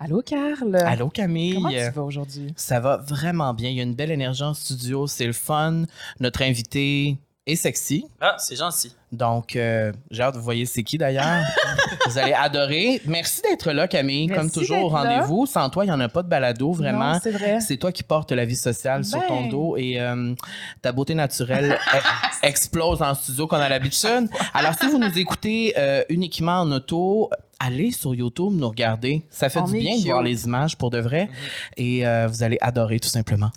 Allô, Carl. Allô Camille. Comment tu vas aujourd'hui? Ça va vraiment bien. Il y a une belle énergie en studio. C'est le fun. Notre invité est sexy. Ah, c'est gentil. Donc, euh, j'ai hâte de vous voyez c'est qui d'ailleurs. vous allez adorer. Merci d'être là, Camille. Merci Comme toujours, au rendez-vous. Sans toi, il n'y en a pas de balado, vraiment. Non, c'est vrai. C'est toi qui portes la vie sociale sur ton Ben. dos et euh, ta beauté naturelle e- explose en studio qu'on a l'habitude. Alors, si vous nous écoutez euh, uniquement en auto, allez sur YouTube nous regarder. Ça fait On du bien de voir les images pour de vrai et euh, vous allez adorer tout simplement.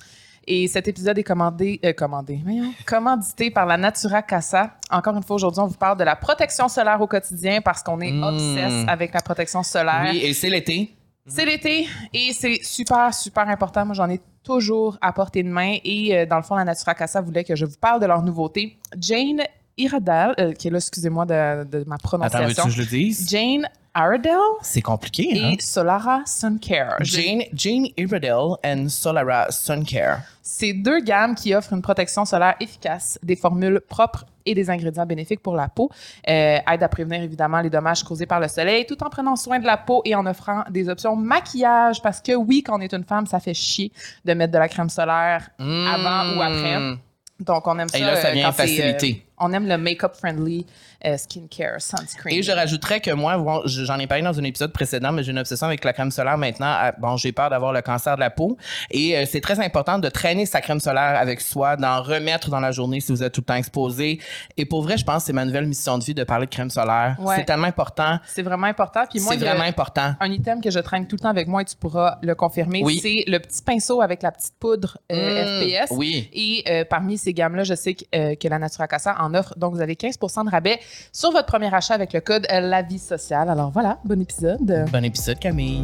Et cet épisode est commandé, euh, commandé, voyons, commandité par la Natura Casa. Encore une fois, aujourd'hui, on vous parle de la protection solaire au quotidien parce qu'on est Mm. obsesse avec la protection solaire. Oui, et c'est l'été. C'est l'été et c'est super, super important. Moi, j'en ai toujours à portée de main. Et euh, dans le fond, la Natura Casa voulait que je vous parle de leur nouveauté. Jane Iredale, euh, qui est là, excusez-moi de, de ma Attends, veux-tu prononciation. que je le dise? Jane Iredale C'est compliqué, hein? et Solara Sun Care. Jane, Jane Iredale and Solara Sun Care. C'est deux gammes qui offrent une protection solaire efficace, des formules propres et des ingrédients bénéfiques pour la peau. Euh, aide à prévenir évidemment les dommages causés par le soleil tout en prenant soin de la peau et en offrant des options maquillage parce que oui, quand on est une femme, ça fait chier de mettre de la crème solaire avant ou après. Donc on aime ça. Et là, ça euh, vient quand euh, on aime le make-up friendly euh, skincare sunscreen. Et je rajouterais que moi, bon, j'en ai parlé dans un épisode précédent, mais j'ai une obsession avec la crème solaire maintenant. Ah, Bon, j'ai peur d'avoir le cancer de la peau. Et euh, c'est très important de traîner sa crème solaire avec soi, d'en remettre dans la journée si vous êtes tout le temps exposé. Et pour vrai, je pense que c'est ma nouvelle mission de vie de parler de crème solaire. Ouais. C'est tellement important. C'est vraiment important. Puis moi, C'est vraiment important. un item que je traîne tout le temps avec moi et tu pourras le confirmer, Oui. c'est le petit pinceau avec la petite poudre euh, Mmh, FPS. Oui. Et euh, parmi ces gammes-là, je sais que, euh, que la Natura Casa en offre. Donc, vous avez 15 de rabais sur votre premier achat avec le code La Vie Sociale. Alors voilà, bon épisode. Bon épisode, Camille.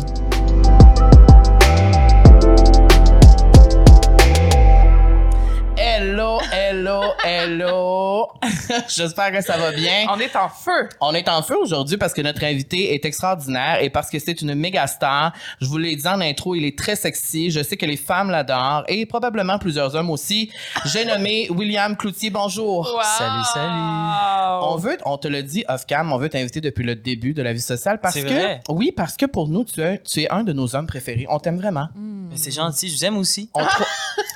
Hello, hello. J'espère que ça va bien. On est en feu. On est en feu aujourd'hui parce que notre invité est extraordinaire et parce que c'est une méga star. Je vous l'ai dit en intro, il est très sexy. Je sais que les femmes l'adorent et probablement plusieurs hommes aussi. J'ai nommé William Cloutier. Bonjour. Salut, salut. On veut, on te le dit off cam, on veut t'inviter depuis le début de la vie sociale parce que, vrai? oui, parce que pour nous, tu es, tu es un de nos hommes préférés. On t'aime vraiment. C'est gentil, je vous aime aussi. On te-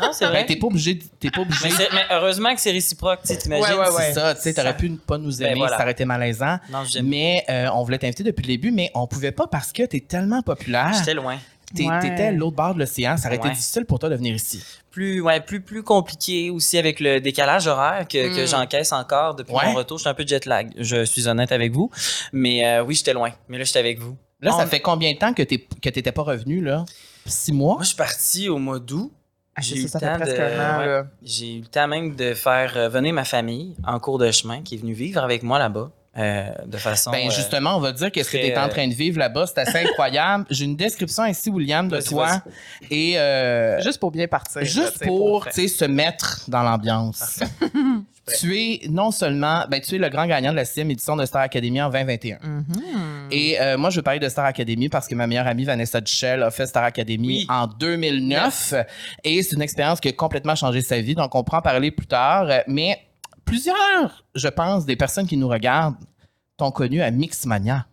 Non, c'est ben, vrai. t'es pas obligé, de- t'es pas obligé. mais heureusement que c'est réciproque, tu sais, t'imagines? Ouais, ouais, ouais. C'est ça, tu sais, t'aurais Ça- pu ne pas nous Ben, aimer, voilà. ça aurait été malaisant. Non, j'aime. Mais euh, on voulait t'inviter depuis le début, mais on pouvait pas parce que t'es tellement populaire. J'étais loin. T'étais à l'autre bord de l'océan. Ça aurait été difficile pour toi de venir ici. Plus, ouais, plus, plus compliqué aussi avec le décalage horaire que, que Mm. j'encaisse encore depuis Ouais. mon retour. Je suis un peu jet lag. Je suis honnête avec vous. Mais euh, oui, j'étais loin. Mais là, j'étais avec vous. Là, On- ça fait combien de temps que que t'étais pas revenu, là? Six mois? Moi, je suis parti au mois d'août. Ah, J'ai eu ça, le ça fait temps presque de- un an. ouais. eu le temps même de faire euh, venir ma famille en cours de chemin qui est venue vivre avec moi là-bas euh, de façon. Ben euh, justement, on va dire que très, tu es en train de vivre là-bas. C'est assez incroyable. J'ai une description ici, William, de toi. Et euh, Juste pour bien partir. juste pour faire. tu sais, se mettre dans l'ambiance. tu es non seulement, ben, tu es le grand gagnant de la sixième édition de Star Academy en 2021. Mhm. Et euh, moi, je veux parler de Star Academy parce que ma meilleure amie Vanessa Duchel a fait Star Academy Oui. en 2009 et c'est une expérience qui a complètement changé sa vie. Donc, on pourra en parler plus tard. Mais plusieurs, je pense, des personnes qui nous regardent t'ont connu à Mixmania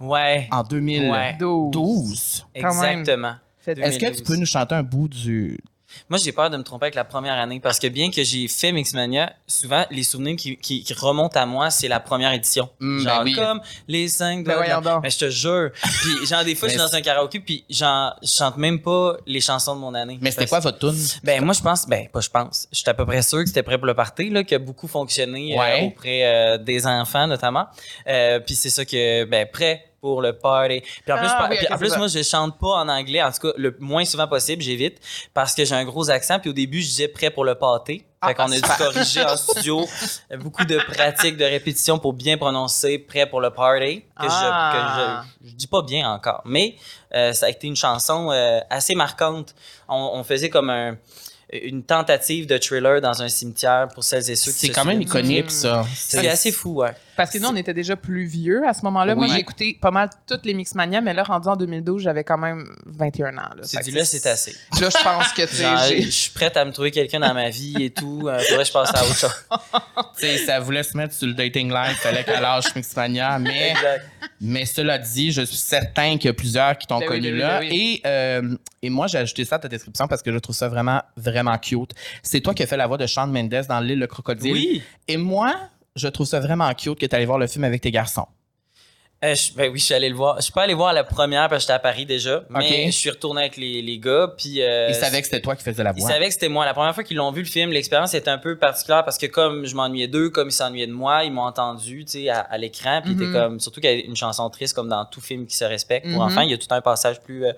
Ouais. en 2012. 12. Quand même. Exactement. Est-ce que tu 2012. peux nous chanter un bout du... Moi, j'ai peur de me tromper avec la première année parce que bien que j'ai fait Mixmania, souvent, les souvenirs qui, qui- qui remontent à moi, c'est la première édition. Mm, genre ben oui. comme les cinq Ben donc. Mais je te jure. Puis, genre, des fois, je suis dans un karaoké, puis genre, je chante même pas les chansons de mon année. Mais c'était quoi votre tune? Ben, moi, je pense, ben, pas je pense. Je suis à peu près sûr que c'était prêt pour le party, là, qui a beaucoup fonctionné euh, auprès euh, des enfants, notamment. Euh, puis c'est ça que, ben, prêt pour le party. Puis en plus, Ah, puis en plus moi, je chante pas en anglais, en tout cas, le moins souvent possible, j'évite, parce que j'ai un gros accent. Puis au début, je disais prêt pour le pâté. Fait Ah, qu'on a dû corriger en studio. Beaucoup de pratiques, de répétitions pour bien prononcer prêt pour le party. Que, Ah. je, que je, je dis pas bien encore. Mais euh, ça a été une chanson euh, assez marquante. On, on faisait comme un, une tentative de thriller dans un cimetière pour celles et ceux qui C'est quand même iconique, ça. C'est assez fou, ouais. Parce que nous, on était déjà plus vieux à ce moment-là. Moi, Oui. j'ai écouté pas mal toutes les Mixmania, mais là, rendu en 2012, j'avais quand même 21 ans. Là, C'est Fait dit que là, c'est assez. Là, je pense que, tu sais, je suis prête à me trouver quelqu'un dans ma vie et tout. Euh, faudrait que je passe à autre chose. Tu sais, ça voulait se mettre sur le dating live, fallait qu'elle lâche Mixmania, mais, Exact. mais cela dit, je suis certain qu'il y a plusieurs qui t'ont Ben connu ben oui, là. ben oui. Et, euh, et moi, j'ai ajouté ça à ta description parce que je trouve ça vraiment, vraiment cute. C'est toi qui as fait la voix de Shawn Mendes dans L'île le crocodile. Oui. Et moi, je trouve ça vraiment cute que tu allé voir le film avec tes garçons. Euh, je- ben oui, je suis allé le voir. Je suis pas allé voir la première parce que j'étais à Paris déjà, mais je suis retourné avec les, les gars. Puis euh, Ils savaient que c'était toi qui faisais la Ils voix. savaient que c'était moi. La première fois qu'ils l'ont vu le film, l'expérience était un peu particulière parce que comme je m'ennuyais d'eux, comme ils s'ennuyaient de moi, ils m'ont entendu, tu sais, à, à l'écran. Puis ils étaient comme, surtout qu'il y a une chanson triste comme dans tout film qui se respecte. Pour Mhm. enfants, il y a tout un passage plus, euh,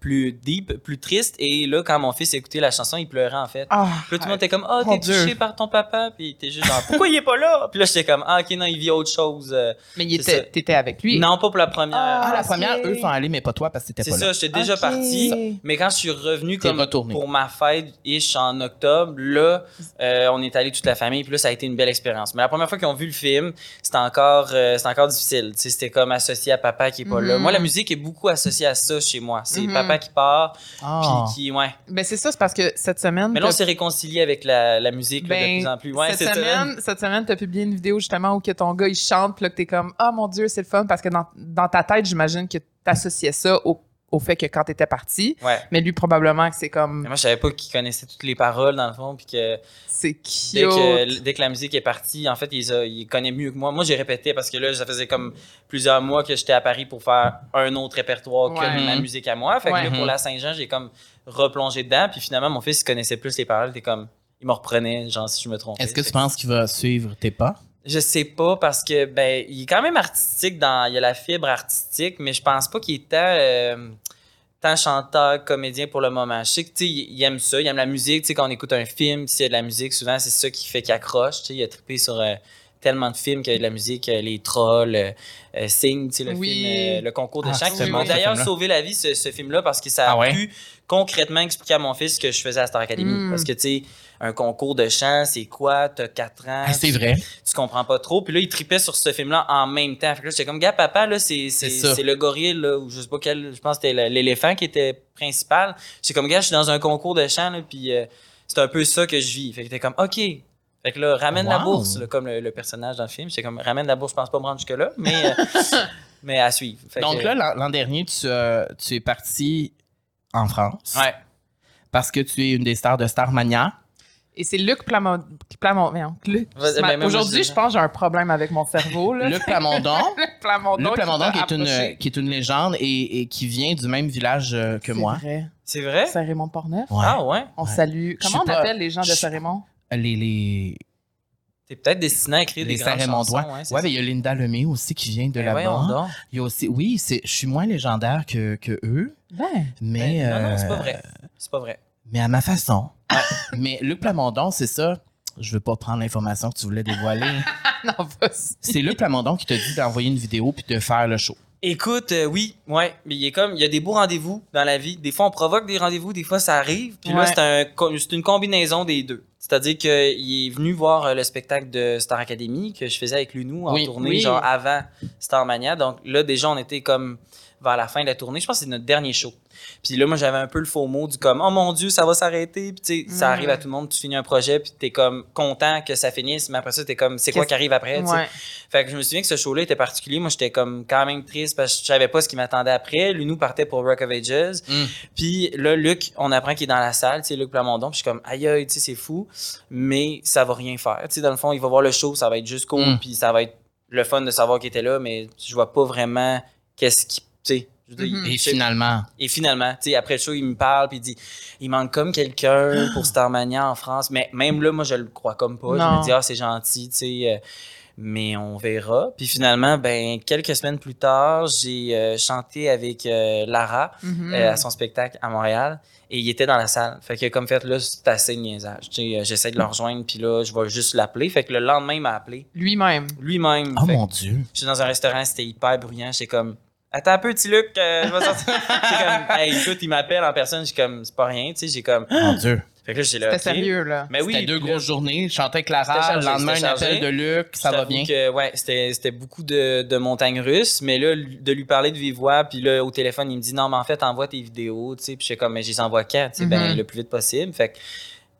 plus deep, plus triste. Et là, quand mon fils écoutait la chanson, il pleurait en fait. Ah, Puis là, tout le monde était comme, oh, t'es touché par ton papa. Puis était juste genre, pourquoi il est pas là? Puis là, j'étais comme, ah, ok, non, il vit autre chose. Euh, mais t'étais avec lui. Non, pas pour la première. Ah, la ok. première, eux sont allés, mais pas toi parce que t'étais C'est pas ça, là. j'étais déjà Ok. parti. Mais quand je suis revenu T'es comme retourné. pour ma fête ish en octobre, là, euh, on est allé toute la famille, puis là, ça a été une belle expérience. Mais la première fois qu'ils ont vu le film, c'était encore, euh, c'était encore difficile. Tu sais, c'était comme associé à papa qui est pas là. Mhm. Moi, la musique est beaucoup associée à ça chez moi. C'est Mhm. papa qui part, Ah. puis qui, ouais. Ben, c'est ça, c'est parce que cette semaine. Mais là, on t'as- s'est réconcilié avec la, la musique là, de Ben, plus en plus. Ouais, cette, c'est ça. semaine, cette semaine, tu as publié une vidéo justement où que ton gars il chante, puis là que t'es comme Ah mon Dieu, c'est le fun, parce que dans, dans ta tête, j'imagine que tu associais ça au, au fait que quand tu étais parti, Ouais. mais lui, probablement que c'est Mais comme moi, je savais pas qu'il connaissait toutes les paroles, dans le fond, puis que c'est dès que, dès que la musique est partie, en fait, il, les a- il connaît mieux que moi. Moi, j'ai répété parce que là, ça faisait comme plusieurs mois que j'étais à Paris pour faire un autre répertoire Ouais. que ma Mhm. musique à moi. Fait que Ouais. là, pour la Saint-Jean, j'ai comme replongé dedans. Puis finalement, mon fils, il connaissait plus les paroles. T'es comme, il me reprenait, genre, si je me trompais. Est-ce que tu penses qu'il va suivre tes pas? Je sais pas parce que, ben, il est quand même artistique dans, il y a la fibre artistique, mais je pense pas qu'il est tant, euh, tant chanteur, comédien pour le moment. Je sais que, il aime ça, il aime la musique. Tu sais, quand on écoute un film, s'il y a de la musique, souvent, c'est ça qui fait qu'il accroche. Tu sais, il a trippé sur euh, tellement de films qu'il y a de la musique, euh, les trolls, Sing, tu sais, le Oui. film, le concours de Ah, chant, qui m'a d'ailleurs sauvé la vie, ce, ce film-là, parce que ça a Ah ouais? pu concrètement expliquer à mon fils ce que je faisais à Star Academy. Mm. Parce que, tu sais, un concours de chant, c'est quoi? T'as 4 ans. Ah, c'est vrai. tu comprends pas trop. Puis là, il tripait sur ce film-là en même temps. Fait que là, j'étais comme, gars, papa, là, c'est, c'est, C'est c'est le gorille, là, ou je sais pas quel, je pense que c'était l'éléphant qui était principal. J'étais comme, gars, je suis dans un concours de chant, là, puis euh, c'est un peu ça que je vis. Fait que t'es comme, OK. Fait que là, ramène la bourse, là, comme le, le personnage dans le film. J'étais comme, ramène la bourse, je pense pas me rendre jusque-là, mais, euh, mais à suivre. Fait Donc que- là, l'an l'an dernier, tu, euh, tu es parti en France ouais. parce que tu es une des stars de Starmania. Et c'est Luc Plamondon. Luc. Ben, Aujourd'hui, je- pense que j'ai un problème avec mon cerveau. Là. Luc Plamondon. Luc Plamondon. Luc Plamondon, qui est, une, qui est une légende et, et qui vient du même village euh, que C'est moi. vrai. C'est vrai? Saint-Raymond-Port-Neuf. Ouais. Ah ouais? On Ouais. salue. Comment on pas- appelle les gens de Saint-Raymond? Les, les, T'es peut-être destiné à écrire les des grandes chansons. Ouais, c'est Ouais, mais il y a Linda Lemay aussi qui vient de Ben, là-bas. Il y a aussi, oui, c'est, je suis moins légendaire que, que eux, Ben. mais, Ben, non, non, c'est pas euh, vrai. C'est pas vrai. Mais à ma façon. mais Luc Plamondon, c'est ça. Je veux pas prendre l'information que tu voulais dévoiler. non, c'est Luc Plamondon qui t'a dit d'envoyer une vidéo puis de faire le show. Écoute, euh, oui, ouais, mais il est comme, il y a des beaux rendez-vous dans la vie. Des fois, on provoque des rendez-vous, des fois, ça arrive. Puis là, c'est un, une combinaison des deux. C'est-à-dire qu'il est venu voir euh, le spectacle de Star Academy que je faisais avec Lunou en Oui, tournée, oui. genre avant Starmania. Donc là, déjà, on était comme vers la fin de la tournée. Je pense que c'est notre dernier show. Puis là, moi, j'avais un peu le faux mot du comme, oh mon Dieu, ça va s'arrêter. Puis tu sais, ça Mm. arrive à tout le monde. Tu finis un projet, puis t'es comme content que ça finisse, mais après ça, t'es comme, c'est quoi qui arrive après? tu sais? Ouais. Fait que je me souviens que ce show-là était particulier. Moi, j'étais comme quand même triste parce que je savais pas ce qui m'attendait après. Lui, nous partait pour Rock of Ages. Mm. Puis là, Luc, on apprend qu'il est dans la salle, tu sais, Luc Plamondon. Puis je suis comme, aïe, aïe, tu sais, c'est fou. Mais ça va rien faire. Tu sais, dans le fond, il va voir le show, ça va être juste cool. Mm. Puis ça va être le fun de savoir qu'il était là. Mais je vois pas vraiment qu'est-ce qui, tu sais, je veux dire, Mhm. il- Et finalement, et finalement, tu sais, après le show, il me parle, puis il dit, il manque comme quelqu'un pour Starmania en France. Mais même là, moi, je le crois comme pas. Je me dis, ah, c'est gentil, tu sais, euh, mais on verra. Puis finalement, ben, quelques semaines plus tard, j'ai euh, chanté avec euh, Lara Mhm. euh, à son spectacle à Montréal. Et il était dans la salle. Fait que comme fait, là, c'est assez de niaisage. Tu sais, j'essaie de le rejoindre, puis là, je vais juste l'appeler. Fait que le lendemain, il m'a appelé. Lui-même. Lui-même. oh mon Dieu. J'étais dans un restaurant, c'était hyper bruyant. J'étais comme Attends un peu, petit Luc, euh, je vais sortir. J'ai comme, hey, écoute, il m'appelle en personne, j'ai comme, c'est pas rien, tu sais, j'ai comme. Mon Dieu. Fait que là, j'ai là. C'était sérieux, là. Mais oui. C'était deux grosses journées. Je chantais Clara. chargé, Le lendemain, un appel de Luc. Ça va bien. Que, ouais, c'était, c'était beaucoup de, de montagnes russes, mais là, de lui parler de vive voix, puis là, au téléphone, il me dit non, mais en fait, envoie tes vidéos, tu sais, puis je suis comme, mais je les envoie quand, tu sais, ben, Mhm. le plus vite possible. Fait que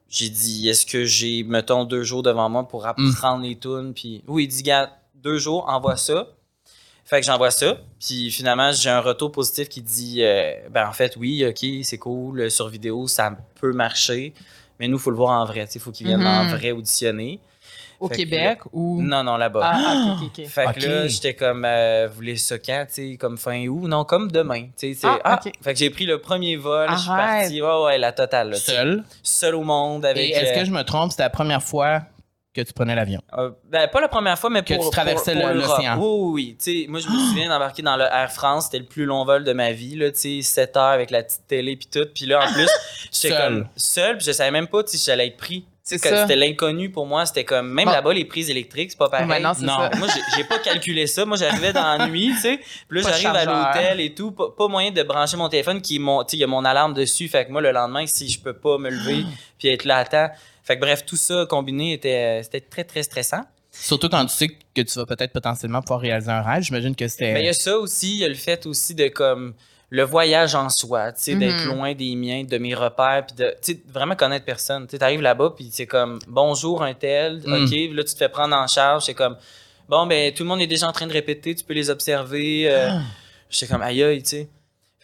j'ai dit, est-ce que j'ai, mettons, deux jours devant moi pour apprendre les tunes, puis oui, il dit, gars, deux jours, envoie ça. Fait que j'envoie ça, puis finalement, j'ai un retour positif qui dit, euh, ben en fait, oui, ok, c'est cool, sur vidéo, ça peut marcher, mais nous, il faut le voir en vrai, tu sais, il faut qu'il vienne Mhm. en vrai auditionner. Au Fait que Québec ou. Non, non, là-bas. Ah, ah, ok, ok, ok. Fait que là, j'étais comme, euh, vous voulez ça quand, tu sais, comme fin août? Non, comme demain. Tu sais, c'est- Ah, ah. Fait que j'ai pris le premier vol, je suis parti, ouais, ouais, la totale, là. Seul? Seul au monde avec. Et est-ce euh, que je me trompe? C'était la première fois que tu prenais l'avion? euh, ben, pas la première fois, mais Que pour. tu traversais l'océan. Oui, oui, oui. Moi, je me souviens d'embarquer dans le Air France. C'était le plus long vol de ma vie, là, tu sais, 7 heures avec la petite télé puis tout. Puis là, en plus, j'étais Seul. comme seul, puis je savais même pas si j'allais être pris. Que. C'était l'inconnu pour moi. C'était comme, même Bon. là-bas, les prises électriques, c'est pas pareil. Non, c'est ça. moi, j'ai- pas calculé ça. Moi, j'arrivais dans la nuit, tu sais. Puis là, j'arrive à l'hôtel et tout. Pas, pas moyen de brancher mon téléphone qui est mon, tu sais, il y a mon alarme dessus. Fait que moi, le lendemain, si je peux pas me lever puis être là à temps. Fait que bref, tout ça combiné était, c'était très, très stressant. Surtout quand tu sais que tu vas peut-être potentiellement pouvoir réaliser un rêve. J'imagine que c'était. Mais il y a ça aussi, il y a le fait aussi de comme le voyage en soi, tu sais, d'être Mhm. loin des miens, de mes repères, puis de tu sais, vraiment connaître personne. Tu sais, arrives là-bas, puis c'est comme bonjour un tel, Mm. ok, là tu te fais prendre en charge, c'est comme bon ben tout le monde est déjà en train de répéter, tu peux les observer. euh, J'étais comme aïe aïe, tu sais.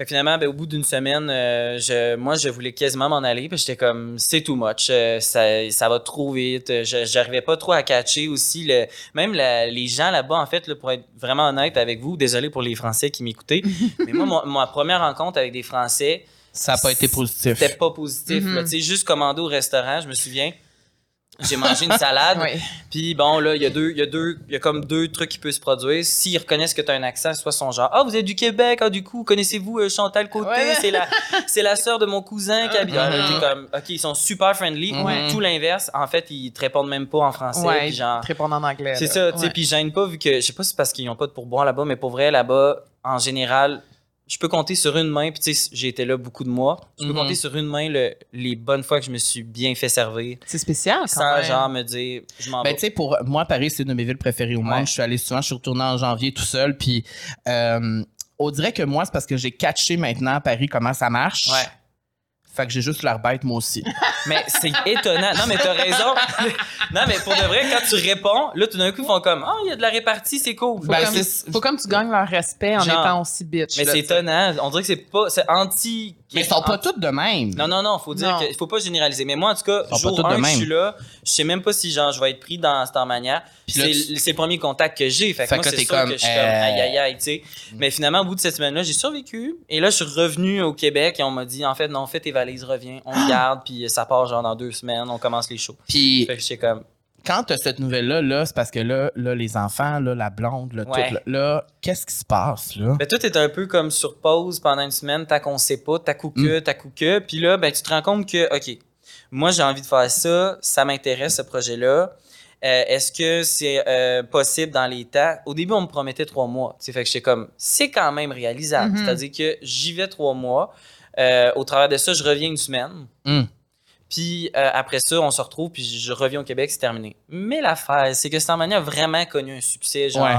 Fait que finalement, ben, au bout d'une semaine, euh, je, moi, je voulais quasiment m'en aller. Puis j'étais comme, c'est too much. euh, ça, ça va trop vite. euh, Je J'arrivais pas trop à catcher aussi. Le, même la- les gens là-bas, en fait, là, pour être vraiment honnête avec vous, désolé pour les Français qui m'écoutaient, mais moi, mon- ma première rencontre avec des Français, Ça n'a pas été positif. c'était pas positif. Là. Tu sais, juste commandé au restaurant, je me souviens. J'ai mangé une salade. Puis bon, là, il y a deux, il y a deux, il y a comme deux trucs qui peuvent se produire. S'ils reconnaissent que tu as un accent, soit son genre, ah, vous êtes du Québec, ah, du coup, connaissez-vous euh, Chantal Côté? Ouais. C'est la, c'est la sœur de mon cousin qui habite. Ah, là, t'es comme, ok, ils sont super friendly. Ou Ouais. tout l'inverse, en fait, ils te répondent même pas en français. Ouais, puis genre, te répondre en anglais. c'est là. ça, tu sais, puis gêne pas vu que, je sais pas si c'est parce qu'ils ont pas de pourboire là-bas, mais pour vrai, là-bas, en général, je peux compter sur une main, puis tu sais, j'ai été là beaucoup de mois. Je peux Mhm. compter sur une main le- les bonnes fois que je me suis bien fait servir. C'est spécial, quand Sans même. genre me dire, je m'en Ben, tu sais, pour moi, Paris, c'est une de mes villes préférées au monde. Je suis allé souvent, je suis retourné en janvier tout seul. Puis, euh, on dirait que moi, c'est parce que j'ai catché maintenant à Paris comment ça marche. Ouais. Fait que j'ai juste l'air bête, moi aussi. Mais c'est étonnant. Non, mais t'as raison. non, mais pour de vrai, quand tu réponds, là, tout d'un coup, ils font comme, ah, il y a de la répartie, c'est cool. Faut, Ben, comme, c'est- faut comme tu gagnes leur respect en Genre. étant aussi bitch. Mais c'est étonnant. On dirait que c'est pas, c'est anti. Mais ils sont pas tous de même. Non, non, non, faut dire qu'il faut pas généraliser. Mais moi, en tout cas, jour tous de 1 que je suis là, je sais même pas si genre je vais être pris dans cette manière. C'est tu- le premier contact que j'ai. Fait que Fait moi, que c'est sûr comme, que je suis euh, comme aïe aïe aïe, tu sais. Mais finalement, au bout de cette semaine-là, j'ai survécu. Et là, je suis revenu au Québec et on m'a dit, en fait, non, fais tes valises, reviens, on garde, puis ça part genre dans deux semaines, on commence les shows. Puis, Fait que j'étais comme, quand t'as cette nouvelle-là, là, c'est parce que là, là, les enfants, là, la blonde, là, Ouais. tout, là, là, qu'est-ce qui se passe, là? Ben, tout est un peu comme sur pause pendant une semaine, tant qu'on sait pas, t'as coup que, t'as coup que. Puis là, ben, tu te rends compte que, OK, moi, j'ai envie de faire ça, ça m'intéresse, ce projet-là. Euh, Est-ce que c'est euh, possible dans les temps? Au début, on me promettait trois mois. Tu sais, fait que j'étais comme, c'est quand même réalisable. Mhm. C'est-à-dire que j'y vais trois mois. Euh, au travers de ça, je reviens une semaine. Hum. Puis euh, après ça, on se retrouve, puis je reviens au Québec, c'est terminé. Mais l'affaire, c'est que Starmania a vraiment connu un succès, genre, Ouais.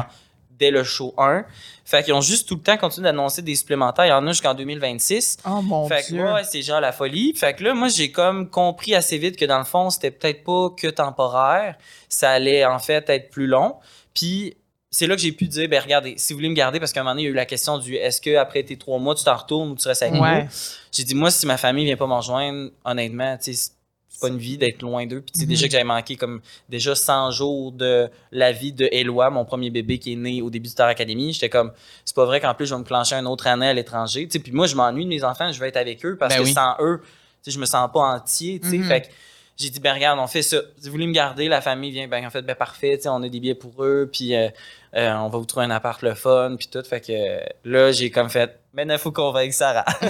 dès le show 1. Fait qu'ils ont juste tout le temps continué d'annoncer des supplémentaires. Il y en a jusqu'en 2026. Oh mon fait que ouais, c'est genre la folie. Fait que là, moi, j'ai comme compris assez vite que dans le fond, c'était peut-être pas que temporaire. Ça allait en fait être plus long. Puis c'est là que j'ai pu dire, ben regardez, si vous voulez me garder, parce qu'à un moment donné, il y a eu la question du est-ce que après tes trois mois, tu t'en retournes ou tu restes avec Ouais. nous? J'ai dit, moi, si ma famille vient pas me rejoindre, honnêtement, tu sais, c'est pas une vie d'être loin d'eux. Puis tu sais, Mhm. déjà que j'avais manqué comme déjà 100 jours de la vie de Eloi, mon premier bébé qui est né au début de Star Academy. J'étais comme, c'est pas vrai qu'en plus, je vais me clencher une autre année à l'étranger. Tu sais, puis moi, je m'ennuie de mes enfants, je vais être avec eux parce Ben que oui. sans eux, tu sais, je me sens pas entier. Tu sais, Mhm. fait j'ai dit, ben regarde, on fait ça. Si vous voulez me garder, la famille vient, ben en fait, ben parfait, on a des billets pour eux, puis euh, euh, on va vous trouver un appart le fun, puis tout. Fait que là, j'ai comme fait, maintenant, il faut convaincre Sarah. puis,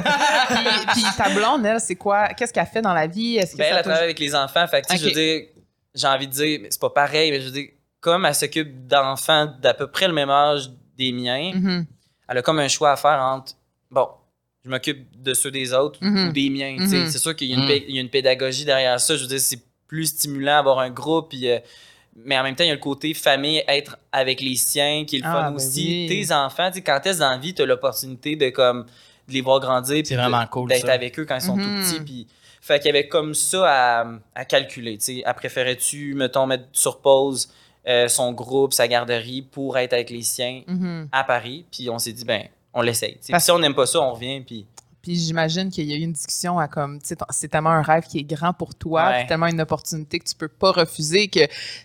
puis ta blonde, elle, c'est quoi? Qu'est-ce qu'elle fait dans la vie? Est-ce que Ben, elle a travaillé avec les enfants. Fait que, tu sais, Ok. je veux dire, j'ai envie de dire, mais c'est pas pareil, mais je veux dire, comme elle s'occupe d'enfants d'à peu près le même âge des miens, Mhm. elle a comme un choix à faire entre, bon, je m'occupe de ceux des autres Mhm. ou des miens. Mhm. C'est sûr qu'il y, a une Mhm. y a une pédagogie derrière ça. Je veux dire, c'est plus stimulant d'avoir un groupe. puis, euh, mais en même temps, il y a le côté famille, être avec les siens, qui est le Ah, fun ben aussi. oui. Tes enfants, quand dans la vie, tu as l'opportunité de, comme, de les voir grandir. C'est de- vraiment cool, D'être avec eux quand ils sont Mhm. tout petits. Puis, fait qu'il y avait comme ça à, à calculer. Tu sais, elle préférait-tu, mettons, mettre sur pause euh, son groupe, sa garderie pour être avec les siens Mhm. à Paris? Puis on s'est dit, ben, on l'essaye. Parce- si on n'aime pas ça, on revient. Puis Puis j'imagine qu'il y a eu une discussion à comme, c'est tellement un rêve qui est grand pour toi, Ouais. tellement une opportunité que tu peux pas refuser, que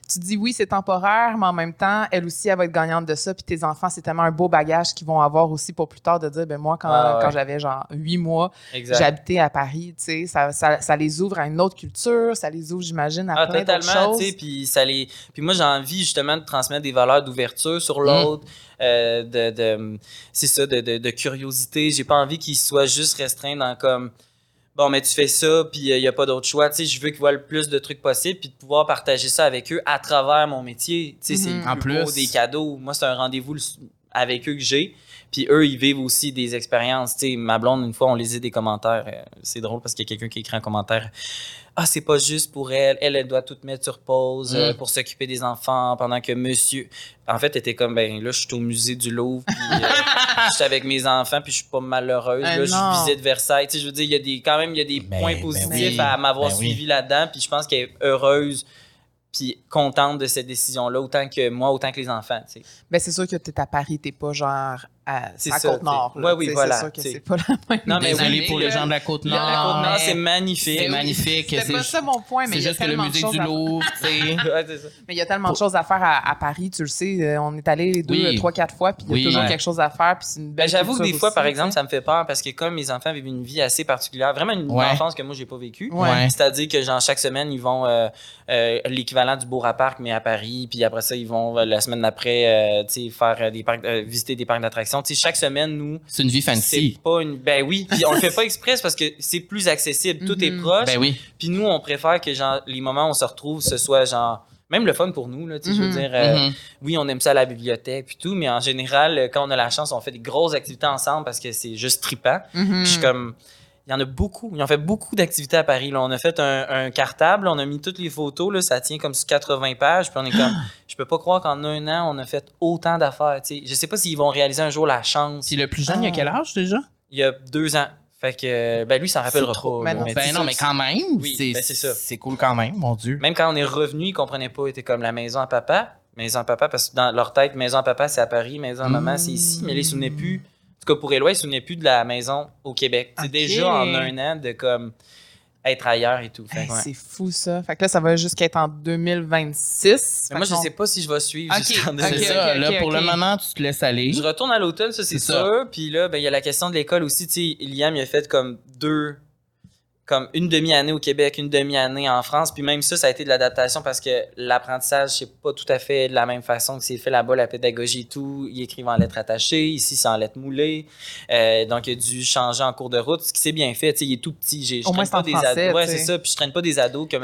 tu dis oui, c'est temporaire, mais en même temps, elle aussi, elle va être gagnante de ça, puis tes enfants, c'est tellement un beau bagage qu'ils vont avoir aussi pour plus tard de dire, ben moi, quand, Ah ouais. quand j'avais genre huit mois, j'habitais à Paris, tu sais, ça, ça, ça les ouvre à une autre culture, ça les ouvre, j'imagine, à Ah, plein d'autres totalement, choses. tu sais, puis ça les... Puis moi, j'ai envie justement de transmettre des valeurs d'ouverture sur l'autre, euh, de, de- c'est ça, de, de, de curiosité. J'ai pas envie qu'ils soient juste restreints dans comme, bon, mais tu fais ça, puis il n'y a pas d'autre choix. Tu sais, je veux qu'ils voient le plus de trucs possible, puis de pouvoir partager ça avec eux à travers mon métier. Tu sais, c'est Mhm. le En plus beau des cadeaux. Moi, c'est un rendez-vous avec eux que j'ai. Puis eux, ils vivent aussi des expériences. Tu sais, ma blonde, une fois, on lisait des commentaires. euh, c'est drôle parce qu'il y a quelqu'un qui écrit un commentaire. Ah, c'est pas juste pour elle. Elle, elle doit tout mettre sur pause euh, Mm. pour s'occuper des enfants pendant que monsieur. En fait, elle était comme, ben là, je suis au musée du Louvre. Puis, euh, je suis avec mes enfants, puis je suis pas malheureuse. Ah, là, je visite Versailles. Tu sais, je veux dire, il y a des, quand même, il y a des Ben, points ben positifs oui. à m'avoir Ben oui. suivi là-dedans. Puis je pense qu'elle est heureuse puis contente de cette décision-là, autant que moi, autant que les enfants. tu sais. Ben, c'est sûr que t'es à Paris, t'es pas genre à, C'est à ça, Côte-Nord. Ouais, oui, voilà, C'est sûr que c'est pas la même. Non, mais Désolé oui, pour les gens de la La Côte-Nord. Côte-Nord, mais c'est magnifique. C'est magnifique. C'est pas ça mon point, mais c'est il y a juste que le tellement de musée choses du à- Louvre. Mais il y a tellement de choses à faire à, Paris, tu le sais. euh, On est allés les deux trois, quatre fois, puis il y a toujours quelque chose à faire, puis c'est une Ben, belle J'avoue que des fois, par exemple, ça me fait peur parce que comme mes enfants vivent une vie assez particulière, vraiment une enfance que moi, j'ai pas vécue. C'est-à-dire que genre chaque semaine, ils vont euh, euh, l'équivalent du Bourg à Parc, mais à Paris. Puis après ça, ils vont la semaine d'après tu sais, faire des parcs, visiter des parcs d'attractions. Tu sais, Chaque semaine, nous, C'est une vie c'est fancy. pas une. Ben oui, puis on le fait pas express parce que c'est plus accessible. Tout est Mhm. proche. Ben oui. Puis nous, on préfère que genre les moments où on se retrouve, ce soit genre même le fun pour nous là. Tu sais, Je Mhm. veux dire. euh, Mhm. oui, on aime ça à la bibliothèque puis tout, mais en général, quand on a la chance, on fait des grosses activités ensemble parce que c'est juste trippant. Mhm. Puis Je suis comme, il y en a beaucoup. Ils ont fait beaucoup d'activités à Paris. Là. On a fait un, un cartable, on a mis toutes les photos, là, ça tient comme sur 80 pages. Puis on est comme, je peux pas croire qu'en un an, on a fait autant d'affaires. Je sais pas s'ils vont réaliser un jour la chance. Puis le plus jeune, il a Ah. quel âge déjà? Il y a deux ans. Fait que, ben lui, il s'en rappellera C'est trop. pas. Mais Mais Ben c'est non, mais quand même, Oui, c'est ben c'est ça. c'est cool quand même, mon Dieu. Même quand on est revenu, ils comprenaient pas. Ils étaient comme la maison à papa. Maison à papa, parce que dans leur tête, maison à papa, c'est à Paris, maison à maman, c'est ici. Mais ils se souvenaient plus. Éloi, ils se souvenaient plus de la maison au Québec. C'est déjà en un an de comme être ailleurs et tout. Hey, ouais. C'est fou, ça. Fait que là, ça va jusqu'à être en 2026. Mais moi, je qu'on- sais pas si je vais suivre Ok, jusqu'en ok, C'est 2025. ça, ok, là, pour le moment, tu te laisses aller. Je retourne à l'automne, ça c'est sûr. Puis là, ben, il y a la question de l'école aussi. Tu sais, Liam, il a fait comme deux, comme une demi-année au Québec, une demi-année en France. Puis même ça, ça a été de l'adaptation parce que l'apprentissage, c'est pas tout à fait de la même façon que c'est fait là-bas, la pédagogie et tout. Il écrivent en lettres attachées, ici c'est en lettres moulées. Euh, donc il a dû changer en cours de route, ce qui s'est bien fait. Tu sais, il est tout petit. J'ai- Je Au moins, traîne pas c'est des français, ados. Ouais, c'est ça. Puis je traîne pas des ados que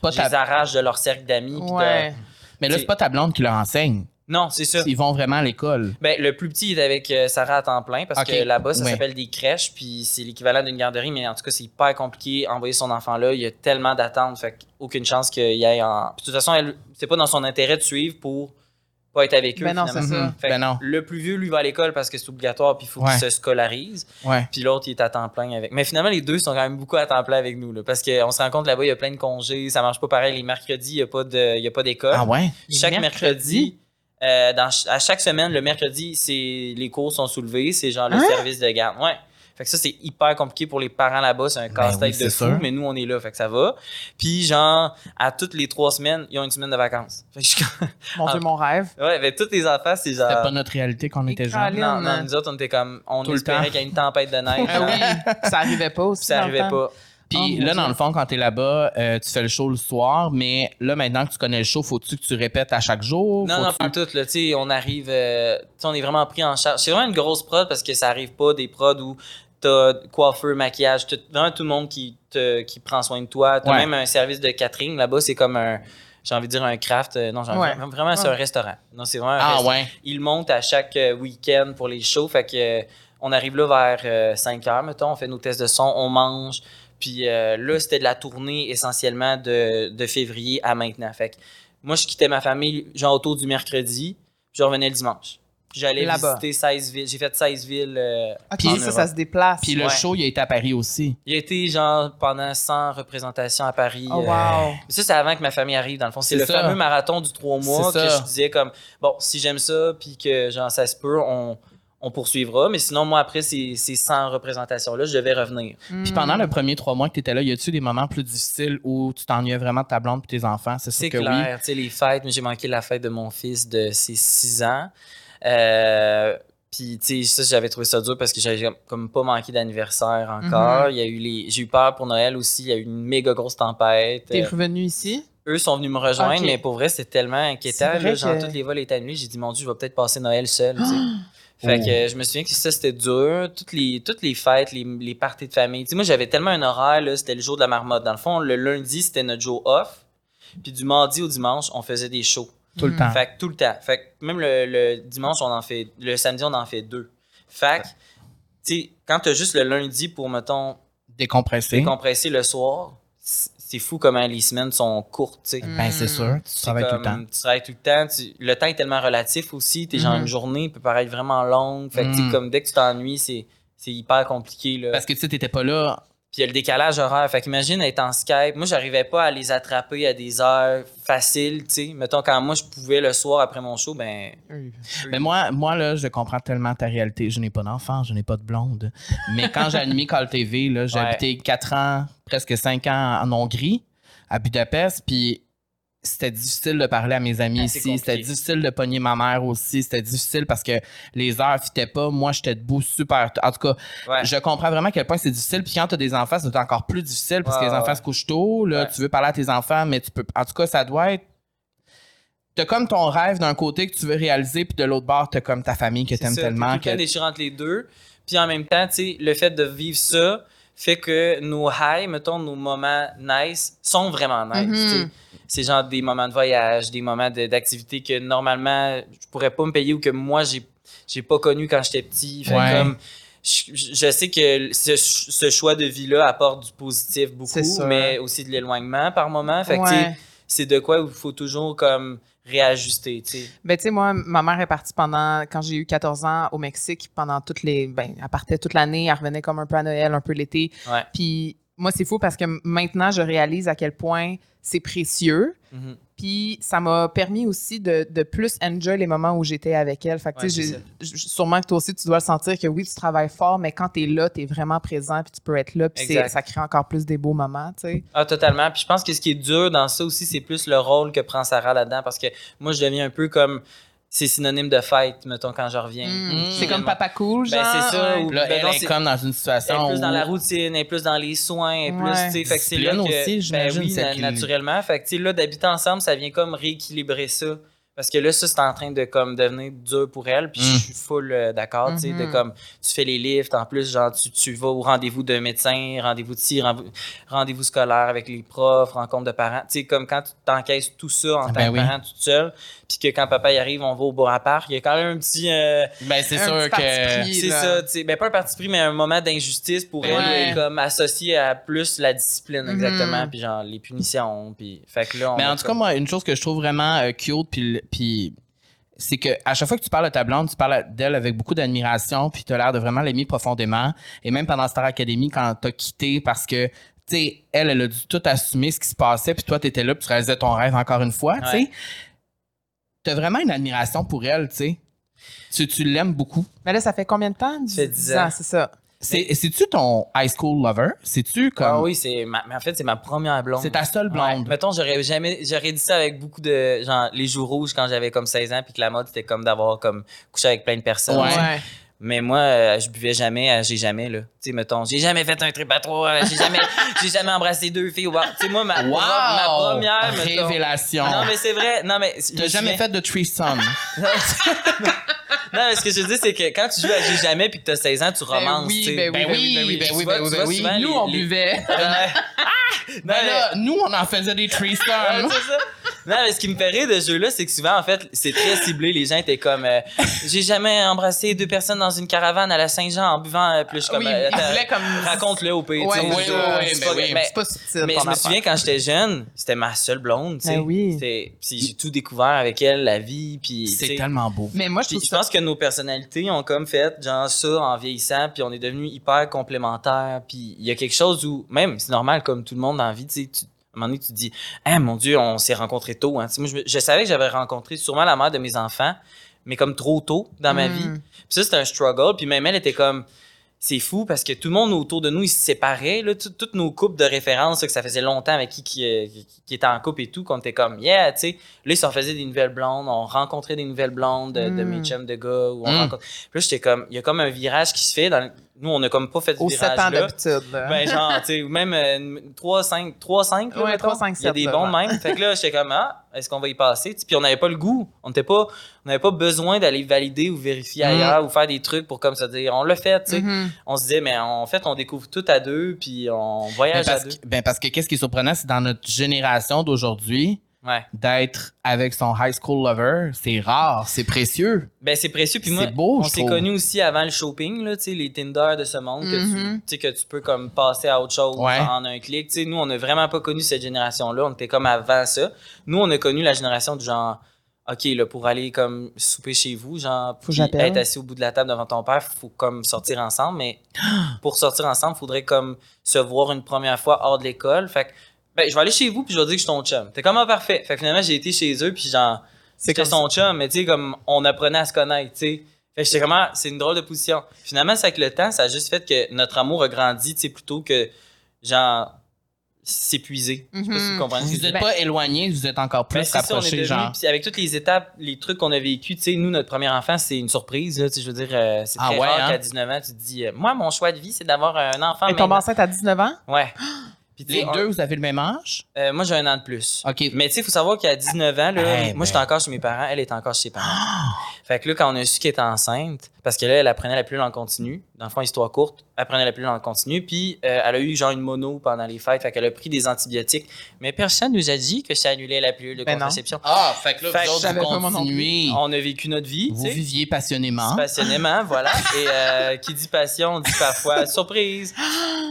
pas je les arrache de leur cercle d'amis. de- mais là, c'est pas ta blonde qui leur enseigne. Non, c'est ça. Ils vont vraiment à l'école. Ben, le plus petit est avec euh, Sarah à temps plein parce que là-bas, ça s'appelle des crèches, puis c'est l'équivalent d'une garderie, mais en tout cas, c'est hyper compliqué envoyer son enfant là. Il y a tellement d'attentes, fait aucune chance qu'il y ait en. Puis de toute façon, elle- c'est pas dans son intérêt de suivre pour pas être avec eux. Ben non, finalement. c'est ça. Mhm. Fait Ben non. Le plus vieux, lui, va à l'école parce que c'est obligatoire, puis il faut Ouais. qu'il se scolarise. Ouais. Puis l'autre, il est à temps plein avec. Mais finalement, les deux sont quand même beaucoup à temps plein avec nous, là, parce qu'on se rend compte là-bas, il y a plein de congés, ça marche pas pareil. Les mercredis, il n'y a pas de- il y a pas d'école Ah ouais? chaque mercredi, euh, dans, à chaque semaine, le mercredi, c'est les cours sont soulevés, c'est genre le Hein? service de garde. Ouais. Fait que ça, c'est hyper compliqué pour les parents là-bas, c'est un casse-tête Ben oui, de c'est fou, sûr. mais nous, on est là, fait que ça va. Puis, genre, à toutes les trois semaines, ils ont une semaine de vacances. Fait que je suis comme- Mon Dieu, Ah. mon rêve. ouais, mais tous les enfants, c'est genre. C'était pas notre réalité quand on était jeunes. Non, non, Caroline. nous autres, on était comme. On Tout espérait qu'il y ait une tempête de neige. Ah oui, ça arrivait pas aussi. ça arrivait temps. pas. Puis Oh, là, dans le fond, quand t'es là-bas, euh, tu fais le show le soir, mais là, maintenant que tu connais le show, faut-tu que tu répètes à chaque jour? Non, non, pas tout. Là, tu on arrive. euh, tu on est vraiment pris en charge. C'est vraiment une grosse prod parce que ça arrive pas des prods où t'as coiffeur, maquillage, tout, vraiment tout le monde qui, te, qui prend soin de toi. T'as Ouais. même un service de catering. Là-bas, c'est comme un. j'ai envie de dire un craft. euh, non, j'ai envie- Ouais. vraiment, c'est un restaurant. Non, c'est vraiment un Ah restaurant. ouais. Ils montent à chaque euh, week-end pour les shows. Fait que euh, on arrive là vers 5 heures, mettons, on fait nos tests de son, on mange. Puis euh, là, c'était de la tournée essentiellement de, de février à maintenant. Fait que moi, je quittais ma famille genre autour du mercredi, puis je revenais le dimanche. Puis j'allais visiter 16 villes. J'ai fait 16 villes. euh, OK, en ça, Europe. ça se déplace. Puis le Ouais. show, il a été à Paris aussi. Il a été genre pendant 100 représentations à Paris. Oh, euh, wow. ça, c'est avant que ma famille arrive, dans le fond. C'est le ça. fameux marathon du trois mois que ça. je disais comme, bon, si j'aime ça, puis que genre, ça se peut, on, on poursuivra. Mais sinon, moi, après ces, ces 100 représentations-là, je devais revenir. Puis pendant le premier trois mois que tu étais là, y a-tu des moments plus difficiles où tu t'ennuyais vraiment de ta blonde et tes enfants? C'est sûr C'est que oui. clair. Tu sais, les fêtes, mais j'ai manqué la fête de mon fils de ses 6 ans. Euh, puis, tu sais, ça, j'avais trouvé ça dur parce que j'avais comme pas manqué d'anniversaire encore. Il y a eu les... J'ai eu peur pour Noël aussi. Il y a eu une méga grosse tempête. T'es revenu ici? eux sont venus me rejoindre, mais pour vrai, c'était tellement inquiétant. C'est vrai là, genre, que- toutes les vols étaient annulés. J'ai dit, mon Dieu, je vais peut-être passer Noël seul. Fait que euh, je me souviens que ça, c'était dur. Toutes les, toutes les fêtes, les, les parties de famille. Tu sais, moi, j'avais tellement un horaire, là, c'était le jour de la marmotte. Dans le fond, le lundi, c'était notre jour off. Puis du mardi au dimanche, on faisait des shows. Tout le temps. Fait que tout le temps. Fait que même le, le dimanche, on en fait. Le samedi, on en fait deux. Fait que, tu sais, quand t'as juste le lundi pour, mettons, Décompressé. décompresser le soir, c'est fou comment les semaines sont courtes, tu sais. Ben, c'est sûr. Tu travailles tout le temps. comme, Tu travailles tout le temps. tu- le temps est tellement relatif aussi. T'es genre Mhm. une journée peut paraître vraiment longue. Fait que, Mhm. comme dès que tu t'ennuies, c'est, c'est hyper compliqué. Là. Parce que tu sais, t'étais pas là. Puis il y a le décalage horaire. Fait qu'imagine être en Skype. Moi, j'arrivais pas à les attraper à des heures faciles, tu sais. Mettons, quand moi, je pouvais le soir après mon show, ben. Mais moi, moi, là, je comprends tellement ta réalité. Je n'ai pas d'enfant, je n'ai pas de blonde. Mais quand j'ai animé Call TV, là, j'ai Ouais. habité 4 ans, presque 5 ans en Hongrie, à Budapest, puis c'était difficile de parler à mes amis c'est ici. C'était difficile de pogner ma mère aussi. C'était difficile parce que les heures fitaient pas. Moi, j'étais debout super. En tout cas, Ouais. je comprends vraiment à quel point c'est difficile. Puis quand tu as des enfants, c'est encore plus difficile parce que les enfants se couchent tôt. Là, Ouais. Tu veux parler à tes enfants, mais tu peux. En tout cas, ça doit être. T'as comme ton rêve d'un côté que tu veux réaliser, puis de l'autre bord, t'as comme ta famille que C'est t'aimes tellement. temps Que... déchirant entre les deux. Puis en même temps, tu sais, le fait de vivre ça fait que nos highs, mettons, nos moments nice, sont vraiment nice. Mhm. C'est genre des moments de voyage, des moments de- d'activité que normalement, je pourrais pas me payer ou que moi, j'ai j'ai pas connu quand j'étais petit. Fait Ouais. comme, je, je sais que ce, ce choix de vie-là apporte du positif beaucoup, mais aussi de l'éloignement par moment. Fait Ouais. c'est de quoi il faut toujours comme réajuster, tu sais. Ben, tu sais, moi, ma mère est partie pendant, quand j'ai eu 14 ans au Mexique, pendant toutes les, ben, elle partait toute l'année, elle revenait comme un peu à Noël, un peu l'été. Ouais. Puis moi, c'est fou parce que maintenant, je réalise à quel point c'est précieux. Mhm. Puis ça m'a permis aussi de, de plus enjoy les moments où j'étais avec elle. Fait que, tu sais, Ouais, j'ai- j- sûrement que toi aussi, tu dois le sentir que oui, tu travailles fort, mais quand tu es là, tu es vraiment présent, puis tu peux être là, puis ça crée encore plus des beaux moments, tu sais. Ah, totalement. Puis je pense que ce qui est dur dans ça aussi, c'est plus le rôle que prend Sarah là-dedans. Parce que moi, je deviens un peu comme. C'est synonyme de fête, mettons, quand je reviens. Mm. C'est comme papa cool, genre. Ben, c'est ça, ouais. ou- Là, Ben elle non, est c'est- comme dans une Elle situation. est plus dans la routine, elle est plus dans les soins, elle est plus, Ouais. tu sais, fait que c'est là que, aussi, ben oui, celle na- qui- naturellement, fait que tu sais, là, d'habiter ensemble, ça vient comme rééquilibrer ça. Parce que là, ça, c'est en train de comme devenir dur pour elle, puis je suis full euh, d'accord, tu sais, de Mhm. comme, tu fais les lifts, en plus, genre, tu, tu vas au rendez-vous de médecin, rendez-vous de ci, rendez- rendez-vous scolaire avec les profs, rencontre de parents, tu sais, comme quand tu t'encaisses tout ça en tant Ben que oui. parent toute seule, puis que quand papa y arrive, on va au bar à parc, il y a quand même un petit... euh, Ben, c'est Un sûr que. pris. c'est ça, tu sais. Ben, pas un parti pris, mais un moment d'injustice pour elle, Ouais. comme associé à plus la discipline, exactement. Mhm. Puis genre, les punitions. Puis, fait que là, on Mais en tout cas, moi, une chose que je trouve vraiment euh, cute, puis, puis c'est que à chaque fois que tu parles de ta blonde, tu parles d'elle avec beaucoup d'admiration, puis tu as l'air de vraiment l'aimer profondément. Et même pendant Star Academy, quand t'as quitté, parce que, tu sais, elle, elle a dû tout assumer ce qui se passait, puis toi, t'étais là, puis tu réalisais ton rêve encore une fois, tu sais. Ouais. T'as vraiment une admiration pour elle, tu sais. Tu, tu l'aimes beaucoup. Mais là, ça fait combien de temps? fait 10 ans. c'est ça. C'est- C'est-tu ton high school lover? C'est-tu comme. Ah oui, c'est ma... mais en fait, c'est ma première blonde. C'est ta seule Ouais. blonde. Mettons, j'aurais jamais, j'aurais dit ça avec beaucoup de, genre, les joues rouges quand j'avais comme 16 ans, puis que la mode, c'était comme d'avoir comme couché avec plein de personnes. Ouais. Mais moi, euh, je buvais jamais, euh, j'ai jamais, là. Tu sais, mettons, j'ai jamais fait un trip à trois, euh, j'ai jamais, j'ai jamais embrassé deux filles. Tu sais, moi, ma, Wow! ma première, mettons- Révélation. Non, mais c'est vrai. Non, mais. T'as jamais fait de threesome. Non, mais ce que je veux dire, c'est que quand tu joues à J'ai jamais puis que t'as 16 ans, tu romances. oui, tu sais. ben Ben oui, ben oui, ben oui, ben oui, ben souvent Nous, on buvait. Ouais. Non, Ben mais- là, nous, on en faisait des Ouais, threesomes. c'est ça. Non, mais ce qui me fait rire de ce jeu-là, c'est que souvent, en fait, c'est très ciblé. Les gens étaient comme, euh, j'ai jamais embrassé deux personnes dans une caravane à la Saint-Jean en buvant euh, plus. Suis comme, oui, euh, il attends, voulait comme... raconte-le au pays. Ouais, tu sais, oui, je- oui, oui, c'est ben pas- oui. mais- C'est pas subtil. mais je me souviens quand j'étais jeune, c'était ma seule blonde, tu sais. Ben oui. Puis j'ai tout découvert avec elle, la vie, puis C'est tellement beau. Mais moi, je trouve ça... pense que nos personnalités ont comme fait genre ça en vieillissant, puis on est devenus hyper complémentaires. Puis il y a quelque chose où, même, c'est normal comme tout le monde dans la vie, tu sais, à un moment donné, tu te dis, ah mon Dieu, on s'est rencontrés tôt. Hein. Moi, je, savais que j'avais rencontré sûrement la mère de mes enfants, mais comme trop tôt dans ma Mm. vie. Puis ça, c'était un struggle. Puis même elle était comme, c'est fou parce que tout le monde autour de nous, ils se. Là, Tout- toutes nos couples de référence, là, que ça faisait longtemps avec qui, qui, euh, qui, qui était en couple et tout, qu'on était comme, yeah, tu sais. Là, ils s'en faisaient des nouvelles blondes, on rencontrait des nouvelles blondes de, de Mm. mes chums de gars. Ou on Mm. rencontre... Puis là, j'étais comme, il y a comme un virage qui se fait. Dans... Nous, on a comme pas fait ce Aux 7 ans d'habitude. là. Ben, genre, tu sais, ou même euh, 3, 5, 3, 5, là, Ouais, mettons. 3, 5, Il y a 7, des bons même. Fait que là, j'étais comme, ah, est-ce qu'on va y passer? Puis on n'avait pas le goût. On n'était pas, on n'avait pas besoin d'aller valider ou vérifier Mm. ailleurs ou faire des trucs pour comme se dire, on l'a fait, tu sais. Mhm. On se disait, mais en fait, on découvre tout à deux, puis on Ben, voyage à parce, deux. que, ben, parce que qu'est-ce qui est surprenant, c'est dans notre génération d'aujourd'hui, Ouais. d'être avec son high school lover, c'est rare, c'est précieux. Ben, c'est précieux. Puis moi, C'est beau, on s'est connus aussi avant le shopping, là, tu sais, les Tinder de ce monde, que, tu, Mhm. tu sais, que tu peux comme passer à autre chose Ouais. en un clic. Tu sais, nous, on n'a vraiment pas connu cette génération-là. On était comme avant ça. Nous, on a connu la génération du genre, OK, là, pour aller comme souper chez vous, genre, Faut être assis au bout de la table devant ton père, faut comme sortir ensemble. Mais pour sortir ensemble, faudrait comme se voir une première fois hors de l'école. Fait que, ben, je vais aller chez vous, puis je vais dire que je suis ton chum. T'es comment parfait. Fait que finalement, j'ai été chez eux, puis genre, C'est c'était son chum, mais tu sais, comme on apprenait à se connaître, tu sais. Fait que j'étais comme, ah, c'est une drôle de position. Finalement, c'est avec le temps, ça a juste fait que notre amour a grandi, tu sais, plutôt que, genre, s'épuiser. Je sais pas si Mhm. vous comprenez ce que Vous je veux n'êtes pas éloignés, vous êtes encore plus Ben, est rapprochés, devenu, genre. puis avec toutes les étapes, les trucs qu'on a vécu, tu sais, nous, notre premier enfant, c'est une surprise, là, tu sais, je veux dire, euh, c'est Ah très ouais, rare hein? qu'à 19 ans, tu te dis, euh, moi, mon choix de vie, c'est d'avoir un enfant tombe maintenant. enceinte à 19 ans? Ouais. Puis, Les deux, vous avez le même âge? euh, moi, j'ai un an de plus. OK. Mais tu sais, il faut savoir qu'à 19 ans, là, Eh moi, ben. j'étais encore chez mes parents, elle était encore chez ses parents. Fait que là, quand on a su qu'elle était enceinte, parce que là, elle apprenait la pilule en continu, dans le fond, histoire courte, elle apprenait la pilule en continu, puis euh, elle a eu genre une mono pendant les fêtes, fait qu'elle a pris des antibiotiques. Mais personne nous a dit que ça annulait la pilule de Ben non. contraception. Ah, fait que là, Fait que vous autres, continuez. On a vécu notre vie, Vous viviez passionnément. Passionnément, voilà. Et euh, qui dit passion, dit parfois surprise.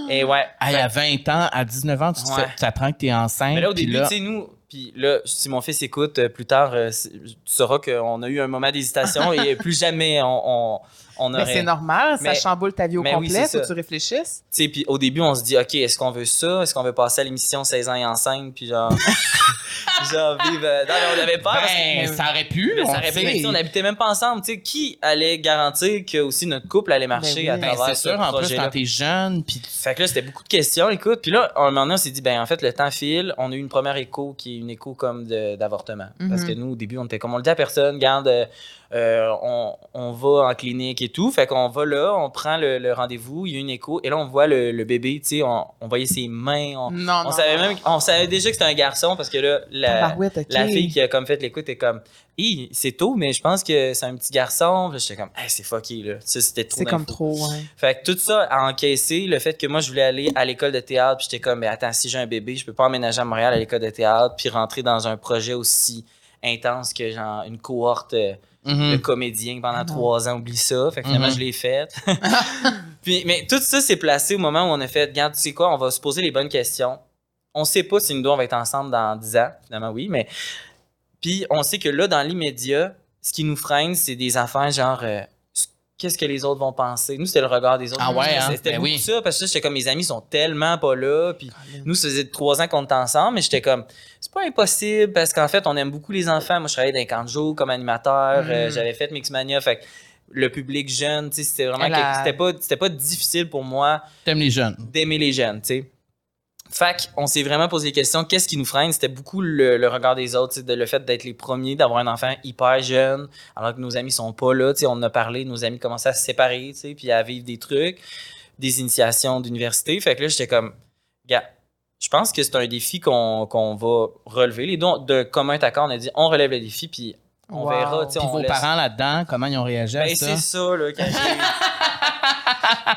Et ouais. Hey, à 20 ans, à 19 ans, tu, Ouais. apprends que t'es enceinte. Mais là, au début, tu sais, nous, puis là, si mon fils écoute euh, plus tard, euh, tu sauras qu'on a eu un moment d'hésitation et plus jamais on, on, on Mais aurait. c'est normal, ça chamboule ta vie au oui, complet, c'est faut que tu réfléchisses. Tu sais, puis au début, on se dit, OK, est-ce qu'on veut ça? Est-ce qu'on veut passer à l'émission 16 ans et enceinte? Puis genre, genre vivre. euh, Non, mais on avait peur parce que. Ben, ça aurait pu, Mais on ça aurait pu, mais on n'habitait même pas ensemble. Tu sais, qui allait garantir que aussi notre couple allait marcher Ben oui. à Ben, travers c'est ce sûr, en plus, quand t'es jeune, puis Fait que là, c'était beaucoup de questions, écoute. Puis là, à un moment donné, on s'est dit, ben en fait, le temps file. On a eu une première écho qui est une écho comme d'avortement. Parce Mhm. que nous, au début, on était comme on le dit à personne, garde, euh, on, on va en clinique et tout. Fait qu'on va là, on prend le, le rendez-vous, il y a une écho, et là, on voit le, le bébé, tu sais, on, on voyait ses mains. On, Non, non. on savait non. même, on savait déjà que c'était un garçon parce que là, la, fille qui a comme fait l'écoute est comme, Hi, c'est tôt, mais je pense que c'est un petit garçon. J'étais comme, Hey, c'est fucké, là. C'était trop C'est comme trop, ouais. Fait que tout ça a encaissé le fait que moi, je voulais aller à l'école de théâtre. Puis j'étais comme, mais attends, si j'ai un bébé, je peux pas emménager à Montréal à l'école de théâtre puis rentrer dans un projet aussi intense que genre une cohorte euh, Mhm. de comédiens pendant trois ans. Oublie ça. Fait que finalement, Mhm. je l'ai fait. puis, mais tout ça s'est placé au moment où on a fait, regarde, tu sais quoi, on va se poser les bonnes questions. On sait pas si nous deux, on va être ensemble dans dix ans. Finalement, oui, mais. Puis on sait que là, dans l'immédiat, ce qui nous freine, c'est des affaires genre. euh, Qu'est-ce que les autres vont penser? Nous, c'était le regard des autres. Ah ouais, hein? C'était Ben oui. ça, parce que j'étais comme, mes amis sont tellement pas là. Puis nous, ça faisait trois ans qu'on était ensemble, mais j'étais comme, c'est pas impossible, parce qu'en fait, on aime beaucoup les enfants. Moi, je travaillais dans camp de jour comme animateur. Mm. euh, J'avais fait Mixmania, fait le public jeune, tu sais, c'était vraiment c'était pas, c'était pas difficile pour moi T'aimes les jeunes. d'aimer les jeunes, tu sais. Fait on s'est vraiment posé des questions. Qu'est-ce qui nous freine? C'était beaucoup le, le regard des autres, de le fait d'être les premiers, d'avoir un enfant hyper jeune, alors que nos amis sont pas là. On en a parlé, nos amis commençaient à se séparer, puis à vivre des trucs, des initiations d'université. Fait que là, j'étais comme, gars, je pense que c'est un défi qu'on va relever. Les deux, de commun accord, on a dit, on relève le défi, puis on Wow. verra. Puis on vos laisse- parents là-dedans, comment ils ont réagi à ben, ça? c'est ça, là. Quand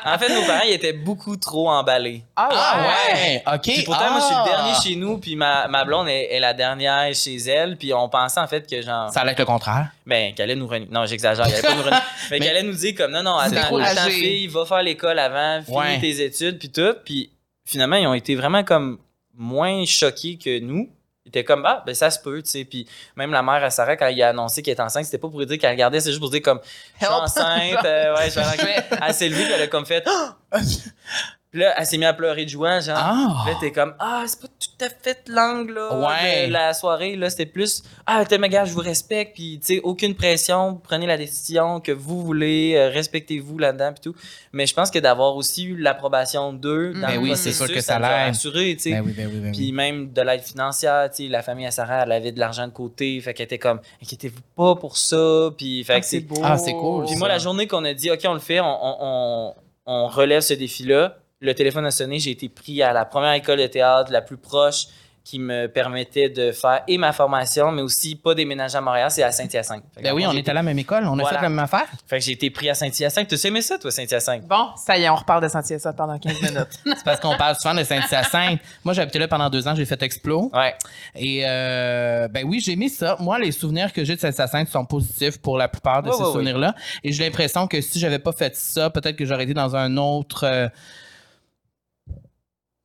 en fait, nos parents, ils étaient beaucoup trop emballés. Ah, Ah ouais? ouais, ok. Puis pourtant, moi, je suis le Ah. dernier chez nous, puis ma, ma blonde est, est la dernière chez elle, puis on pensait en fait que genre, Ça allait être le contraire? ben, qu'elle allait nous renier. Non, j'exagère, elle allait pas nous renier. Mais, Mais- qu'elle allait nous dire comme, non, non, attends, ta fille, va faire l'école avant, finis Ouais. tes études, puis tout. Puis finalement, ils ont été vraiment comme moins choqués que nous. Ils étaient comme, ah, ben ça se peut, tu sais. Puis même la mère à Sarah, quand il a annoncé qu'elle était enceinte, c'était pas pour lui dire qu'elle regardait, c'est juste pour dire comme, je suis enceinte, euh, ouais, je vais aller- Elle s'est levée, elle a comme fait, puis là, elle s'est mise à pleurer de joie, genre. Ah. Là, t'es comme, ah, c'est pas tout à fait l'angle, là, Ouais. de la soirée, là. C'était plus, ah, t'es gars, je vous respecte, puis, tu sais, aucune pression, prenez la décision que vous voulez, euh, respectez-vous là-dedans, puis tout. Mais je pense que d'avoir aussi eu l'approbation d'eux dans Ben le oui, processus, c'est sûr que ça l'aide. tu sais. Ben oui, ben oui, ben Puis oui. même de l'aide financière, tu sais, la famille à Sarah, elle avait de l'argent de côté, fait qu'elle était comme, inquiétez-vous pas pour ça, puis fait Ah, que c'est c'est beau. Ah, c'est cool. puis ça. moi, la journée qu'on a dit, OK, on le fait, on, on, on- on relève ce défi-là, le téléphone a sonné, j'ai été pris à la première école de théâtre la plus proche qui me permettait de faire et ma formation, mais aussi pas déménager à Montréal, c'est à Saint-Hyacinthe. Ben oui, on était à la même école, on a Voilà. fait la même affaire. Fait que j'ai été pris à Saint-Hyacinthe. Tu aimé ça, toi, Saint-Hyacinthe? Bon, ça y est, on repart de Saint-Hyacinthe pendant 15 minutes. C'est parce qu'on parle souvent de Saint-Hyacinthe. Moi, j'ai habité là pendant deux ans, j'ai fait Explo. Ouais. Et euh, ben oui, j'ai mis ça. Moi, les souvenirs que j'ai de Saint-Hyacinthe sont positifs pour la plupart de Ouais, ces ouais, souvenirs-là. Et j'ai l'impression que si j'avais pas fait ça, peut-être que j'aurais été dans un autre. euh,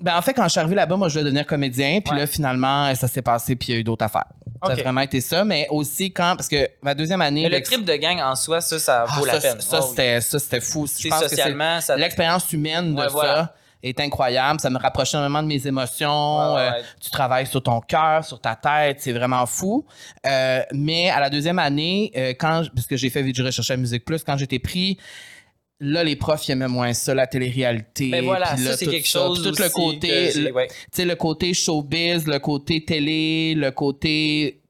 Ben, en fait, quand je suis arrivé là-bas, moi, je voulais devenir comédien. Puis Ouais. là, finalement, ça s'est passé, puis il y a eu d'autres affaires. Ça a vraiment été ça. Mais aussi, quand. Parce que ma deuxième année. Mais le trip de gang en soi, ça, ça Ah, vaut la ça, peine. Ça, Oh, c'était, ça, c'était fou. Je pense que socialement, ça. L'expérience humaine de Ouais, ça voilà. est incroyable. Ça me rapproche énormément de mes émotions. Ouais, ouais, Euh, tu travailles sur ton cœur, sur ta tête. C'est vraiment fou. Euh, mais à la deuxième année, euh, quand, parce que j'ai fait du recherche à Musique Plus, quand j'étais pris, là, les profs ils aimaient moins ça, la télé-réalité. Mais Ben voilà, puis là, ça, c'est tout quelque ça. chose. Puis tout le côté, que le- ouais. tu sais, le côté showbiz, le côté télé, le côté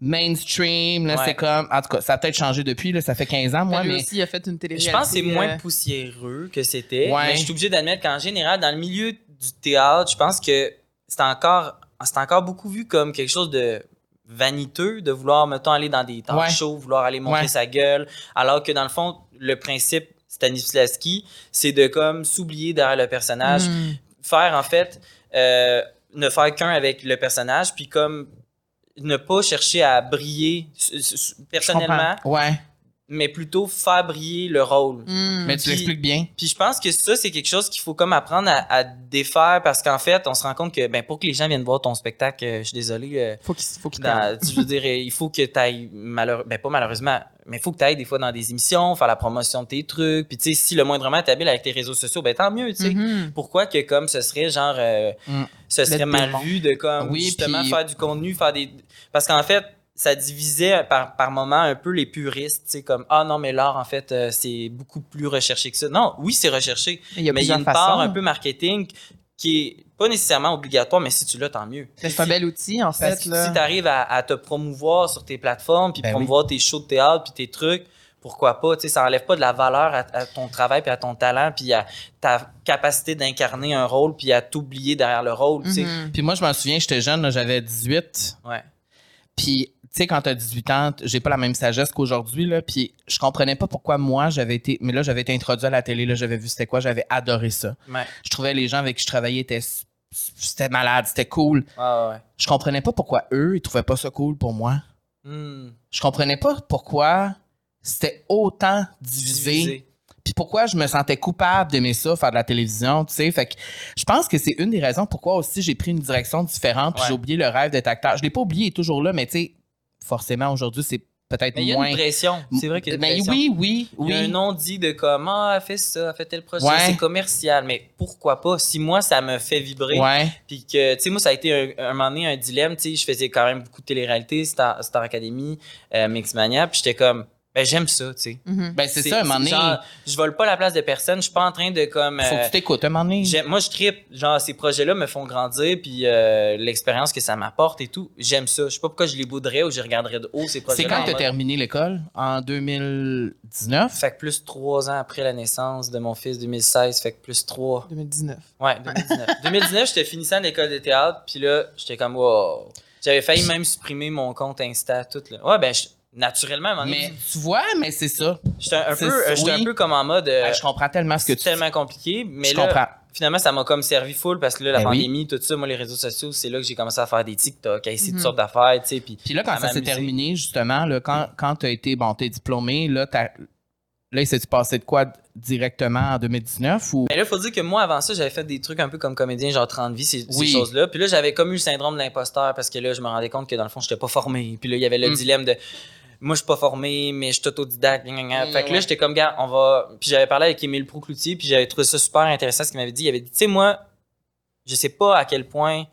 mainstream, là, Ouais. c'est comme, en tout cas, ça a peut-être changé depuis, là, ça fait 15 ans, moi, lui mais aussi, il a fait une télé Je pense que c'est moins poussiéreux que c'était. Ouais. Mais je suis obligé d'admettre qu'en général, dans le milieu du théâtre, je pense que c'est encore, c'est encore beaucoup vu comme quelque chose de vaniteux de vouloir, mettons, aller dans des Ouais. shows, vouloir aller montrer Ouais. sa gueule. Alors que dans le fond, le principe Stanislavski, c'est de comme s'oublier derrière le personnage, Hmm. faire en fait, euh, ne faire qu'un avec le personnage, puis comme ne pas chercher à briller personnellement. Ouais, mais plutôt faire briller le rôle. Hmm. mais tu Puis- l'expliques bien. Puis je pense que ça, c'est quelque chose qu'il faut comme apprendre à, à défaire parce qu'en fait, on se rend compte que ben, pour que les gens viennent voir ton spectacle, euh, je suis désolé, euh, Faut qu'il faut qu'il dans- je veux dire, euh, il faut que tu ailles, malheureux, ben pas malheureusement, mais il faut que tu ailles des fois dans des émissions, faire la promotion de tes trucs. Puis tu sais, si le moindrement tu habile avec tes réseaux sociaux, ben tant mieux, tu sais. Mhm. Pourquoi que comme ce serait genre, euh, Mm. ce serait mal vu de comme Oui, justement faire du contenu, faire des. Parce qu'en fait, ça divisait par, par moment un peu les puristes, tu sais, comme ah non, mais l'art, en fait, euh, c'est beaucoup plus recherché que ça. Non, oui, c'est recherché, Il y a mais il y a une façons. part un peu marketing qui est pas nécessairement obligatoire, mais si tu l'as, tant mieux. C'est un bel outil, en Parce fait. que Là. si tu arrives à, à te promouvoir sur tes plateformes, puis Ben promouvoir tes shows de théâtre, puis tes trucs, pourquoi pas? Tu sais, ça enlève pas de la valeur à, à ton travail, puis à ton talent, puis à ta capacité d'incarner un rôle, puis à t'oublier derrière le rôle. tu sais. Mhm. Puis moi, je m'en souviens, j'étais jeune, j'avais 18. Ouais. Puis, tu sais, quand t'as 18 ans, j'ai pas la même sagesse qu'aujourd'hui, là. Puis, je comprenais pas pourquoi moi, j'avais été. Mais là, j'avais été introduit à la télé, là, j'avais vu c'était quoi, j'avais adoré ça. Ouais. Je trouvais les gens avec qui je travaillais étaient. C'était malade, c'était cool. Ouais, ouais. Je comprenais pas pourquoi eux, ils trouvaient pas ça cool pour moi. Hmm. Je comprenais pas pourquoi c'était autant divisé. Divisé. Puis pourquoi je me sentais coupable d'aimer ça, faire de la télévision, tu sais. Fait que je pense que c'est une des raisons pourquoi aussi j'ai pris une direction différente, puis Ouais. j'ai oublié le rêve d'être acteur. Je l'ai pas oublié, il est toujours là, mais tu sais, forcément aujourd'hui c'est peut-être Mais il y a moins. une pression. C'est vrai qu'il y a une Mais pression. oui, oui, Il y a un oui. nom dit de comme Ah, elle fait ça, elle fait tel projet, Ouais. c'est commercial. Mais pourquoi pas? Si moi, ça me fait vibrer, Ouais. Puis que, tu sais, moi, ça a été un, un moment donné un dilemme. Tu sais, je faisais quand même beaucoup de télé-réalité, Star, Star Academy, euh, Mixmania. Puis j'étais comme, ben, j'aime ça, tu sais. Mhm. Ben c'est ça, un moment donné. genre, je vole pas la place de personne. Je suis pas en train de comme. Faut que euh, tu t'écoutes, un moment donné. j'aime- moi, je tripe. Genre, ces projets-là me font grandir. Puis euh, l'expérience que ça m'apporte et tout, j'aime ça. Je sais pas pourquoi je les bouderais ou je les regarderais de haut, ces C'est projets-là. quand en tu as terminé l'école? En 2019? Fait que plus trois ans après la naissance de mon fils, 2016, fait que plus trois. 2019. Ouais, 2019. 2019, j'étais finissant l'école de théâtre, puis là, j'étais comme, wow. J'avais failli même supprimer mon compte Insta, tout. Là. Ouais, ben, je- naturellement. à un Mais tu vois, mais c'est ça. J'étais un, c'est peu, ça, euh, oui. un peu comme en mode. euh, je comprends tellement ce que c'est tu tellement compliqué, mais Je là, comprends. finalement, ça m'a comme servi full parce que là, la Ben oui. pandémie, tout ça, moi, les réseaux sociaux, c'est là que j'ai commencé à faire des TikTok, à essayer Mhm. toutes sortes d'affaires, tu sais. Puis, Puis là, quand ça s'est terminé, justement, là, quand, quand tu as été, bon, t'es diplômé, là, t'as- là, il s'est passé de quoi directement en 2019 ou? Mais là, il faut dire que moi, avant ça, j'avais fait des trucs un peu comme comédien, genre 30 vies, ces, ces choses-là. Puis là, j'avais comme eu le syndrome de l'imposteur parce que là, je me rendais compte que dans le fond, j'étais pas formé. Puis là, il y avait le Mm. dilemme de moi, je suis pas formé, mais je suis autodidacte. gna, gna, gna. Mm, fait que là, j'étais comme, gars, on va. Puis j'avais parlé avec Émile Proucloutier, puis j'avais trouvé ça super intéressant ce qu'il m'avait dit. Il avait dit, tu sais, moi, je sais pas à quel point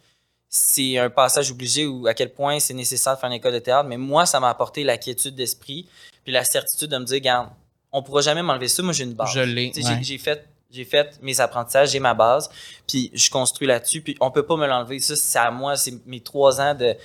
c'est un passage obligé ou à quel point c'est nécessaire de faire une école de théâtre, mais moi, ça m'a apporté la quiétude d'esprit, puis la certitude de me dire, regarde, on pourra jamais m'enlever ça. Moi, j'ai une base. Je l'ai. Ouais. J'ai fait, j'ai fait mes apprentissages, j'ai ma base, puis je construis là-dessus, puis on peut pas me l'enlever. Ça, c'est à moi, c'est mes trois ans de,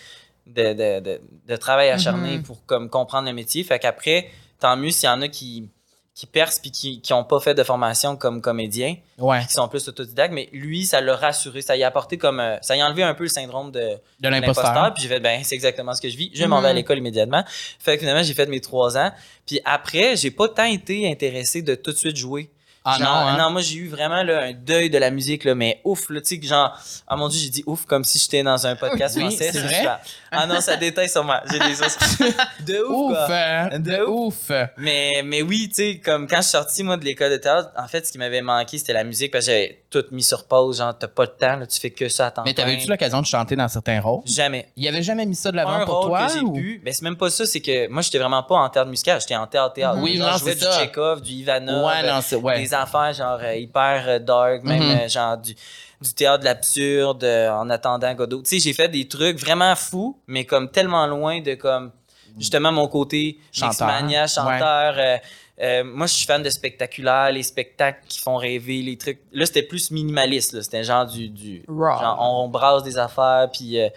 de, de, de, de travail acharné Mhm. pour comme, comprendre le métier. Fait qu'après, tant mieux s'il y en a qui, qui percent puis qui qui ont pas fait de formation comme comédien, Ouais. qui sont plus autodidactes, mais lui, ça l'a rassuré, ça y a apporté comme... euh, ça y a enlevé un peu le syndrome de, De l'imposteur. l'imposteur. Puis j'ai fait, ben, c'est exactement ce que je vis. Je m'en vais à Mhm. l'école immédiatement. Fait que finalement, j'ai fait mes trois ans. Puis après, j'ai pas tant été intéressé de tout de suite jouer. Ah Genre, non, hein? moi j'ai eu vraiment là, un deuil de la musique, là, mais ouf, là, tu sais, genre, ah mon dieu, j'ai dit ouf comme si j'étais dans un podcast Oui, français. c'est vrai? super. Ah non, ça détaille sur moi. J'ai des os. De ouf, Ouf, quoi. hein, de ouf. Mais, mais oui, tu sais, comme quand je suis sorti, moi, de l'école de théâtre, en fait, ce qui m'avait manqué, c'était la musique, parce que j'avais tout mis sur pause, genre, t'as pas de temps, là, tu fais que ça à temps Mais t'avais-tu l'occasion de chanter dans certains rôles? Jamais. Il avait jamais mis ça de l'avant pour toi? que ou- pu, mais c'est même pas ça, c'est que moi, j'étais vraiment pas en théâtre musical, j'étais en théâtre théâtre. Oui, Genre, non, je jouais du ça. Chekhov, du Ivanov, Ouais, non. Ouais. des affaires genre euh, hyper euh, dark, même Mhm. euh, genre du, du théâtre de l'absurde en attendant Godot. Tu sais, j'ai fait des trucs vraiment fous, mais comme tellement loin de comme justement mon côté Chanteur. Chanteur. euh, euh, moi, je suis fan de spectaculaire, les spectacles qui font rêver, les trucs. Là, c'était plus minimaliste. C'était genre du, du genre on, on brasse des affaires puis euh,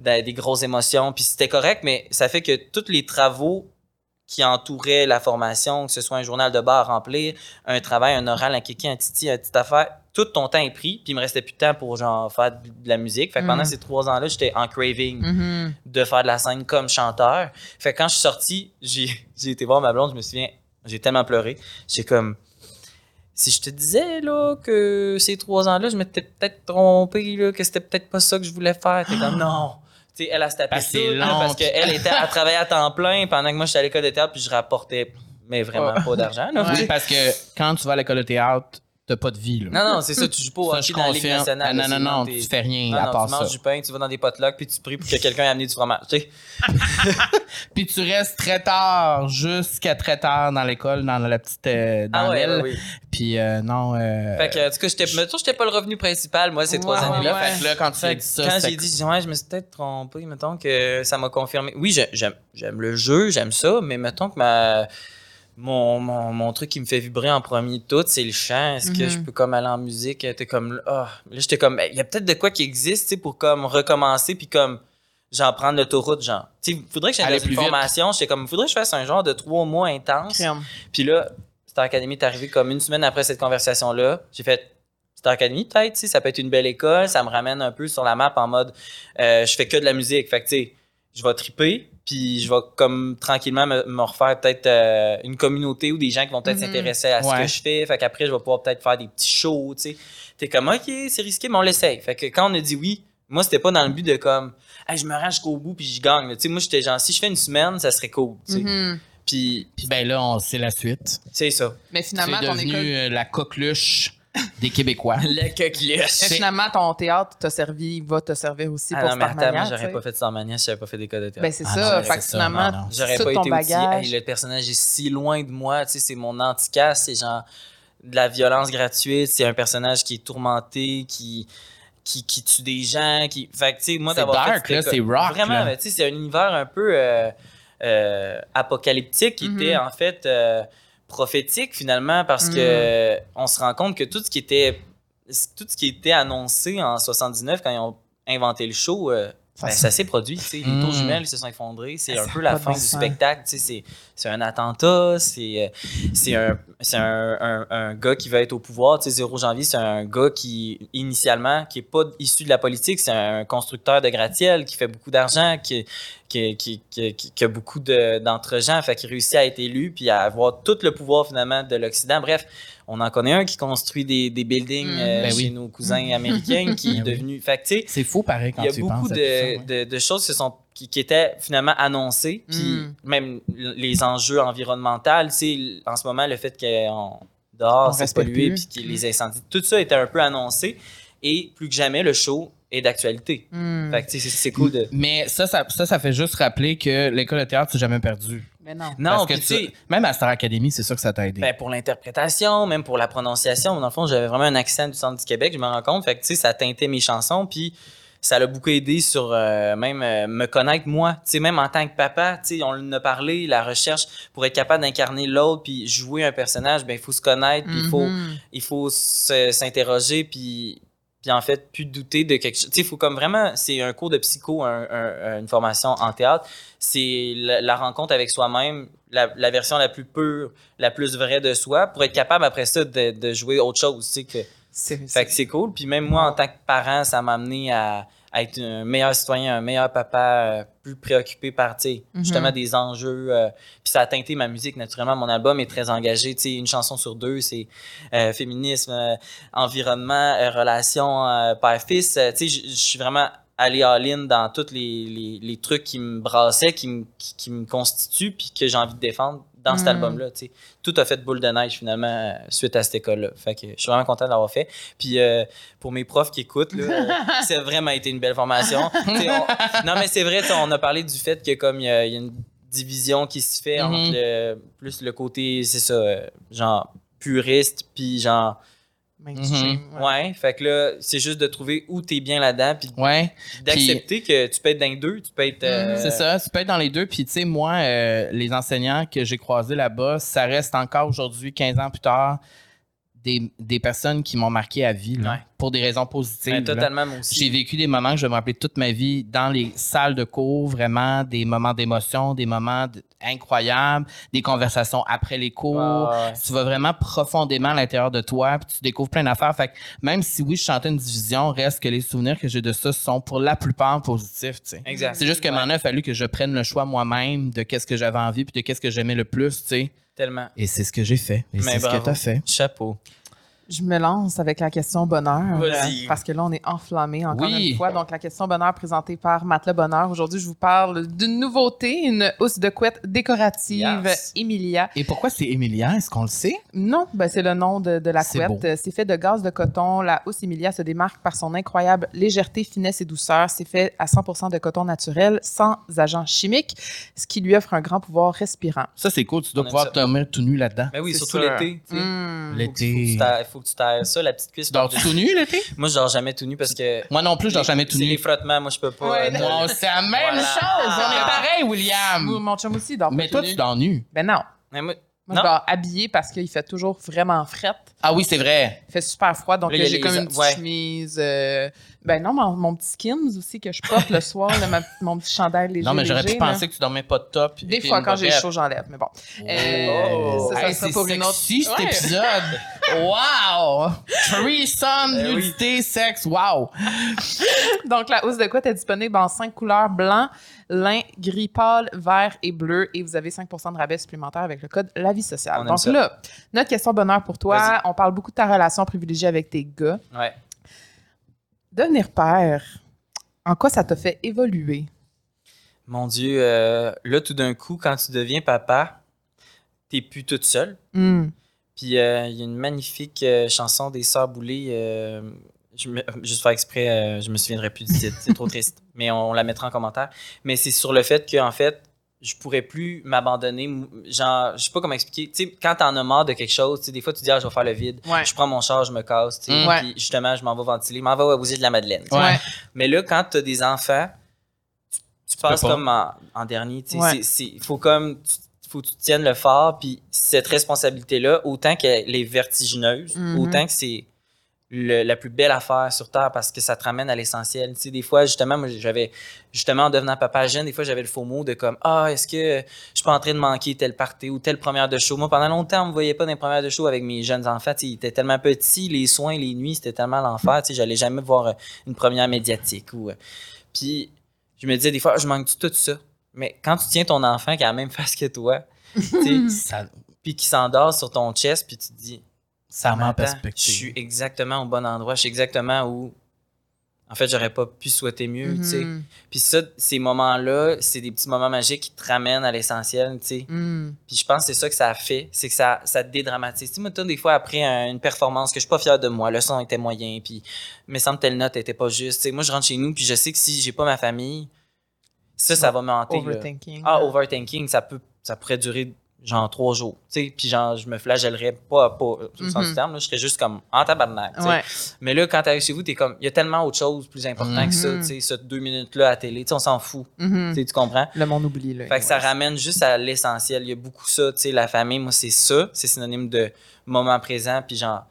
des, des grosses émotions, puis c'était correct, mais ça fait que tous les travaux qui entouraient la formation, que ce soit un journal de bar à remplir, un travail, un oral, un kiki, un titi, une petite affaire, tout ton temps est pris, puis il me restait plus de temps pour genre faire de la musique. Fait que pendant Mhm. ces trois ans-là, j'étais en craving Mhm. de faire de la scène comme chanteur. Fait que quand je suis sorti, j'ai j'ai été voir ma blonde, je me souviens, j'ai tellement pleuré. J'ai comme si je te disais là que ces trois ans-là, je m'étais peut-être trompé là, que c'était peut-être pas ça que je voulais faire. T'es comme non. Tu sais, elle a se tapé Parce long, parce qu'elle était à travailler à temps plein pendant que moi j'étais à l'école de théâtre puis je rapportais mais vraiment pas d'argent. Oui, parce que quand tu vas à l'école de théâtre, t'as pas de vie. Là. Non, non, c'est ça, tu joues pas au Ça, hockey dans la Ligue confirme. nationale. Ah, non, non, non, tu fais rien à part tu manges ça. du pain, tu vas dans des potlucks puis tu pries pour que quelqu'un ait amené du fromage. Tu sais. Puis tu restes très tard, jusqu'à très tard dans l'école, dans la petite. euh, dans Ah l'aile. Puis euh, non. euh, Fait que, en tout cas, j'étais, pas le revenu principal, moi, ces trois années-là. ouais. Fait Fait que là, quand tu as dit ça, quand j'ai dit, ouais, je me suis peut-être trompé, mettons que ça m'a confirmé. Oui, j'ai- j'aime, j'aime le jeu, j'aime ça, mais mettons que ma, mon, mon, mon truc qui me fait vibrer en premier de tout, c'est le chant. Est-ce que Mhm. je peux comme aller en musique? T'es comme, ah, là, j'étais comme, il y a peut-être de quoi qui existe, tu sais, pour comme recommencer, puis comme, genre, prendre l'autoroute, genre. Tu sais, faudrait que j'aille dans une vite. formation. J'étais comme, faudrait que je fasse un genre de trois mois intense. Crème. Puis là, Star Academy est arrivé comme une semaine après cette conversation-là. J'ai fait Star Academy, peut-être, tu sais, ça peut être une belle école, ça me ramène un peu sur la map en mode euh, je fais que de la musique. Fait que, tu sais, je vais triper, puis je vais comme tranquillement me, me refaire peut-être euh, une communauté ou des gens qui vont peut-être Mhm. s'intéresser à ce Ouais. que je fais. Fait qu'après, je vais pouvoir peut-être faire des petits shows, tu sais. T'es comme, OK, c'est risqué, mais on l'essaye. Fait que quand on a dit oui, moi, c'était pas dans le but de comme, hey, je me rends jusqu'au bout puis je gagne. Tu sais, moi, j'étais genre, si je fais une semaine, ça serait cool, tu sais. Mhm. Puis, Puis ben là, on c'est la suite. c'est ça. Mais Tu finalement, es ton devenu école. euh, la coqueluche des Québécois. Le coqueluche. Mais finalement, ton théâtre t'a servi, va te servir aussi Ah pour non, mais attends, j'aurais pas fait Starmania si j'avais pas fait des codes de théâtre. Ben, c'est Ah ça. non, fait que c'est finalement. J'aurais pas été aussi. bagage. Hey, le personnage est si loin de moi, tu sais, c'est mon anticasse, c'est genre de la violence gratuite, c'est un personnage qui est tourmenté, qui. Qui, qui tue des gens, qui. Fait que, tu sais, moi, C'est d'avoir fait dark, cette là, c'est rock, Vraiment, tu sais, c'est un univers un peu euh, euh, apocalyptique qui Mhm. était, en fait, euh, prophétique, finalement, parce que on se rend compte que tout ce qui était. Tout ce qui était annoncé en 79, quand ils ont inventé le show, euh, Ça Ben, ça s'est produit, tu sais. Les tours jumelles se sont effondrés. C'est un peu la de fin du spectacle. Tu sais, c'est- un attentat. C'est euh, c'est un, un, un, un gars qui va être au pouvoir. Tu sais, 0 janvier, c'est un gars qui, initialement, qui est pas issu de la politique. C'est un constructeur de gratte-ciel qui fait beaucoup d'argent, qui, qui, qui, qui, qui- qui a beaucoup de- d'entre-gens. Fait qu'il réussit à être élu puis à avoir tout le pouvoir, finalement, de l'Occident. Bref, on en connaît un qui construit des, des buildings Mhm. euh, Ben chez oui. nos cousins américains qui est Ben oui. devenu... Tu sais, C'est fou pareil quand il y a tu beaucoup penses de, tout ça, ouais. de, de choses qui, sont, qui, qui étaient finalement annoncées. Puis Mm. même l- les enjeux environnementaux, tu sais, en ce moment, le fait que on- dehors, c'est pollué, puis que les incendies, tout ça était un peu annoncé. Et plus que jamais, le show est d'actualité. Hmm. Fait que tu sais, c'est c'est cool de. Mais ça, ça, ça, ça fait juste rappeler que l'école de théâtre, c'est jamais perdu. Mais non. Non, Parce que tu- même à Star Academy, c'est sûr que ça t'a aidé. ben, pour l'interprétation, même pour la prononciation, dans le fond, j'avais vraiment un accent du centre du Québec, je me rends compte. Fait que, tu sais, ça teintait mes chansons, puis ça l'a beaucoup aidé sur euh, même euh, me connaître moi. Tu sais, même en tant que papa, tu sais, on en a parlé, la recherche pour être capable d'incarner l'autre, puis jouer un personnage, ben, il faut se connaître, puis il faut, Mhm. il faut s'interroger, puis, puis en fait, plus douter de quelque chose. Tu sais, il faut comme vraiment, c'est un cours de psycho, un- un- une formation en théâtre, c'est la, la rencontre avec soi-même, la, la version la plus pure, la plus vraie de soi, pour être capable après ça de, de jouer autre chose, tu sais, que... C'est Fait que c'est cool. Puis même moi, en tant que parent, ça m'a amené à être un meilleur citoyen, un meilleur papa, euh, plus préoccupé par, tu Mhm. justement des enjeux. euh, puis ça a teinté ma musique, naturellement. Mon album est très engagé. Tu sais, une chanson sur deux, c'est euh, féminisme, euh, environnement, euh, relations euh, père-fils. Euh, tu sais, je suis vraiment allé all-in dans tous les, les, les trucs qui me brassaient, qui me, qui, qui me constituent, puis que j'ai envie de défendre dans cet Mhm. album-là. tout a fait boule de neige finalement euh, suite à cette école-là. Fait que je suis vraiment content de l'avoir fait. Puis euh, pour mes profs qui écoutent, là, euh, ça a vraiment été une belle formation. On- Non, mais c'est vrai, on a parlé du fait que comme il y, a il y a une division qui se fait entre le, plus le côté, c'est ça, euh, genre puriste, puis genre, mainstream. ouais. ouais, fait que là, c'est juste de trouver où t'es bien là-dedans, puis Ouais, d'accepter que tu peux être dans les deux, tu peux être... euh, c'est ça. Tu peux être dans les deux. Puis, tu sais, moi, euh, les enseignants que j'ai croisés là-bas, ça reste encore aujourd'hui, 15 ans plus tard, des, des personnes qui m'ont marqué à vie, là, Ouais. pour des raisons positives. totalement, moi aussi. J'ai vécu des moments que je vais me rappeler toute ma vie dans les salles de cours, vraiment des moments d'émotion, des moments incroyables, des conversations après les cours. Ouais. Tu vas vraiment profondément à l'intérieur de toi, puis tu découvres plein d'affaires. Fait que même si oui, je chantais une division, reste que les souvenirs que j'ai de ça sont pour la plupart positifs. C'est juste que maintenant, il a fallu que je prenne le choix moi-même de qu'est-ce que j'avais envie puis de qu'est-ce que j'aimais le plus, sais. Tellement. Et c'est ce que j'ai fait. Et c'est ce que tu as fait. Chapeau. Je me lance avec la question bonheur. Vas-y. Parce que là, on est enflammé encore Oui. une fois. Donc, la question bonheur présentée par Matelas Bonheur. Aujourd'hui, je vous parle d'une nouveauté, une housse de couette décorative Yes. Emilia. Et pourquoi c'est Emilia? Est-ce qu'on le sait? Non, ben c'est le nom de, de la couette. C'est fait de gaz de coton. La housse Emilia se démarque par son incroyable légèreté, finesse et douceur. C'est fait à 100% de coton naturel, sans agents chimiques, ce qui lui offre un grand pouvoir respirant. Ça, c'est cool. Tu dois On pouvoir te mettre tout nu là-dedans. Mais oui, C'est surtout l'été. tu sais. Mm. L'été. Il faut que tu ça, la petite cuisse. Tu dors par-dessus. tout nu l'été? Moi, je dors jamais tout nu parce que. Moi non plus, je dors jamais tout c'est nu. les frottements, moi, je peux pas. Ouais, euh, Non, c'est la même Voilà. chose. On est pareil, William. Mon chum aussi, il dort pas Mais tout toi, nu. tu dors nu. Ben non. Mais moi, Moi, Non. je dors habillé parce qu'il fait toujours vraiment fret. Ah oui, c'est vrai. Il fait super froid, donc j'ai comme une petite ouais. chemise. euh, ben non, mon, mon petit skins aussi que je porte le soir, là, ma- mon petit chandail léger. Non, mais j'aurais pu penser que tu dormais pas de top. Des fois, quand j'ai chaud, j'enlève, mais bon. Oh. Euh, ça, ça Hey, c'est pour une autre- sexy, cet Ouais. épisode. Wow! Threesome, Eh oui. nudité, sexe, wow! Donc, la housse de couette est disponible en cinq couleurs blanc, lin, gris pâle, vert et bleu. Et vous avez 5% de rabais supplémentaire avec le code La Vie Sociale. On aime Donc ça. là, notre question bonheur pour toi. On parle beaucoup de ta relation privilégiée avec tes gars. ouais. Devenir père, en quoi ça t'a fait évoluer? Mon Dieu, euh, là, tout d'un coup, quand tu deviens papa, t'es plus toute seule. Hmm. Puis euh, il y a une magnifique euh, chanson des Sœurs Boulay. euh, je me- juste faire exprès, je me souviendrai plus du titre. C'est trop triste. Mais on, on la mettra en commentaire. Mais c'est sur le fait que en fait, je pourrais plus m'abandonner. Genre, je sais pas comment expliquer. Tu sais, quand t'en as marre de quelque chose, tu sais, des fois tu dis, ah, je vais faire le vide. Ouais. Je prends mon char, je me casse. tu sais, Mm. Ouais. Puis justement, je m'en vais ventiler. Je m'en vais îles de la Madeleine. Ouais. Mais là, quand tu as des enfants, tu, tu passes comme en, en dernier. tu sais. Ouais. C'est- c'est- Il faut comme. tu- faut que tu tiennes le fort, puis cette responsabilité-là, autant qu'elle est vertigineuse, Mhm. autant que c'est le- la plus belle affaire sur Terre parce que ça te ramène à l'essentiel. Tu sais, des fois, justement, moi, j'avais, justement, en devenant papa jeune, des fois, j'avais le faux mot de comme, ah, est-ce que je suis pas en train de manquer telle partie ou telle première de show? Moi, pendant longtemps, on me voyait pas dans les premières de show avec mes jeunes enfants. Tu sais, ils étaient tellement petits, les soins, les nuits, c'était tellement l'enfer. Tu sais, j'allais jamais voir euh, une première médiatique ou, euh, puis, je me disais des fois, je manque de tout ça. Mais quand tu tiens ton enfant qui a la même face que toi, tu sais, puis qui s'endort sur ton chest, puis tu te dis, ça met en Attends, perspective. Je suis exactement au bon endroit. Je suis exactement où. En fait, j'aurais pas pu souhaiter mieux, tu sais. Mhm. Puis ça, ces moments-là, c'est des petits moments magiques qui te ramènent à l'essentiel, tu sais. Mhm. Puis je pense que c'est ça que ça a fait, c'est que ça, ça dédramatise. Tu sais, mettons, des fois, après un- une performance que je suis pas fier de moi, le son était moyen, puis me semble telle note était pas juste. Tu sais, moi, je rentre chez nous, puis je sais que si j'ai pas ma famille, ça, ça va me hanter. là. Overthinking. Ah, overthinking, ça peut, ça pourrait durer genre trois jours, tu sais, puis genre je me flagellerais pas, pas au sens Mhm. du terme, là, je serais juste comme en tabarnak, tu sais. Ouais. Mais là, quand t'arrives chez vous, t'es comme, il y a tellement autre chose plus important que ça, Mhm. tu sais, ce deux minutes-là à télé, tu sais, on s'en fout, Mhm. tu comprends? Le monde oublie, là. Fait que ça ramène juste à l'essentiel. Il y a beaucoup ça, tu sais, la famille, moi, c'est ça. C'est synonyme de moment présent, puis genre,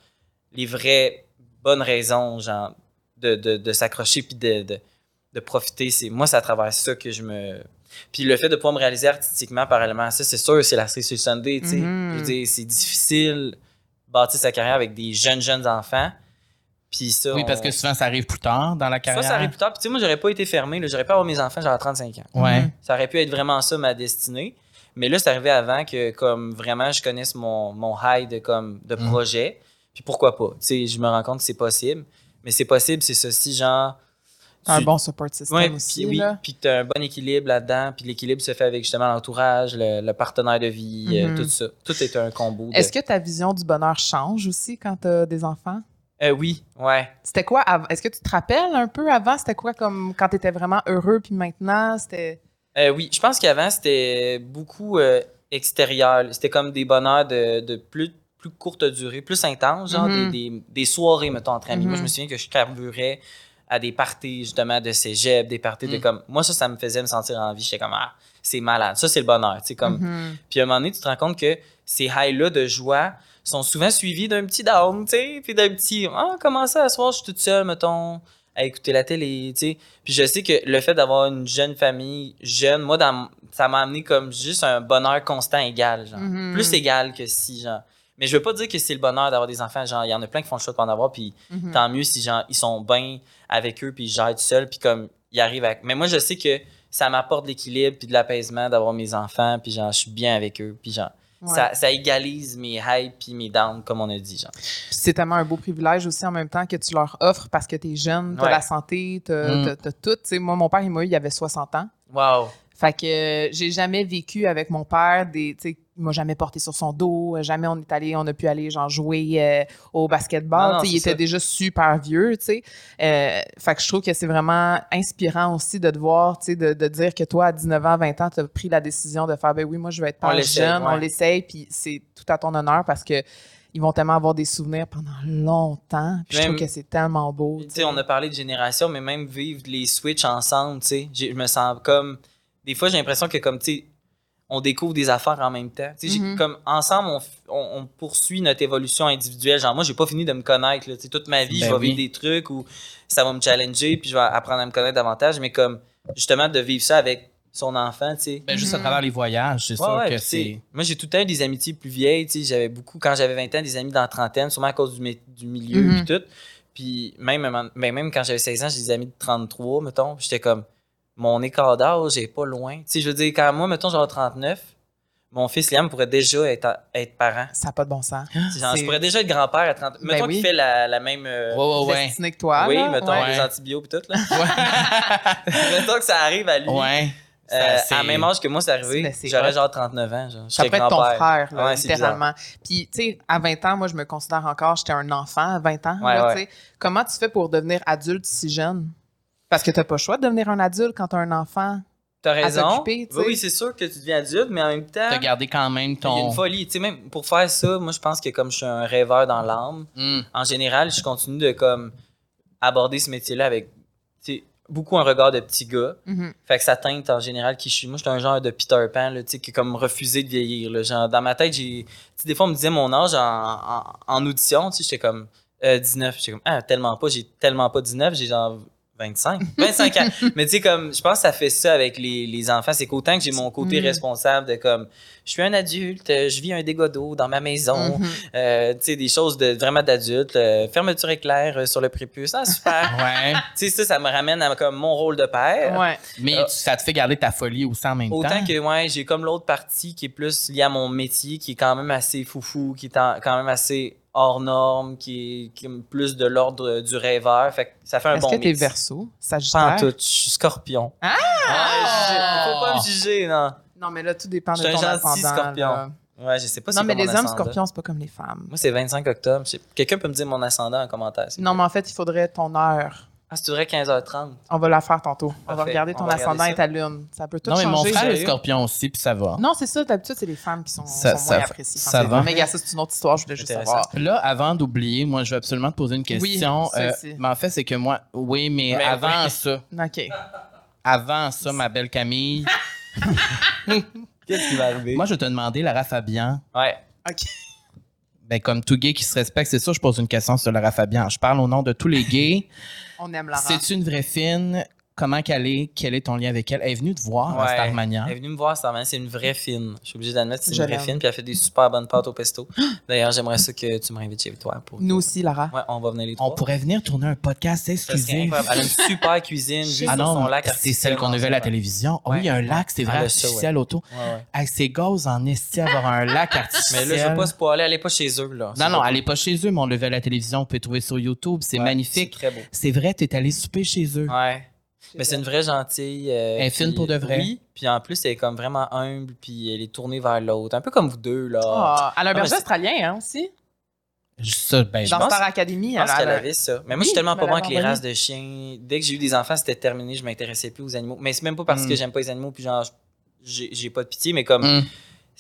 les vraies bonnes raisons, genre, de, de, de s'accrocher, puis de, de, de profiter. C'est, moi, c'est à travers ça que je me. Puis le fait de pouvoir me réaliser artistiquement parallèlement à ça, c'est sûr, c'est la série sur Sunday, tu sais. Mhm. C'est difficile de bâtir sa carrière avec des jeunes, jeunes enfants. Puis ça. Oui, parce on- que souvent, ça arrive plus tard dans la ça, carrière. ça arrive plus tard. Puis tu sais, moi, j'aurais pas été fermé. J'aurais pas avoir mes enfants, j'aurais 35 ans. Ouais. Mhm. Ça aurait pu être vraiment ça ma destinée. Mais là, c'est arrivé avant que comme vraiment je connaisse mon, mon high de, comme, de Mm. projet. Puis pourquoi pas? Tu sais, je me rends compte que c'est possible. Mais c'est possible, c'est ceci, genre. Un tu- bon support system Ouais, aussi, puis oui, puis tu as un bon équilibre là-dedans, puis l'équilibre se fait avec justement l'entourage, le, le partenaire de vie, euh, Mhm. tout ça. Tout est un combo. de- Est-ce que ta vision du bonheur change aussi quand t'as des enfants? Euh, oui, ouais. C'était quoi? Est-ce que tu te rappelles un peu avant? C'était quoi comme quand t'étais vraiment heureux, puis maintenant, c'était... Euh, oui, je pense qu'avant, c'était beaucoup euh, extérieur. C'était comme des bonheurs de, de plus, plus courte durée, plus intense, genre Mhm. des, des, des soirées, mettons, entre amis. Moi, je Mhm. me souviens que je carburais à des parties, justement, de cégep, des parties de Mhm. comme... Moi, ça, ça me faisait me sentir en vie. J'étais comme, ah, c'est malade. Ça, c'est le bonheur, tu sais, comme... Mhm. Puis à un moment donné, tu te rends compte que ces highs-là de joie sont souvent suivis d'un petit down, tu sais, puis d'un petit ah comment ça, à soir, je suis toute seule, mettons, à écouter la télé, tu sais. Puis je sais que le fait d'avoir une jeune famille jeune, moi, dans, ça m'a amené comme juste un bonheur constant égal, genre. Mhm. Plus égal que si, genre. Mais je veux pas dire que c'est le bonheur d'avoir des enfants, genre, il y en a plein qui font le choix de pas en avoir, puis Mhm. tant mieux si genre ils sont bien avec eux puis ils gèrent tout seuls puis comme ils arrivent à... mais moi je sais que ça m'apporte de l'équilibre puis de l'apaisement d'avoir mes enfants puis genre je suis bien avec eux puis genre Ouais. ça, ça égalise mes highs puis mes downs comme on a dit genre c'est tellement un beau privilège aussi en même temps que tu leur offres parce que t'es jeune, t'as Ouais. la santé, t'as Mm. t'as- t'as tout. Tu moi, mon père, il m'a eu, il avait 60 ans. wow Fait que euh, j'ai jamais vécu avec mon père des. Il m'a jamais porté sur son dos. euh, Jamais on est allé, on a pu aller genre jouer euh, au basketball. Non, non, il était ça. déjà super vieux, tu sais. Euh, fait que je trouve que c'est vraiment inspirant aussi de te voir, tu sais, de, de dire que toi, à 19 ans, 20 ans, tu as pris la décision de faire, ben oui, moi, je vais être On l'essaye, jeune, on ouais. l'essaye, puis c'est tout à ton honneur parce que ils vont tellement avoir des souvenirs pendant longtemps. Puis je trouve que c'est tellement beau. Puis, tu sais on a parlé de génération mais même vivre les switches ensemble tu sais j'ai- je me sens comme des fois j'ai l'impression que comme tu sais on découvre des affaires en même temps. Tu sais, j'ai- Mhm. comme ensemble, on, on, on poursuit notre évolution individuelle. Genre, moi, j'ai pas fini de me connaître. Là. Tu sais, toute ma vie, Ben je vais oui. vivre des trucs où ça va me challenger, puis je vais apprendre à me connaître davantage. Mais comme, justement, de vivre ça avec son enfant, tu sais. Ben, juste à Mhm. travers les voyages, c'est Ouais, sûr ouais, que c'est. Moi, j'ai tout le temps eu des amitiés plus vieilles. tu sais, J'avais beaucoup, quand j'avais 20 ans, des amis dans la trentaine, sûrement à cause du, du milieu Mhm. puis tout. Puis même, ben, même quand j'avais 16 ans, j'ai des amis de 33, mettons. J'étais comme, mon écart d'âge est pas loin. Tu sais, je veux dire, quand moi, mettons, j'aurai 39, mon fils Liam pourrait déjà être, être parent. Ça n'a pas de bon sens. Genre, je pourrais déjà être grand-père à 30 Ben Mettons oui. qu'il fait la, la même. euh, Ouais, ouais, ouais. Destiné que toi. oui, là, mettons, ouais. les antibiotiques et tout. Là. Ouais. mettons que ça arrive à lui. ouais. Euh, c'est- à la même âge que moi, c'est arrivé. Ben, J'aurais genre 39 ans. Genre. Je Ça pourrait être ton frère, là, Ouais, c'est littéralement. Puis, tu sais, à 20 ans, moi, je me considère encore, j'étais un enfant à 20 ans. Ouais, là, ouais. tu sais. Comment tu fais pour devenir adulte si jeune? Parce que tu n'as pas le choix de devenir un adulte quand tu as un enfant. T'as raison. oui, oui, c'est sûr que tu deviens adulte, mais en même temps, T'as gardé quand même il y a ton. une folie. Tu sais, même pour faire ça, moi, je pense que comme je suis un rêveur dans l'âme, Hmm. en général, je continue de comme aborder ce métier-là avec tu sais, beaucoup un regard de petit gars. Mhm. Fait que ça teinte en général qui je suis. Moi, je suis un genre de Peter Pan, là, qui est comme refusé de vieillir. Là. Genre, dans ma tête, j'ai. tu sais, des fois, on me disait mon âge en, en, en audition, tu sais, j'étais comme. Euh, 19. J'étais comme, ah, tellement pas. J'ai tellement pas 19. J'ai genre 25. 25 ans. Mais tu sais, comme, je pense que ça fait ça avec les, les enfants. C'est qu'autant que j'ai mon côté Mm. responsable de comme, je suis un adulte, euh, je vis un dégât d'eau dans ma maison. Mhm. Euh, tu sais, des choses de, vraiment d'adulte. euh, fermeture éclair sur le prépuce. Ah, super. Ouais. tu sais, ça, ça me ramène à comme mon rôle de père. Ouais. Mais ça te fait garder ta folie aussi en même Autant temps? que, ouais, j'ai comme l'autre partie qui est plus liée à mon métier, qui est quand même assez foufou, qui est en- quand même assez hors norme, qui est, qui est plus de l'ordre du rêveur. Fait que ça fait un Est-ce bon que t'es mix. verso? Pas Sagittaire? en tout. Je suis scorpion. Ah! Ouais, faut pas me juger, non. Non, mais là, tout dépend de Je suis ton un gentil ascendant. scorpion. là. Ouais, je sais pas Non, c'est mais quoi les mon hommes ascendant. scorpions, c'est pas comme les femmes. Moi, c'est 25 octobre. Je sais- Quelqu'un peut me dire mon ascendant en commentaire. s'il Non, mais en fait, il faudrait ton heure. Ah, c'est vrai 15h30. On va la faire tantôt. On va regarder On ton va ascendant et ta lune. Ça peut tout Non, mais mon changer. frère est scorpion aussi, puis ça va. Non, c'est ça. D'habitude, c'est les femmes qui sont, Ça- sont ça- moins appréciées. ça va. Mais gars, ça, c'est une autre histoire. Je voulais juste savoir. Là, avant d'oublier, moi, je veux absolument te poser une question. ça Euh, mais en fait, c'est que moi, oui, mais, Mais avant oui. ça, OK. avant ça, ma belle Camille, Qu'est-ce qui va arriver? moi, je vais te demander, Lara Fabian, Ouais. OK. Ben, comme tout gay qui se respecte, c'est ça, je pose une question sur Lara Fabian. Je parle au nom de tous les gays. On aime Lara. C'est une vraie fine? Comment qu'elle est? Quel est ton lien avec elle? Elle est venue te voir à Ouais. Starmania. Elle est venue me voir, Starman. C'est une vraie fine. Je suis obligé d'admettre que c'est une vraie fine. Puis elle fait des super bonnes pâtes au pesto. D'ailleurs, j'aimerais ça que tu m'invites chez toi. Pour... Nous aussi, Lara. Ouais, on va venir les trois. On pourrait venir tourner un podcast exclusif. Elle a une super cuisine juste Ah sur son non, lac c'est celle qu'on a dans vue à la télévision. Ah Ouais. oui, il y a un lac, c'est vrai, artificiel autour. Ouais, ouais. Avec ses gaz en esti avoir un lac Mais artificiel. là, je veux pas spoiler. Elle est pas chez eux. Là. Non, non, elle est pas chez eux, mais on le vu à la télévision. On peut trouver sur YouTube. C'est magnifique. C'est très beau. C'est vrai, t'es allé souper chez eux. Ouais. Mais c'est une vraie gentille. euh, Elle est fine puis- pour de vrai. Oui. Puis en plus, elle est comme vraiment humble. Puis elle est tournée vers l'autre. Un peu comme vous deux, là. Ah, elle a un berger australien hein, aussi? Ça, ben, Dans pense- Star Academy. Je pense elle qu'elle a- avait ça. Mais moi, Oui, je suis tellement pas bon avec les races de chiens. Dès que j'ai eu des enfants, c'était terminé. Je m'intéressais plus aux animaux. Mais c'est même pas parce Mm. que j'aime pas les animaux. Puis genre, j'ai j'ai pas de pitié. Mais comme hum.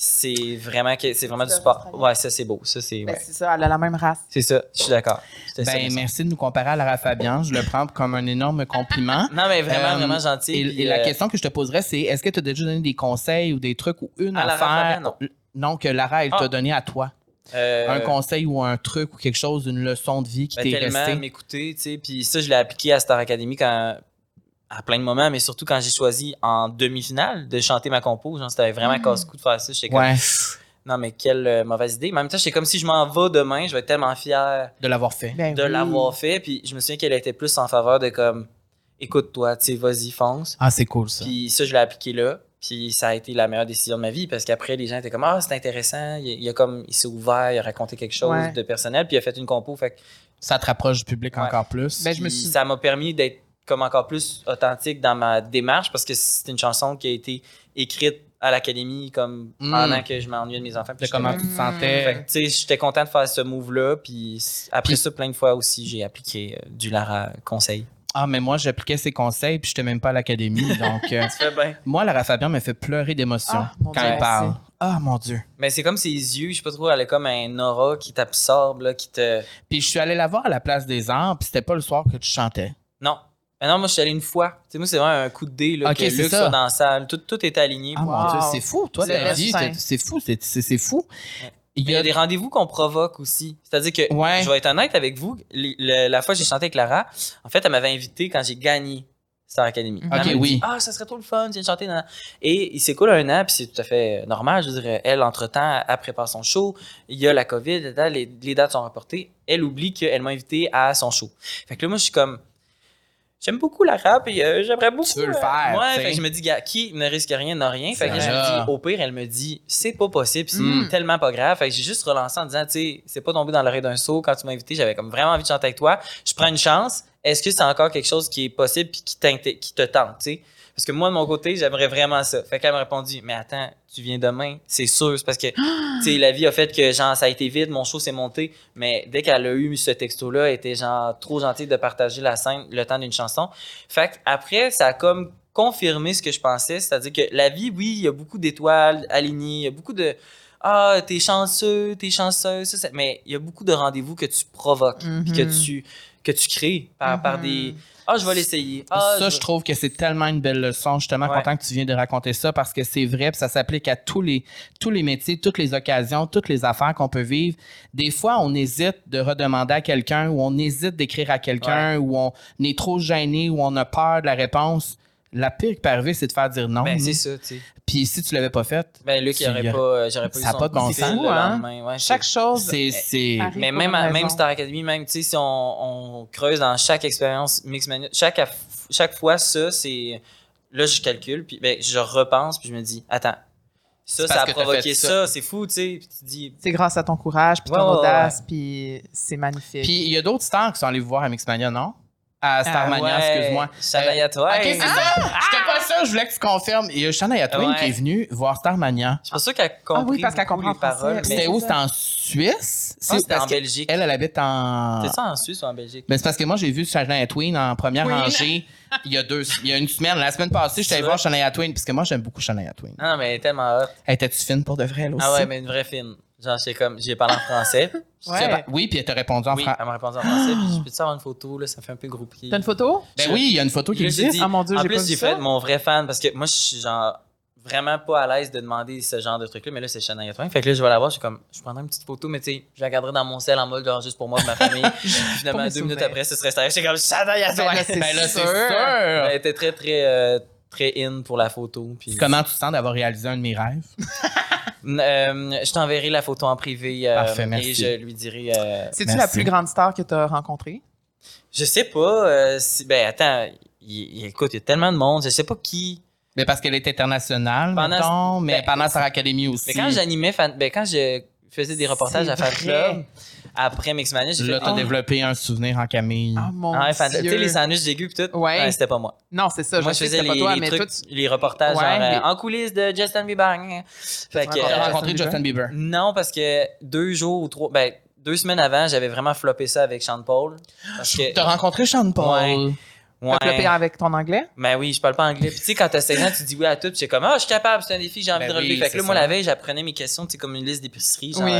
C'est vraiment, que- c'est vraiment du sport. Ouais, ça, c'est beau. Ça, c'est. Ben, ouais. c'est ça, elle a la même race. C'est ça. Je suis d'accord. Ben, merci de nous comparer à Lara Fabian. Je le prends comme un énorme compliment. Non, mais vraiment, Euh, vraiment gentil. Et, puis, et la euh, question que je te poserais, c'est est-ce que tu as déjà donné des conseils ou des trucs ou une À Lara affaire? Fabian, non. non, que Lara, elle Ah. t'a donné à toi? euh, Un conseil ou un truc ou quelque chose, une leçon de vie qui ben, t'est tellement resté? m'écouter, tu sais. Puis ça, je l'ai appliqué à Star Academy quand à plein de moments, mais surtout quand j'ai choisi en demi-finale de chanter ma compo. Genre, c'était vraiment casse-cou de faire ça. J'étais comme, Ouais, non, mais quelle euh, mauvaise idée. Mais en même temps, j'étais comme si je m'en vais demain, je vais être tellement fier de l'avoir fait. Ben de oui. l'avoir fait. Puis je me souviens qu'elle était plus en faveur de comme, écoute-toi, tu sais, vas-y, fonce. Ah, c'est cool ça. Puis ça, je l'ai appliqué là. Puis ça a été la meilleure décision de ma vie parce qu'après, les gens étaient comme, ah, c'est intéressant. Il, il a comme, il s'est ouvert, il a raconté quelque chose Ouais. de personnel, puis il a fait une compo. Fait que Ça te rapproche du public Ouais. encore plus. Ben, je me Puis suis- ça m'a permis d'être comme encore plus authentique dans ma démarche parce que c'est une chanson qui a été écrite à l'académie comme Mm. pendant que je m'ennuyais de mes enfants. de comment comme- tu te sentais. Tu sais, j'étais content de faire ce move-là. Puis après ça, plein de fois aussi, j'ai appliqué euh, du Lara conseil. Ah, mais moi, j'appliquais ses conseils, puis j'étais même pas à l'académie. donc, euh, bien. moi, Lara Fabian me fait pleurer d'émotion Ah, quand Dieu, elle parle. Ah, mon Dieu. Mais c'est comme ses yeux, je sais pas trop, elle a comme un aura qui t'absorbe, là, qui te. Puis je suis allé la voir à la place des arts, puis c'était pas le soir que tu chantais. Non. Mais non, moi, je suis allé une fois. Tu sais, moi, c'est vraiment un coup de dé, là, Ok, que c'est Luc ça. soit dans la salle. Tout, tout est aligné. Ah, Wow. C'est fou. Toi, C'est ta vie, c'est fou. C'est fou. Ouais. Il y il y a des rendez-vous qu'on provoque aussi. C'est-à-dire que, Ouais. je vais être honnête avec vous, le- la fois que j'ai chanté avec Lara, en fait, elle m'avait invité quand j'ai gagné Star Academy. Mhm. Elle Ok, m'a dit, oui. Ah, ça serait trop le fun, viens chanter. nan, nan. Et il s'écoule un an, puis c'est tout à fait normal. Je veux dire, elle, entre-temps, elle prépare son show. Il y a la COVID, là, les, les dates sont reportées. Elle oublie qu'elle m'a invité à son show. Fait que là, moi, je suis comme. J'aime beaucoup la rap et euh, j'aimerais beaucoup. Tu veux le euh, faire, Ouais, fait que je me dis, gars, qui ne risque rien n'a rien? Fait que je me dis, au pire, elle me dit, c'est pas possible, c'est Mm. tellement pas grave. Fait que j'ai juste relancé en disant, tu sais, c'est pas tombé dans l'oreille d'un saut. Quand tu m'as invité, j'avais comme vraiment envie de chanter avec toi. Je prends une chance. Est-ce que c'est encore quelque chose qui est possible puis qui, qui te tente, tu sais? Parce que moi, de mon côté, j'aimerais vraiment ça. Fait qu'elle m'a répondu, mais attends, tu viens demain, c'est sûr. C'est parce que, tu sais, la vie a fait que, genre, ça a été vite, mon show s'est monté. Mais dès qu'elle a eu ce texto-là, elle était, genre, trop gentille de partager la scène le temps d'une chanson. Fait après, ça a comme confirmé ce que je pensais. C'est-à-dire que la vie, oui, il y a beaucoup d'étoiles alignées, il y a beaucoup de. Ah, t'es chanceux, t'es chanceuse, ça, ça. mais il y a beaucoup de rendez-vous que tu provoques, Mhm. puis que tu que tu crées par, par Mhm. des. Ah, je vais l'essayer. Ah, ça, je je trouve que c'est tellement une belle leçon. Je suis tellement Ouais. content que tu viens de raconter ça parce que c'est vrai, puis ça s'applique à tous les, tous les métiers, toutes les occasions, toutes les affaires qu'on peut vivre. Des fois, on hésite de redemander à quelqu'un ou on hésite d'écrire à quelqu'un ou on est trop gêné ou on a peur de la réponse. La pire qui peut arriver, c'est de faire dire non. Ben, c'est ça, tu sais. Puis si tu l'avais pas fait, Ben, Luc, il aurait pas, euh, j'aurais pas Ça eu a son pas de bon sens. le Hein? Ouais, Chaque chose. c'est. Mais même, à- même Star Academy, même, tu sais, si on, on creuse dans chaque expérience Mixmania, chaque, chaque fois, ça, c'est. Là, je calcule, puis ben, je repense, puis je me dis, attends, ça, ça a provoqué ça, ça. c'est fou, tu sais. Puis tu dis, C'est grâce à ton courage, puis ton ouais, audace, puis c'est magnifique. Puis il y a d'autres stars qui sont allés vous voir à Mixmania, non? À Starmania, Ah ouais, excuse-moi. Shania Twain. Ok, c'est ça. J'étais pas sûr, je voulais que tu confirmes. Il y a Shania Twain Ouais. qui est venue voir Starmania. Je suis pas sûr qu'elle a Ah oui, parce qu'elle comprend les paroles. français. mais- C'était c'est où? C'était en Suisse? Ah, c'était en que Belgique. Elle, elle habite en. C'est ça en Suisse ou en Belgique? Ben, c'est parce que moi, j'ai vu Shania Twain en première Queen. rangée il y a deux, il y a une semaine. La semaine passée, j'étais allé voir? Shania Twain, parce que moi, j'aime beaucoup Shania Twain. Ah non, mais elle est tellement hot. Elle était-tu fine pour de vrai, elle aussi? Ah ouais, mais une vraie fine. Genre, c'est comme, j'ai parlé en français. Ouais. Ben, Oui, puis elle t'a répondu en Oui, français. elle m'a répondu en français. Puis je peux-tu avoir une photo, là? Ça fait un peu groupie. T'as une photo? Ben Je- oui, il y a une photo qui Là, j'ai existe. dit- Ah mon dieu, en j'ai pas plus, j'ai fait mon vrai fan parce que moi, je suis genre vraiment pas à l'aise de demander ce genre de truc-là, mais là, c'est Twain. Fait que là, je vais la voir, je suis comme, je prendrai une petite photo, mais tu sais, je la garderai dans mon sel en mode genre juste pour moi et ma famille. Puis finalement, deux minutes après, ce serait sérieux. J'étais comme Shania Twain. Ben là, c'est Ben là, c'est sûr. sûr. Elle était très, très, euh, très in pour la photo. Puis, Comment tu te sens d'avoir réalisé un de mes rêves? Euh, je t'enverrai la photo en privé euh, Parfait, merci. et je lui dirai. euh, C'est-tu la plus grande star que t'as rencontrée? je sais pas. euh, si, ben attends, il, il- écoute, il y a tellement de monde. Je sais pas qui. Mais parce qu'elle est internationale, Pendant- mettons, mais ben, pendant Star Academy aussi. Mais quand j'animais, ben, quand je faisais des reportages à Fan vrai. Club, après Mixmania, j'ai Là, fait t'as des- développé un souvenir en Camille. Oh mon Ah ouais, fan- Tu sais, dieu. les sandwichs aigus pis tout? Ouais. c'était pas moi. Non, c'est ça. moi, je faisais pas les, toi, les mais trucs, toi, tu- les reportages Ouais, genre, euh, en coulisses de Justin Bieber. Fait que, rencontré T'as euh, Justin rencontré Bieber? Justin Bieber? non, parce que deux jours ou trois, ben, deux semaines avant, j'avais vraiment floppé ça avec Sean Paul. Parce que, T'as rencontré Sean Paul? ouais. T'as flopé avec ton anglais? Ben oui, je parle pas anglais. Puis tu sais, quand t'as 16 ans, tu dis oui à tout. Puis j'étais comme, ah, je suis capable, c'est un défi, j'ai envie Ben de relever. oui, fait que c'est là, moi, la veille, j'apprenais mes questions, tu sais, comme une liste d'épicerie. Genre, Oui.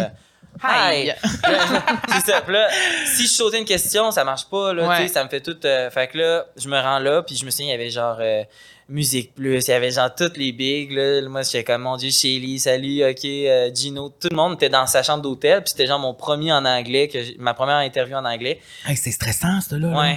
Hi! Hi. c'est ça. Puis là, si je sautais une question, ça marche pas, là, Ouais. ça me fait tout. euh, fait que là, je me rends là, puis je me souviens, il y avait genre euh, Musique Plus, il y avait genre toutes les bigs, là. Moi, j'étais comme, mon Dieu, Shelly, salut, ok, euh, Gino. Tout le monde était dans sa chambre d'hôtel, puis c'était genre mon premier en anglais, que ma première interview en anglais. Hey, c'est stressant, ça, là. là.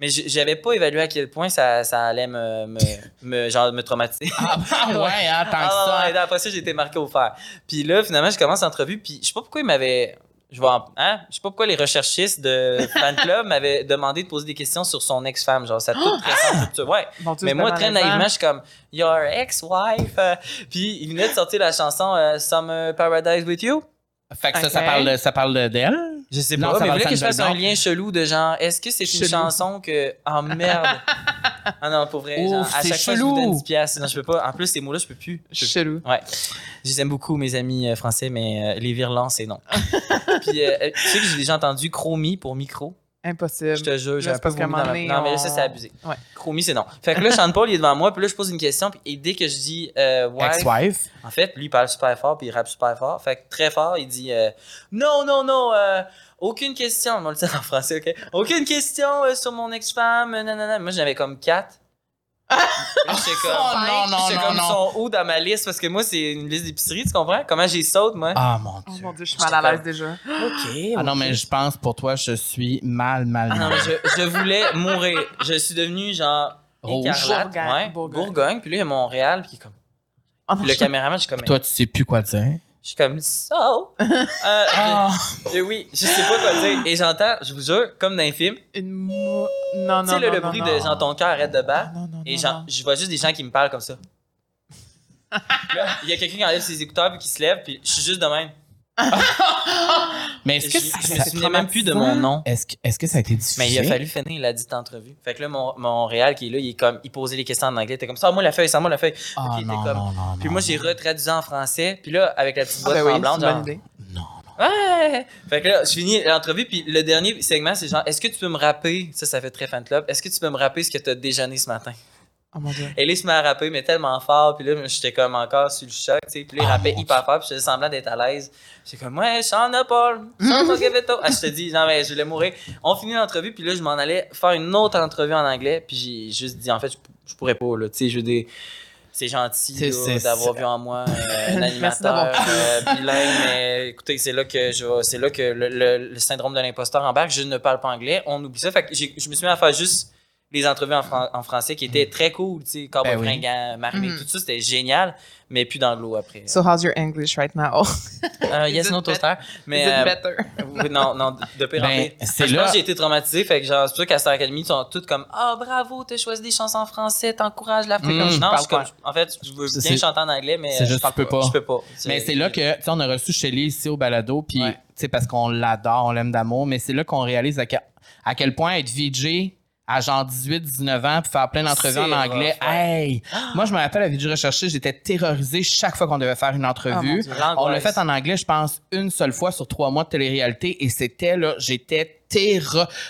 Mais j'avais pas évalué à quel point ça, ça allait me, me, me- genre, me traumatiser. Ah, ben ouais, hein, tant Ah, que ça. ouais, ouais, après ça, j'ai été marqué au fer. Puis là, finalement, je commence l'entrevue, puis je sais pas pourquoi ils m'avaient. Je vois, hein? Je sais pas pourquoi les recherchistes de Fan Club m'avaient demandé de poser des questions sur son ex-femme. Genre, ça toute récente, ça. Ouais. Dieu, Mais moi, très naïvement, je suis comme, Your ex-wife. euh, puis il venait de sortir la chanson euh, Summer Paradise with You. Fait que ça, ça parle, ça parle d'elle? Je sais Non, pas, ça mais que je fasse un lien chelou de genre, est-ce que c'est une Chelou. chanson que. Oh merde! ah non, pour vrai, genre, à chaque fois, je vous chelou. donne 10 piastres, sinon je peux pas. En plus, ces mots-là, je peux plus. Je peux Chelou. Ouais. Je les aime beaucoup, mes amis euh, français, mais euh, les virlans, c'est non. Puis, euh, tu sais que j'ai déjà entendu chromie pour micro. Impossible. Je te jure, j'ai Là, un c'est peu vomi dans ma... Non, mais là, ça, c'est abusé. Ouais. Chromie, c'est non. Fait que là, Sean Paul, il est devant moi, puis là, je pose une question, puis et dès que je dis euh, wife, Ex-wife. en fait, lui, il parle super fort, puis il rappe super fort. Fait que très fort, il dit euh, Non, non, non, euh, aucune question. On le dire en français, OK? Aucune question euh, sur mon ex-femme, nanana. Moi, j'avais comme quatre. J'étais comme, Oh, non, non, non, comme non. ils sont où dans ma liste? Parce que moi, c'est une liste d'épicerie, tu comprends? Comment j'ai saute, moi? Ah, mon Oh Dieu. mon dieu, je suis mal à l'aise déjà. OK. Ah non, mais je pense pour toi, je suis mal, mal, Ah non, mal. mais je, je voulais mourir. Je suis devenu genre. Rouge. écarlate, Bourgogne. ouais, Bourgogne. Bourgogne. Puis lui, il y a Montréal, puis il est comme. Oh non, Puis le je- caméraman, je suis comme. Toi, tu sais plus quoi dire. Je suis comme so. Euh, Ah. Et oui, je sais pas quoi dire. Et j'entends, je vous jure, comme dans un film, Une mou... Non, non, tu sais, le, non, le non, bruit non. de genre ton cœur arrête de battre. Non, non, Et non, genre, je vois juste des gens qui me parlent comme ça. Il y a quelqu'un qui enlève ses écouteurs puis qui se lève, puis je suis juste de même. Mais Je, est-ce que, je ça- me souvenais même plus de mon nom. est-ce que, est-ce que ça a été difficile? Mais il a fallu finir la dite entrevue. Fait que là, mon, mon réal qui est là, il est comme, il posait les questions en anglais. T'es comme, sors-moi la feuille, sors-moi la feuille. Ah, Puis il était non, comme- non, non, Puis moi, j'ai retraduit en français. Puis là, avec la petite Ah boîte ben oui, tremblante, genre, idée. Non. Ouais! Fait que là, je finis l'entrevue, puis le dernier segment, c'est genre, est-ce que tu peux me rapper, ça, ça fait très fan club, est-ce que tu peux me rapper ce que tu as déjeuné ce matin? Oh mon dieu. Et là, il se met à rapper, mais tellement fort. Puis là, j'étais comme encore sur le choc. Puis là, il rappait hyper fort, puis je faisais semblant d'être à l'aise. J'étais comme, ouais, Sean Paul, Ah, je te dis, non, mais je voulais mourir. On finit l'entrevue, puis là, je m'en allais faire une autre entrevue en anglais, puis j'ai juste dit, en fait, je, je pourrais pas, là. Tu sais, je veux dire, c'est gentil d'avoir vu en moi euh, un animateur euh, bilingue, mais écoutez, c'est là que je c'est là que le, le- le syndrome de l'imposteur embarque. Je ne parle pas anglais, on oublie ça. Fait que je me suis mis à faire juste les entrevues en, fran- en français qui étaient très cool, tu sais, Cowboy Ben oui. fringant, Marimé, Mhm. tout ça, c'était génial, mais plus d'anglo après. So how's your English right now? Euh, yes, no toaster. Mais Is it euh, better? oui, non, non, de pire en Ben, pire. Je là- pense que j'ai été traumatisé, fait que genre, c'est pour ça qu'à Star Academy, ils sont toutes comme Ah, bravo, t'as choisi des chansons en français, t'encourages l'Afrique. Mm, Comme, je non, parle je comme, pas. en fait, je veux C'est- bien chanter en anglais, mais c'est euh, juste, je parle peux pas. Je peux pas. Mais c'est là que, tu sais, on a reçu Shelly ici au balado, puis, Ouais. tu sais, parce qu'on l'adore, on l'aime d'amour, mais c'est là qu'on réalise à quel, à quel point être VJ à genre 18, 19 ans, puis faire plein d'entrevues en anglais. rough, ouais. Hey! Moi, je me rappelle à VJ Recherché, j'étais terrorisé chaque fois qu'on devait faire une Oh, mon entrevue. Dieu. on l'a fait en anglais, je pense, une seule fois sur trois mois de télé-réalité, et c'était, là, j'étais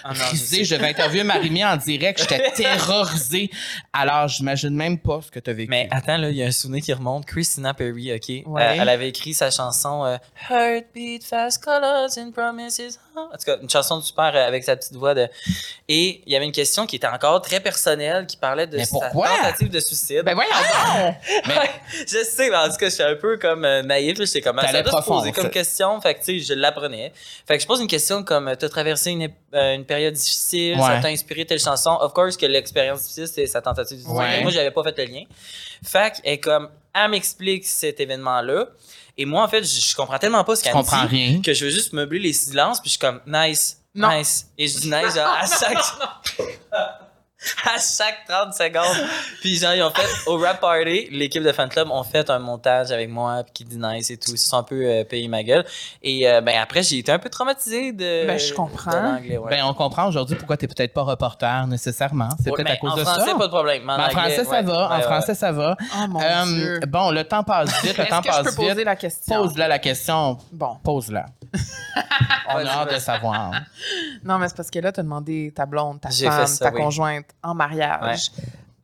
Ah non, je terrorisé. sais. je devais interviewer Marimie en direct, j'étais terrorisé. Alors, j'imagine même pas ce que tu as vécu. Mais attends, là, il y a un souvenir qui remonte. Christina Perry, OK? Ouais. Euh, elle avait écrit sa chanson euh, Heartbeat, Fast Colors and Promises. En tout cas, une chanson super euh, avec sa petite voix. de Et il y avait une question qui était encore très personnelle, qui parlait de Mais sa tentative de suicide. Ben voyons! Mais- je sais, mais en tout cas, je suis un peu comme naïf. là. J'étais comme, ça T'allais doit se poser comme ça. question. Fait que, tu sais, je l'apprenais. Fait que je pose une question comme, tu as traversé une, euh, une période difficile, ça t'a inspiré telle chanson. Of course que l'expérience difficile, c'est sa tentative de suicide. Ouais. Moi, j'avais pas fait le lien. Fait qu'elle est comme, elle m'explique cet événement-là. Et moi, en fait, je, je comprends tellement pas ce je qu'elle me comprends dit rien. que je veux juste meubler les silences. Puis je suis comme, nice, Non. nice. Et je dis nice genre, à chaque... à chaque 30 secondes. Puis genre, ils ont fait, au rap party, l'équipe de fan club ont fait un montage avec moi, puis qui dit nice et tout. Ils se sont un peu euh, payé ma gueule. Et euh, ben après, j'ai été un peu traumatisé de. Ben, je comprends. de l'anglais, ouais. Ben, on comprend aujourd'hui pourquoi t'es peut-être pas reporter nécessairement. C'est Ouais, peut-être à cause en de français, ça. pas de problème. mais en anglais, français, ça ouais. va. En français, ça va. Oh mon Euh, dieu! bon, le temps passe vite. Le temps que je peux passe poser vite. la question? Pose-la la question. Bon. Pose-la. on a hâte de savoir. Non, mais c'est parce que là, tu as demandé ta blonde, ta femme, ça, ta oui. conjointe en mariage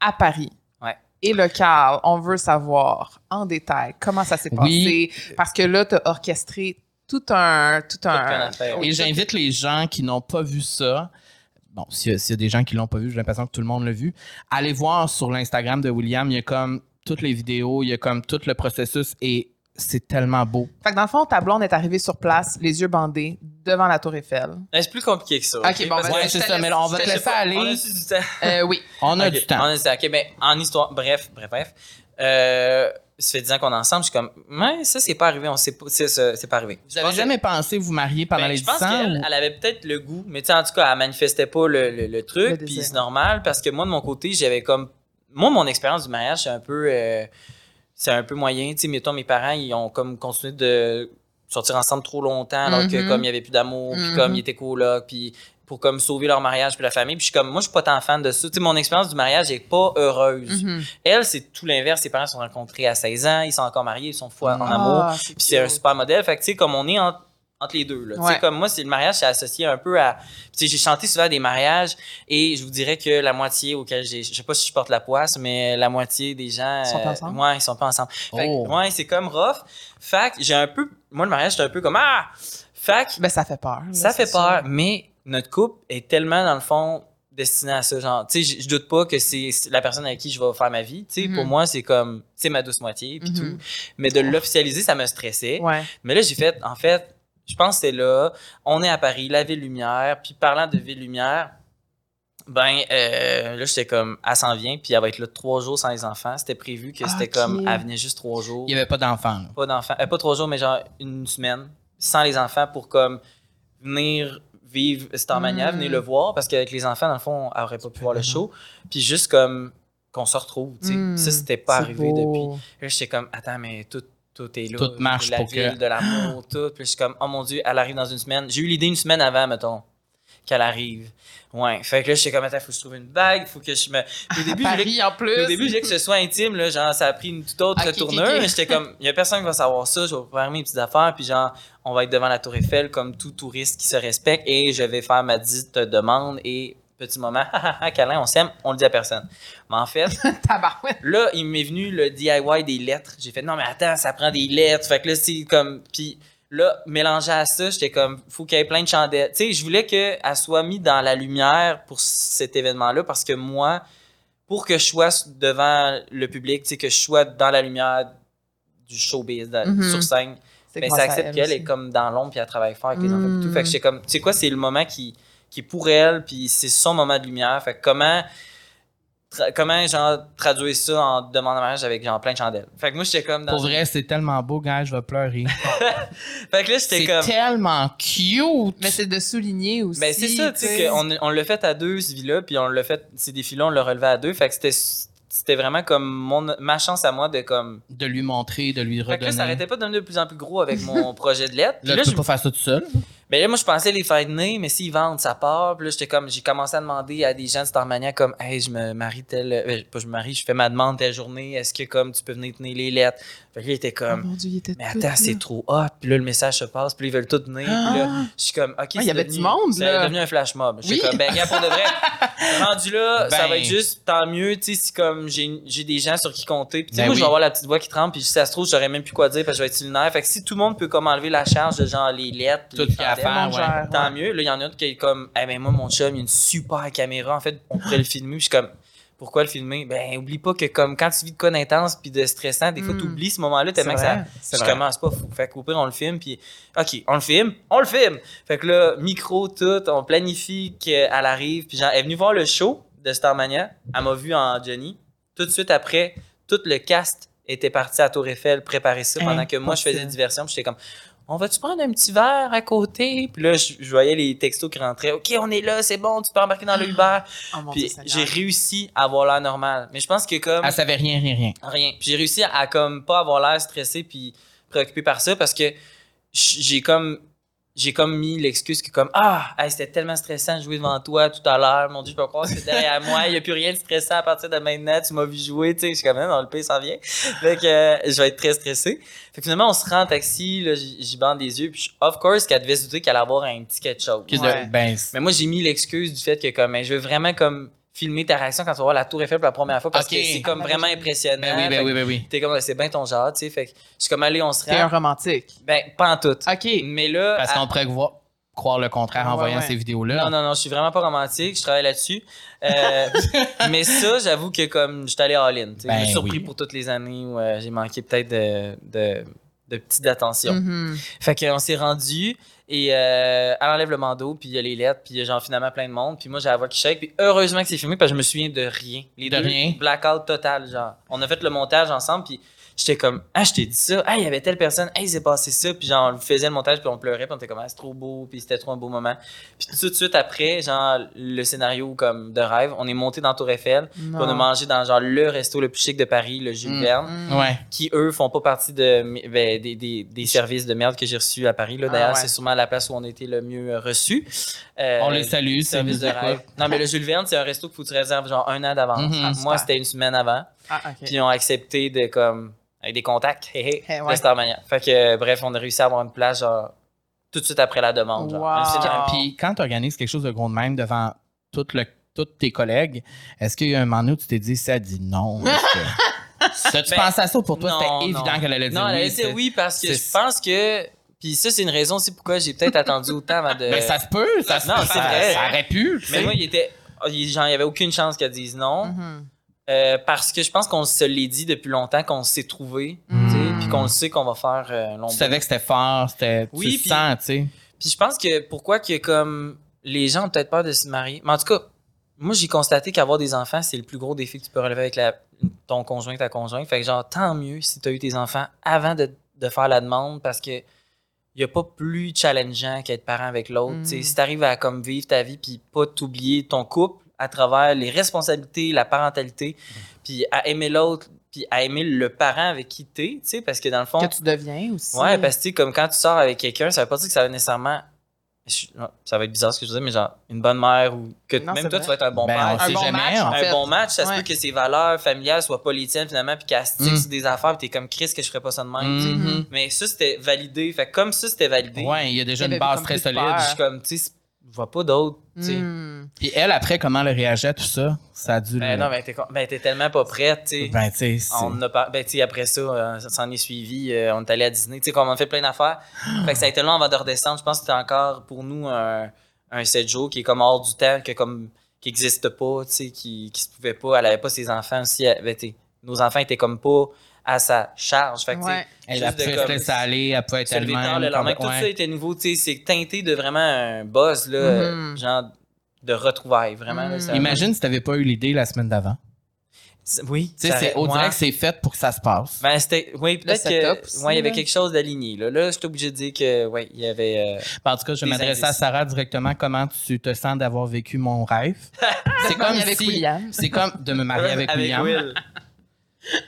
à Paris. Ouais. Et le Carl, on veut savoir en détail comment ça s'est passé. Oui. Parce que là, tu as orchestré tout un. Tout un Et j'invite les gens qui n'ont pas vu ça. Bon, s'il y, y a des gens qui l'ont pas vu, j'ai l'impression que tout le monde l'a vu. Allez voir sur l'Instagram de William. Il y a comme toutes les vidéos, il y a comme tout le processus et c'est tellement beau. Fait que dans le fond, ta blonde est arrivée sur place, les yeux bandés, devant la Tour Eiffel. Mais C'est plus compliqué que ça. Ok, bon, Parce ben, Ouais, je c'est ça, mais on va je te laisser On a aller. du temps. Euh, oui. On a Ok, du temps. On a du temps. OK, ben, en histoire, bref, bref, bref. Euh, ça fait 10 ans qu'on est ensemble, je suis comme, mais ça, c'est pas arrivé, on sait pas, c'est, pas arrivé. Vous avez jamais pensé vous marier pendant Ben, les je 10 pense ans? qu'elle ou- elle avait peut-être le goût, mais tu sais, en tout cas, elle manifestait pas le, le, le Le truc, puis c'est normal parce que moi, de mon côté, j'avais comme. Moi, mon expérience du mariage, c'est un peu. euh, c'est un peu moyen. Tu sais, mettons, mes parents, ils ont comme continué de sortir ensemble trop longtemps, alors que Mhm. comme il y avait plus d'amour, puis Mhm. comme ils étaient colocs, puis pour comme sauver leur mariage puis la famille. Puis je suis comme, moi, je suis pas tant fan de ça. Tu sais, mon expérience du mariage est pas heureuse. Mhm. Elle, c'est tout l'inverse. Ses parents se sont rencontrés à 16 ans, ils sont encore mariés, ils sont fous en Ah, amour. Puis c'est un super modèle. Fait que, tu sais, comme on est en- entre les deux, là. Tu Ouais. sais, comme moi, c'est le mariage, c'est associé un peu à. Tu sais, j'ai chanté souvent à des mariages et je vous dirais que la moitié auquel j'ai. Je sais pas si je porte la poisse, mais la moitié des gens. Sont euh, ensemble? Ouais, ils sont pas ensemble. Fait que, Oh. ouais, c'est comme rough. Fait j'ai un peu. Moi, le mariage, c'est un peu comme. Ah! Fait que Ben, ça fait peur. ça fait sûr. peur, mais notre couple est tellement, dans le fond, destiné à ça. Genre, tu sais, je- je doute pas que c'est la personne avec qui je vais faire ma vie. Tu sais, Mhm. pour moi, c'est comme, c'est ma douce moitié, puis Mhm. tout. Mais de l'officialiser, ça me stressait. Ouais. Mais là, j'ai fait, en fait, je pense que c'est là, on est à Paris, la ville lumière, puis parlant de ville lumière, ben, euh, là, j'étais comme, elle s'en vient, puis elle va être là trois jours sans les enfants. C'était prévu que c'était comme, elle venait juste trois jours Il n'y avait pas d'enfant. là. pas d'enfants, euh, pas trois jours, mais genre une semaine sans les enfants pour comme venir vivre Starmania, Mm. venir le voir parce qu'avec les enfants, dans le fond, on n'aurait pas pu voir le show. Puis juste comme qu'on se retrouve, tu sais. Mm. Ça, c'était pas arrivé beau. depuis. Là, j'étais comme, attends, mais tout, tout est là. Tout marche la pour ville, que- de l'amour, tout. Puis je suis comme, oh mon Dieu, elle arrive dans une semaine. J'ai eu l'idée une semaine avant, mettons, qu'elle arrive. Ouais. Fait que là, j'étais comme, attends, faut que je trouve une bague, faut que je me. Au début, je voulais Paris en plus. au début, je voulais que ce soit intime, là, genre, ça a pris une toute autre tournure, ok. mais j'étais comme, il y a personne qui va savoir ça, je vais préparer mes petites affaires, puis genre, on va être devant la Tour Eiffel comme tout touriste qui se respecte, et je vais faire ma dite demande, et petit moment, câlin, on s'aime, on le dit à personne. Mais en fait, là, il m'est venu le DIY des lettres. J'ai fait, non, mais attends, ça prend des lettres. Fait que là, c'est comme. Puis là, mélangé à ça, j'étais comme, faut qu'il y ait plein de chandelles. Tu sais, je voulais qu'elle soit mise dans la lumière pour cet événement-là parce que moi, pour que je sois devant le public, tu sais, que je sois dans la lumière du showbiz, de- Mhm. sur scène, ben, ça accepte elle qu'elle est comme dans l'ombre puis elle travaille fort avec les enfants et tout. Mm. Fait que j'étais comme, tu sais quoi, c'est le moment qui, qui est pour elle puis c'est son moment de lumière. Fait que comment, tra- comment genre traduire ça en demande de mariage avec genre plein de chandelles? Fait que moi j'étais comme dans Pour vrai, c'est tellement beau, gars, je vais pleurer. Fait que là j'étais C'est comme tellement cute. Mais c'est de souligner aussi. Ben c'est ça, tu sais, qu'on on l'a fait à deux, ce vie-là, puis on l'a fait, ces défis-là, on l'a relevé à deux. Fait que c'était, c'était vraiment comme mon, ma chance à moi de comme. de lui montrer, de lui Fait que là, redonner. ça arrêtait pas de devenir de plus en plus gros avec mon projet de lettres. Puis Là, là, tu je- peux pas faire ça tout seul. Ben là, moi, je pensais les faire donner, mais s'ils vendent, ça part. Puis là, j'étais comme, j'ai commencé à demander à des gens de Starmania comme, hey, je me marie telle, euh, pas je me marie, je fais ma demande telle journée, est-ce que comme tu peux venir tenir les lettres? Fait que là, il était Oh comme, mon Dieu, il était mais attends, c'est trop hot. Puis là, le message se passe, puis là, ils veulent tout tenir. Puis là, Ah! je suis comme, OK, il y c'est avait devenu- du monde, C'est devenu un flash mob. Je suis Oui. comme, ben, gars, pour de vrai, rendu là, ça Ben. va être juste tant mieux, tu sais, si comme j'ai j'ai des gens sur qui compter. Puis tu sais, Ben moi, je oui. vais avoir la petite voix qui trempe, puis si ça se trouve, j'aurais même plus quoi dire, parce que je vais être lunaire. Fait que si tout le monde peut comme enlever la charge de genre les lettres, Tout les y ouais. gère, tant ouais. mieux. Là, il y en a d'autres qui est comme, eh ben, moi, mon chum, il a une super caméra. En fait, on pourrait le filmer. Puis je suis comme, pourquoi le filmer? Ben, oublie pas que comme quand tu vis de quoi d'intense puis de stressant, des fois, Mm. tu oublies ce moment-là tellement que ça. vrai. commence pas fou. Fait qu'au pire, on le filme, puis OK, on le filme, on le filme. Fait que là, micro, tout, on planifie qu'elle arrive. Puis genre, elle est venue voir le show de Starmania. Elle m'a vu en Johnny. Tout de suite après, tout le cast était parti à Tour Eiffel préparer ça pendant que moi, je faisais diversion. Puis j'étais comme, on va-tu prendre un petit verre à côté? Puis là, je, je voyais les textos qui rentraient. OK, on est là, c'est bon, tu peux embarquer dans le Uber. Oh Puis j'ai réussi à avoir l'air normal. Mais je pense que comme... Elle savait rien, rien, rien. Rien. Puis j'ai réussi à, à comme pas avoir l'air stressé puis préoccupé par ça parce que j'ai comme j'ai comme mis l'excuse que comme ah hey, c'était tellement stressant de jouer devant toi tout à l'heure mon dieu je peux croire que c'est derrière moi il y a plus rien de stressant à partir de maintenant tu m'as vu jouer tu sais je suis comme même dans le pays s'en vient. Fait que euh, je vais être très stressé. Fait que finalement on se rend en taxi là j'y bande les yeux puis je- of course qu'elle devait se douter qu'elle allait avoir un petit quelque chose. Ouais. ben, mais moi j'ai mis l'excuse du fait que comme ben, je veux vraiment comme filmer ta réaction quand tu vas voir la tour Eiffel pour la première fois parce que c'est comme ben, vraiment oui. impressionnant ben oui, ben oui, ben oui. T'es comme, c'est bien ton genre, tu sais. Fait que je suis comme, allez, on se T'es un rend. romantique. Ben, pas en tout. OK. Mais là. Parce à- qu'on pourrait voir- croire le contraire en Ouais, voyant ouais. ces vidéos-là. Non, non, non, je suis vraiment pas romantique. Je travaille là-dessus. Euh, mais ça, j'avoue que comme, je suis allé all-in. tu sais. Ben je me suis surpris oui. pour toutes les années où euh, j'ai manqué peut-être de, de, de petites attentions. Mhm. Fait qu'on s'est rendu et euh, elle enlève le bandeau, puis il y a les lettres, puis il y a genre finalement plein de monde. Puis moi, j'ai la voix qui shake. Puis heureusement que c'est filmé parce que je me souviens de rien. Les De deux, rien? blackout total, genre. On a fait le montage ensemble, puis j'étais comme, ah, je t'ai dit ça. Ah, il y avait telle personne. Ah, il s'est passé ça. Puis genre, on faisait le montage, puis on pleurait, puis on était comme, ah, c'est trop beau, puis c'était trop un beau moment. Puis tout de suite après, genre, le scénario comme de rêve, on est monté dans Tour Eiffel, puis on a mangé dans genre le resto le plus chic de Paris, le Jules Mm. Verne Mm. Ouais. qui eux font pas partie de ben, des, des, des services de merde que j'ai reçus à Paris là Ah, d'ailleurs ouais. c'est sûrement la place où on a été le mieux euh, reçu Euh, On les salue, c'est service de rêve non mais le Jules Verne c'est un resto qu'il faut que tu réserves genre un an d'avance Super. moi c'était une semaine avant Ah, OK. puis ils ont accepté de comme avec des contacts hé, hé, Eh, de ouais. Starmania fait que euh, bref on a réussi à avoir une place genre tout de suite après la demande. Wow. Puis quand tu organises quelque chose de gros de même devant tout le, tous tes collègues, est-ce qu'il y a un moment où tu t'es dit, ça dit non? Que- T'as-tu Ben, pensé à ça ou pour toi, non, c'était non. évident qu'elle allait dire non elle oui? allait dire c'est- oui parce que c'est- je pense que puis ça c'est une raison aussi pourquoi j'ai peut-être attendu autant avant de Ben, ça se peut, ça se Non, peut. c'est ça- vrai. Ça aurait pu. tu mais moi il était il genre, il y avait aucune chance qu'elle dise non Mhm. Euh, parce que je pense qu'on se l'est dit depuis longtemps qu'on s'est trouvé, Mm. tu sais, puis qu'on le sait qu'on va faire euh, long Tu savais que c'était fort, c'était, Oui, tu le puis- sens, tu sais. Puis je pense que pourquoi que comme les gens ont peut-être peur de se marier, mais en tout cas, moi j'ai constaté qu'avoir des enfants c'est le plus gros défi que tu peux relever avec la, ton conjoint, ta conjointe. Fait que genre tant mieux si tu as eu tes enfants avant de, de faire la demande parce que il y a pas plus challengeant qu'être parent avec l'autre. Mm. Tu sais, Si tu arrives à comme vivre ta vie puis pas t'oublier ton couple à travers les responsabilités, la parentalité, puis à aimer l'autre, puis à aimer le parent avec qui t'es, tu sais, parce que dans le fond, Que tu deviens aussi. Ouais, parce que tu sais, comme quand tu sors avec quelqu'un, ça veut pas dire que ça va nécessairement. Ça va être bizarre ce que je veux dire, mais genre une bonne mère ou que Non, même toi vrai. tu vas être un bon Ben, père. Un bon jamais, match, un bon match, ça se peut que ses valeurs familiales soient pas les tiennes finalement, puis qu'elle stick Mm. sur des affaires, puis t'es comme Chris que je ferais pas ça de même. tu sais. Mhm. Mais ça c'était validé. Fait que comme ça c'était validé, Ouais, il y a déjà une base très solide. peur. je suis comme, tu sais, vois pas d'autres. Hmm. Puis elle, après, comment elle réagit à tout ça? Ça a dû Ben le- non, ben, elle était, con- ben, tellement pas prête, tu sais. Ben, tu sais, c'est- On a par- ben, tu sais, après ça, euh, ça s'en est suivi. euh, on est allé à Disney. Tu sais, comme on a fait plein d'affaires. fait que ça a été long avant de redescendre. Je pense que c'était encore pour nous un, un 7 jours qui est comme hors du temps, que comme, qui n'existe pas, tu sais, qui, qui se pouvait pas. Elle avait pas ses enfants aussi. Elle- ben, nos enfants étaient comme pas à sa charge. Fait que, tu sais, Ouais. elle juste a de pu aller, elle peut être elle-même. le lendemain, comme- tout ouais. ça était nouveau. Tu sais, c'est teinté de vraiment un buzz, là, Mhm. genre de retrouvailles, vraiment. là, Mhm. ça- Imagine si t'avais pas eu l'idée la semaine d'avant. Oui, Tu sais, dirait que c'est fait pour que ça se passe. Ben, c'était. Oui, peut-être que. ouais, il y avait quelque chose d'aligné. Là, là j'étais obligé de dire que, ouais, il y avait. euh, Ben, en tout cas, je vais m'adresser à. Sarah directement. Comment tu te sens d'avoir vécu mon rêve? c'est comme avec si- William. C'est comme de me marier avec, William. Will.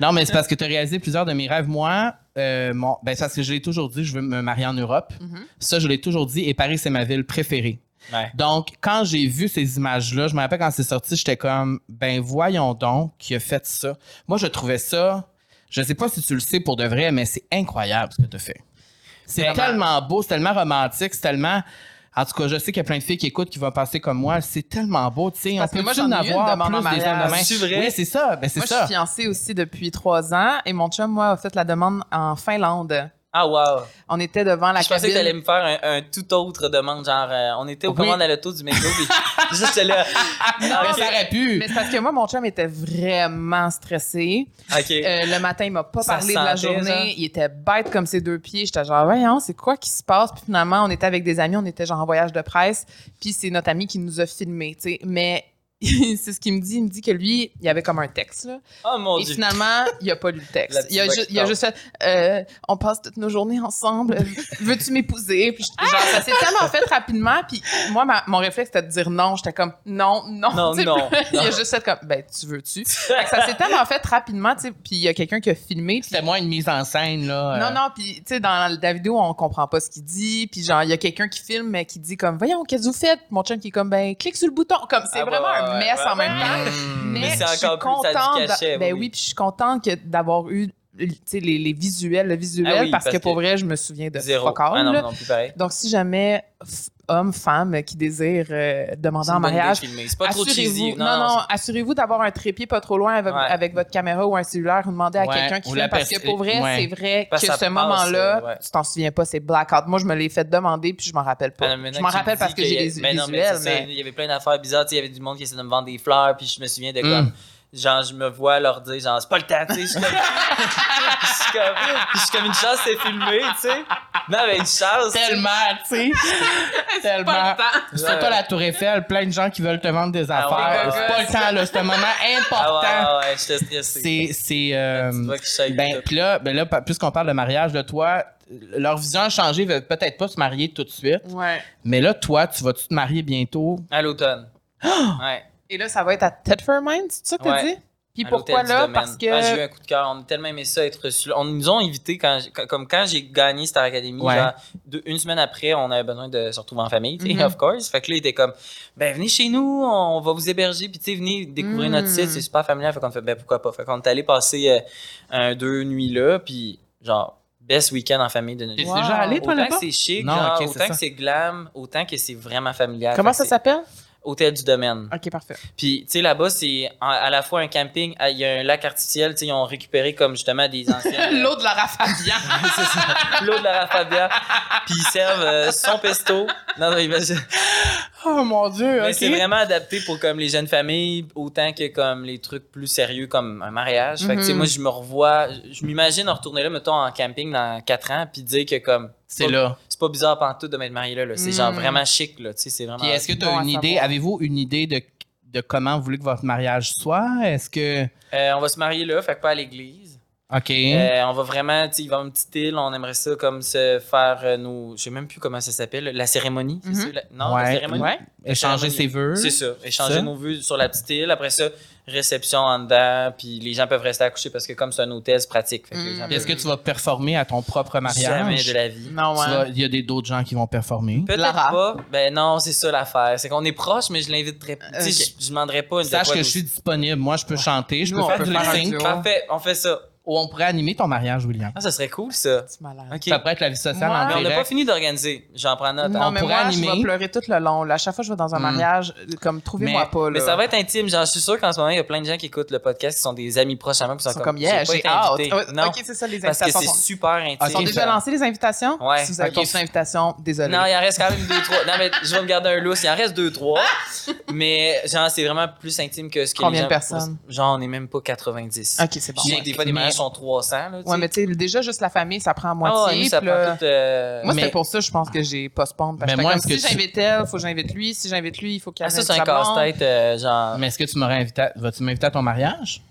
Non, mais c'est parce que tu as réalisé plusieurs de mes rêves. Moi, euh, mon, ben, c'est parce que je l'ai toujours dit, je veux me marier en Europe. Mhm. Ça, je l'ai toujours dit, et Paris, c'est ma ville préférée. Ouais. Donc, quand j'ai vu ces images-là, je me rappelle quand c'est sorti, j'étais comme, ben voyons donc qui a fait ça. Moi, je trouvais ça, je sais pas si tu le sais pour de vrai, mais c'est incroyable ce que tu as fait. C'est tellement beau, c'est tellement romantique, c'est tellement... En tout cas, je sais qu'il y a plein de filles qui écoutent qui vont passer comme moi. C'est tellement beau, tu sais. On peut moi, en avoir plus en des hommes de même. C'est vrai? Oui, c'est ça. Ben, c'est Moi, je ça. suis fiancée aussi depuis trois ans et mon chum, moi, a fait la demande en Finlande. Ah, wow. On était devant la je pensais que t'allais me faire un, un tout autre demande. Genre, euh, on était au Oui. commandes à l'auto du McDo. puis juste là. Mais Ah, ça aurait pu. Mais c'est parce que moi, mon chum était vraiment stressé. Ok. Euh, le matin, il m'a pas Ça parlé de la journée. genre? Il était bête comme ses deux pieds. J'étais genre, voyons, c'est quoi qui se passe? Puis finalement, on était avec des amis, on était genre en voyage de presse. Puis c'est notre ami qui nous a filmés, tu sais. Mais c'est ce qu'il me dit. Il me dit que lui, il y avait comme un texte, là. oh mon Et dieu. finalement, il a pas lu le texte. Il a, ju- il a juste fait euh, On passe toutes nos journées ensemble. Veux-tu m'épouser? Puis genre, ça s'est tellement fait rapidement. Puis moi, ma- mon réflexe, c'était de dire non. J'étais comme Non, non. Non, Tu sais, non, Il a non. juste fait comme Ben, tu veux-tu? Fait que ça s'est tellement fait rapidement. tu sais, Puis il y a quelqu'un qui a filmé. puis C'était moins une mise en scène, là. non, euh, non, puis tu sais, dans la vidéo, on comprend pas ce qu'il dit. Puis genre, il y a quelqu'un qui filme, mais qui dit comme, voyons, qu'est-ce que vous faites? Mon chum qui est comme, ben, clique sur le bouton. Comme, c'est Ah, ouais, vraiment un ouais, en même temps? Mais, c'est encore plus, contente. ben oui. puis je suis contente que d'avoir eu les, les visuels, le visuel, Ah oui, parce, parce que pour vrai, je me souviens de Zéro. fuck all, Ah non, non, plus pareil. Donc, si jamais homme, femme qui désire euh, demander C'est en mariage, pas trop cheesy. assurez-vous, non, non, assurez-vous d'avoir un trépied pas trop loin avec, Ouais. avec votre caméra ou un cellulaire ou demandez à Ouais, quelqu'un qui filme la parce que pour vrai, ouais. c'est vrai Parce que ce moment-là, euh, ouais. tu t'en souviens pas, c'est blackout. Moi, je me l'ai fait demander puis je m'en rappelle pas. Ah, je m'en rappelle parce que j'ai des mais non, mais visuels, mais... Il y avait plein d'affaires bizarres. Il y avait du monde qui essayait de me vendre des fleurs. Puis je me souviens de Mm. Genre, je me vois leur dire, genre, c'est pas le temps, tu sais. Je suis comme. une chance, c'est filmé, tu sais. Non, mais une chance. Tellement, tu sais. tellement. Pas le temps. C'est pas la Tour Eiffel, plein de gens qui veulent te vendre des Ah affaires. ouais, c'est pas le temps, là. C'est un moment Ah important. ouais, ouais, ouais, j'étais stressé. C'est. c'est euh, ben, puis là, ben là, puisqu'on parle de mariage, de toi, leur vision a changé, ils veulent peut-être pas se marier tout de suite. Ouais. Mais là, toi, tu vas-tu te marier bientôt? À l'automne. ouais. Et là, ça va être à Thetford Mines, c'est ça que t'as Ouais. dit? Puis À pourquoi là? Parce que... Ah, j'ai eu un coup de cœur. On a tellement aimé ça, être reçu. là. On nous ont invités, quand, comme quand j'ai gagné Star Academy, Ouais. genre, deux- une semaine après, on avait besoin de se retrouver en famille, tu sais, Mhm. of course. Fait que là, il était comme, ben, venez chez nous, on va vous héberger, puis tu sais, venez découvrir notre site, c'est super familial. Fait qu'on fait, ben, pourquoi pas? Fait qu'on est allé passer euh, un, deux nuits là, puis genre, best week-end en famille de notre vie. Wow. déjà allé, toi, Autant là-bas? que c'est chic, Non, genre, autant ça. que c'est glam, autant que c'est vraiment familial. Comment Fait ça s'appelle? Hôtel du domaine. OK, parfait. Puis, tu sais, là-bas, c'est à la fois un camping, à- il y a un lac artificiel, tu sais, ils ont récupéré comme justement des anciennes. L'eau de Lara Fabian. c'est ça. L'eau de la Rafabia. Puis ils servent euh, son pesto. Non, non, imagine. Oh mon Dieu, Mais c'est vraiment adapté pour comme les jeunes familles, autant que comme les trucs plus sérieux comme un mariage. Fait que, tu sais, Mhm. moi, je me revois, je m'imagine retourner là, mettons, en camping dans 4 ans, puis dire que comme. C'est pas- là. C'est pas bizarre pantoute de m'être marié là. là. C'est genre Mhm. vraiment chic, là. Tu sais, c'est vraiment. Puis est-ce que tu as bon à une idée, savoir. avez-vous une idée de, de comment vous voulez que votre mariage soit? Est-ce que. Euh, on va se marier là, fait que pas à l'église. OK. Euh, on va vraiment, tu sais, il va y avoir une petite île, on aimerait ça comme se faire euh, nos. Je sais même plus comment ça s'appelle, la cérémonie, c'est Mhm. ça? La- Non, la Ouais, cérémonie. Ouais. Échanger cérémonie. ses vœux. C'est ça, échanger Ça. nos vues sur la petite île. Après ça, réception en dedans, puis les gens peuvent rester accouchés parce que comme c'est un hôtel, c'est pratique. Mm. Est-ce que tu vas performer à ton propre mariage? Jamais de la vie. Non, ouais. vas- Il y a des- d'autres gens qui vont performer? Peut-être pas. Ben non, c'est ça l'affaire. C'est qu'on est proche, mais je l'inviterai pas. Tu sais, Ok. Je je demanderais pas une Sache de quoi que je suis disponible. Moi, je peux chanter, je peux faire du lip. Parfait, on fait ça. Ou on pourrait animer ton mariage, William. Ah, ça serait cool, ça. C'est malade. OK. Ça pourrait être la vie sociale Moi- en Mais on n'a pas fini d'organiser. J'en prends note. Non, hein. mais pourrait moi, je animer. vais pleurer tout le long. Là. À chaque fois que je vais dans un Hmm. mariage, comme, trouvez-moi Mais- pas. Là. Mais ça va être intime. Genre, je suis sûr qu'en ce moment, il y a plein de gens qui écoute le podcast qui sont des amis proches à moi. Qui sont, Ils sont comme, j'ai yeah, pas j'ai été hâte. invité. Ouais, Non, Ok, c'est ça, les parce que invitations. c'est sont- super intime. Ils sont déjà lancées, les invitations? Ouais. Si vous avez Ok. pas reçu l'invitation, désolé. Non, il en reste quand même deux, trois. Non, mais je vais me garder un lousse. Il en reste deux, trois. mais genre, c'est vraiment plus intime que ce que Combien de gens... personnes? Genre, on est même pas 90. Ok, c'est bon. Je sais que des fois, des Mais- mariages sont 300. Là, Ouais, mais tu sais, déjà, juste la famille, ça prend à Ah moitié. nous, ça là- prend tout. euh, Moi, Mais- c'était pour ça, je pense que j'ai postpone. Parce Mais que moi, est-ce si que tu- j'invite elle, il faut que j'invite lui. Si j'invite lui, il faut qu'il Ah, ça, amène c'est un casse-tête. euh, genre. Mais est-ce que tu m'aurais invité à... Vas-tu m'inviter à ton mariage?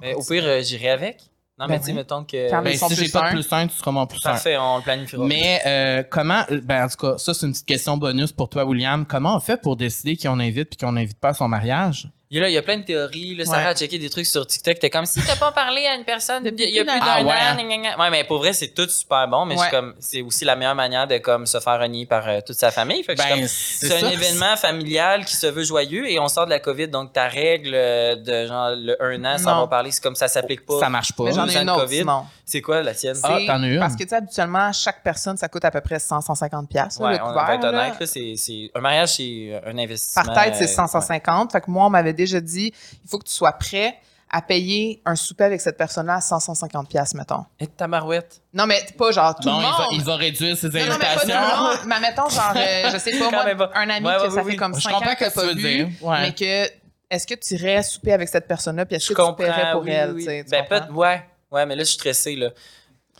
Mais au pire, euh, j'irai avec. Non, Ben mais tu sais, oui. mettons que. Quand Ben, si j'ai pas de plus un, tu seras mon plus un. Parfait, on le planifiera. Mais euh, comment, ben en tout cas, ça c'est une petite question bonus pour toi, William. Comment on fait pour décider qui on invite puis qu'on n'invite pas à son mariage? Il y, a, là, il y a plein de théories. Là, Sarah Ouais. a checké des trucs sur TikTok. T'es comme si t'as pas parlé à une personne depuis il y a plus d'un Ah ouais. an. gna, gna, gna. Ouais, mais pour vrai, c'est tout super bon. Mais je suis Ouais. comme, c'est aussi la meilleure manière de comme se faire renier par euh, toute sa famille. Fait que je suis Ben, comme, c'est c'est un ça. événement familial qui se veut joyeux et on sort de la COVID. Donc, ta règle euh, de genre le un an sans avoir parlé, c'est comme ça s'applique pas. Ça marche pas. Mais j'en ai une autre, COVID. sinon. C'est quoi la tienne? Ah, t'en as une? Parce que, tu sais, habituellement, chaque personne, ça coûte à peu près 100, 150 pièces Ouais, le on couvert. va être honnête, là, c'est, c'est, un mariage, c'est un investissement. Par tête, c'est euh, 100, 150. Fait que moi, on m'avait déjà dit, il faut que tu sois prêt à payer un souper avec cette personne-là à 100, 150 pièces, mettons. Et ta marouette? Non, mais pas genre tout Bon, le il monde. va, il va réduire ses Non, non, mais pas tout invitations. le monde. Mais mettons, genre, euh, je sais pas, moi, même pas. un ami Ouais, que ouais, ça oui, fait oui. comme Je 5 comprends ans que que pas tu veux vu, dire. Ouais. mais que, est-ce que tu irais souper avec cette personne-là, puis est-ce Je que tu paierais pour oui, elle, tu Ben, comprends? peut ouais. Ouais, mais là, je suis stressé, là.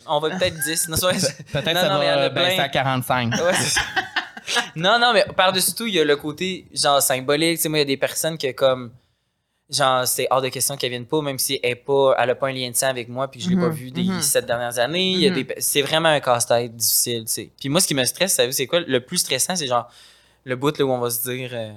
On va peut-être 10. Non, c'est vrai. Peut-être Non, ça non, va a baisser à 45. Ouais, c'est ça. non, non, mais par-dessus tout, il y a le côté, genre, symbolique. Tu sais, moi, il y a des personnes que, comme, genre, c'est hors de question qu'elles viennent pas, même si elle, est pas, elle a pas un lien de sang avec moi, puis que je l'ai pas Mhm, vu des mhm. sept dernières années. Il y a Mhm. des, c'est vraiment un casse-tête difficile, tu sais. Puis moi, ce qui me stresse, c'est quoi? Le plus stressant, c'est genre, le bout là, où on va se dire, euh,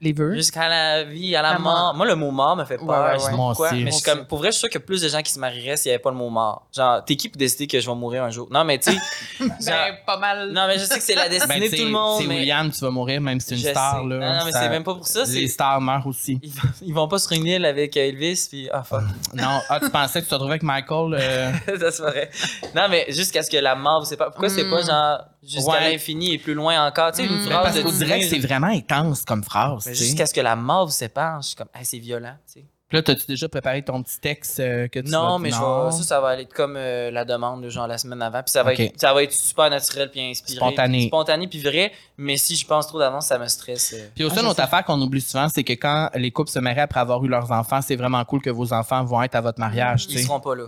Les vœux. jusqu'à la vie, à la La mort. mort. Moi, le mot mort me fait peur. Ouais, ouais, Je sais ouais. pas Moi pourquoi, aussi. Mais je suis comme, pour vrai, je suis sûr qu'il y a plus de gens qui se marieraient s'il n'y avait pas le mot mort. Genre, t'es qui pour décider que je vais mourir un jour? Non, mais tu sais, Ben, pas mal. non, mais je sais que c'est la destinée Ben, de c'est tout le monde. c'est mais William, tu vas mourir, même si c'est une je star. sais. Là, Non, non, mais Ça- c'est même pas pour ça. Les stars meurent aussi. Ils, vont, ils vont pas sur une île avec Elvis, puis ah fuck, Non, ah, tu pensais que tu te retrouvais avec Michael? euh, ça se ferait. Non, mais jusqu'à ce que la mort, vous pas. Pourquoi c'est pas Mm. genre jusqu'à Ouais. l'infini et plus loin encore? Tu sais, une Mm. ben, phrase parce de que dîner, c'est vraiment intense comme phrase. Jusqu'à ce que la mort vous sépare, je suis comme, ah, c'est violent, tu sais. Puis là, t'as-tu déjà préparé ton petit texte euh, que tu Non, vas- mais je vais- ça, ça va aller comme euh, la demande, là, genre la semaine avant. Puis ça va, être, ça va être super naturel puis inspiré. Spontané. puis Spontané puis vrai. Mais si je pense trop d'avance, ça me stresse. euh. Puis aussi, Ah, une je autre sais. affaire qu'on oublie souvent, c'est que quand les couples se marient après avoir eu leurs enfants, c'est vraiment cool que vos enfants vont être à votre mariage. Ils sais. seront pas là.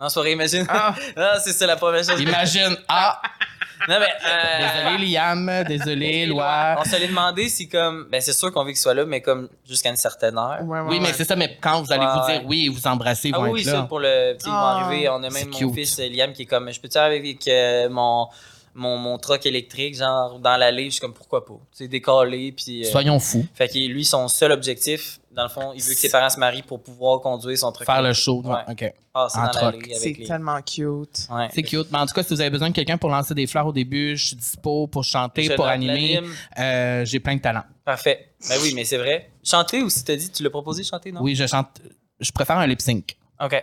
En soirée, imagine. Ah. non, c'est ça la première chose. Imagine, ah, Non, mais. euh, désolé Liam, désolé Loi. On se l'est demandé si, comme. Ben, c'est sûr qu'on veut qu'il soit là, mais comme jusqu'à une certaine heure. Ouais, ouais, Oui, mais c'est ça, mais quand vous allez Ouais, vous ouais. dire oui et vous embrasser, Ah vont oui, être ça, là. pour le. Vont Ah. arriver. On a même mon cute. fils Liam qui est comme. Je peux-tu avec euh, mon. Mon, mon truck électrique, genre, dans l'allée, je suis comme, pourquoi pas? C'est décollé, puis. euh, Soyons fous. Fait que lui, son seul objectif, dans le fond, il veut que ses parents se marient pour pouvoir conduire son truck. Faire le show. Ouais. OK. C'est les. tellement cute. Ouais. C'est cute. Mais en tout cas, si vous avez besoin de quelqu'un pour lancer des fleurs au début, je suis dispo pour chanter, Je pour animer. Euh, J'ai plein de talent. Parfait. Ben oui, mais c'est vrai. Chanter aussi, t'as dit, tu l'as proposé chanter, non? Oui, je chante. Je préfère un lip sync. OK.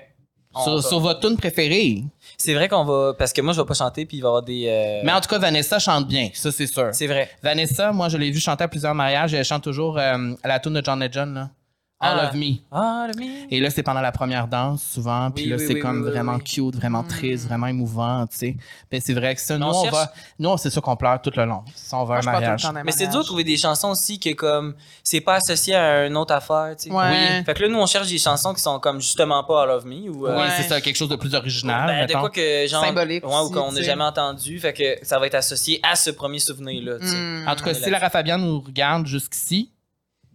Sur, votre tune préférée. C'est vrai qu'on va. Parce que moi, je vais pas chanter, puis il va y avoir des. euh, Mais en tout cas, Vanessa chante bien. Ça, c'est sûr. C'est vrai. Vanessa, moi, je l'ai vu chanter à plusieurs mariages et elle chante toujours euh, la tune de John Legend, là. All Ah. of Me. Ah, le mien. Et là, c'est pendant la première danse, souvent. Puis Oui, là, oui, c'est oui, comme vraiment oui. cute, vraiment Mm. triste, vraiment émouvant, tu sais. Ben, c'est vrai que ça, nous, on cherche- va. Nous, c'est sûr qu'on pleure tout le long. Si on veut Moi, un mariage. Mais c'est dur de trouver des chansons aussi que, comme, c'est pas associé à une autre affaire, tu sais. Ouais. Oui. Fait que là, nous, on cherche des chansons qui sont comme justement pas All of Me ou. euh, Oui, Ouais. c'est ça, quelque chose de plus original. ben, de quoi que, genre. Symbolique ouais, ou qu'on n'a jamais entendu. Fait que ça va être associé à ce premier souvenir-là, tu sais. Mm. En tout cas, si Lara Fabian nous regarde jusqu'ici,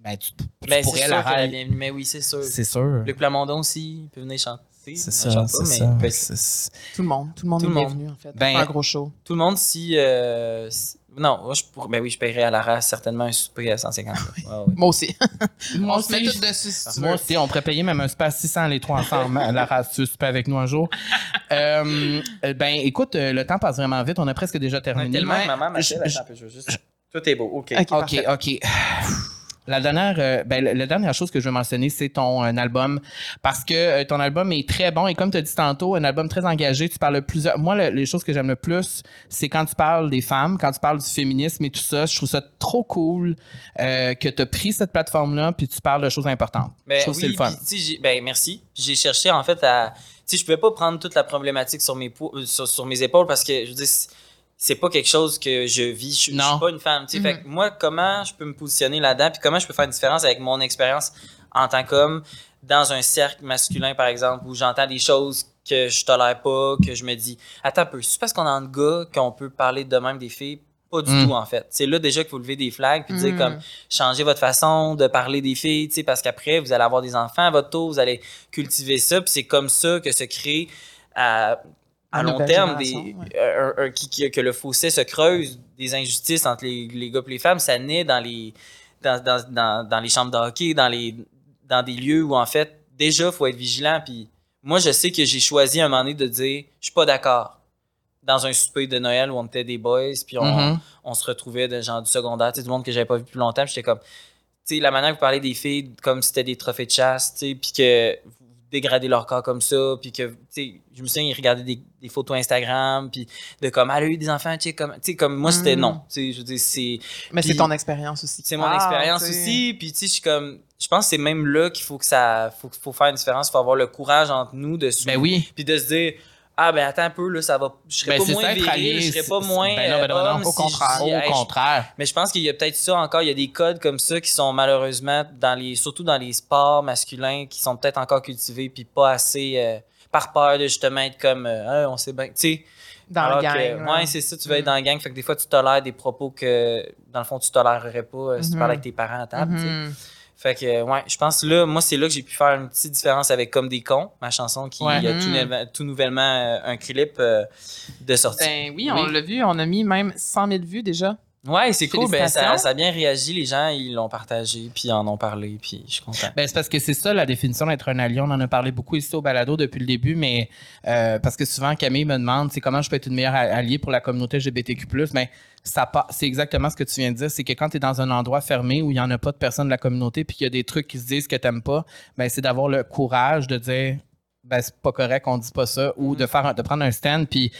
ben, tu, tu Ben, c'est pourrais la. Mais oui, c'est sûr. C'est sûr. Luc Plamondon aussi, il peut venir chanter. C'est ça, c'est mais Tout le monde. Tout le monde Tout est le monde. bienvenu, en fait. Ben- un gros show. Tout le monde, si. euh, si- Non, moi, je pourrais. Ben oui, je paierais à Lara certainement un souper à 150. Ouais, ouais. Moi aussi. Moi on se met aussi. toutes dessus si tu Moi veux. aussi, on pourrait payer même un super 600 les trois ensemble. Lara, si tu veux super avec nous un jour. Euh, euh, ben, écoute, le temps passe vraiment vite. On a presque déjà Ouais, terminé. tellement maman Je-. Tout est beau, OK. Ok, OK. La dernière, euh, ben, la, dernière chose que je veux mentionner, c'est ton euh, album. Parce que euh, ton album est très bon et comme tu as dit tantôt, un album très engagé. Tu parles plusieurs. Moi, le- les choses que j'aime le plus, c'est quand tu parles des femmes, quand tu parles du féminisme et tout ça. Je trouve ça trop cool que tu as pris cette plateforme-là puis tu parles de choses importantes. Ben je trouve que c'est oui, le fun. ben merci. J'ai cherché en fait à. Tu sais, je pouvais pas prendre toute la problématique sur mes, sur, sur mes épaules parce que je veux dire, c'est- pas quelque chose que je vis. Je, suis pas une femme. Tu sais, Mhm. fait que moi, comment je peux me positionner là-dedans puis comment je peux faire une différence avec mon expérience en tant qu'homme dans un cercle masculin, par exemple, où j'entends des choses que je tolère pas, que je me dis, attends un peu, c'est parce qu'on a un gars qu'on peut parler de même des filles? Pas du Mm. tout, en fait. C'est là déjà qu'il faut lever des flags puis dire Mm. comme, changer votre façon de parler des filles, tu sais, parce qu'après, vous allez avoir des enfants à votre tour, vous allez cultiver ça, puis c'est comme ça que se crée à, à long terme des, génération, ouais. un- un- qui- qui- que le fossé se creuse, des injustices entre les, les gars et les femmes, ça naît dans les, dans, dans, dans, dans les chambres de hockey, dans, les, dans des lieux où, en fait, déjà, il faut être vigilant, puis moi, je sais que j'ai choisi à un moment donné de dire, je suis pas d'accord. Dans un souper de Noël où on était des boys, puis on, Mhm. on se retrouvait de genre du secondaire, sais, du monde que j'avais pas vu depuis longtemps. J'étais comme, tu sais, la manière que vous parlez des filles comme si c'était des trophées de chasse, tu sais, puis que vous dégradez leur corps comme ça, puis que, tu sais, je me souviens, ils regardaient des, des photos Instagram, puis de comme, elle a eu des enfants, tu sais, comme, tu sais, comme moi, c'était Mm. non. Tu sais, je veux dire, c'est, Mais c'est ton expérience aussi. c'est mon Ah, expérience aussi, puis tu sais, je suis comme, je pense que c'est même là qu'il faut que ça, faut, faut faire une différence, il faut avoir le courage entre nous de se Ben oui. puis de se dire ah ben attends un peu là ça va je serais Ben, pas moins viril je serais pas moins ben non, ben non, euh, ben non, homme au si contraire. dis, Au Hey, je- contraire. mais je pense qu'il y a peut-être ça encore il y a des codes comme ça qui sont malheureusement dans les surtout dans les sports masculins qui sont peut-être encore cultivés puis pas assez euh, par peur de justement être comme euh, on sait bien tu sais Dans alors le gang. que, ouais, c'est ça, tu vas être Mm. dans la gang. Fait que des fois, tu tolères des propos que, dans le fond, tu tolérerais pas euh, si tu parles avec tes parents à table. sais. Fait que, ouais, je pense là, moi, c'est là que j'ai pu faire une petite différence avec Comme des cons, ma chanson qui Ouais. a tout, tout nouvellement euh, un clip euh, de sortie. Ben oui, on Oui. l'a vu, on a mis même 100 000 vues déjà. Ouais, c'est cool. Ben, ça, ça a bien réagi. Les gens, ils l'ont partagé, puis ils en ont parlé, puis je suis content. Ben, c'est parce que c'est ça la définition d'être un allié. On en a parlé beaucoup ici au balado depuis le début, mais euh, parce que souvent Camille me demande c'est comment je peux être une meilleure alliée pour la communauté LGBTQ+. Mais ça c'est exactement ce que tu viens de dire, c'est que quand tu es dans un endroit fermé où il n'y en a pas de personnes de la communauté puis qu'il y a des trucs qui se disent que t'aimes pas, ben c'est d'avoir le courage de dire ben c'est pas correct, on dit pas ça, ou de faire de prendre un stand puis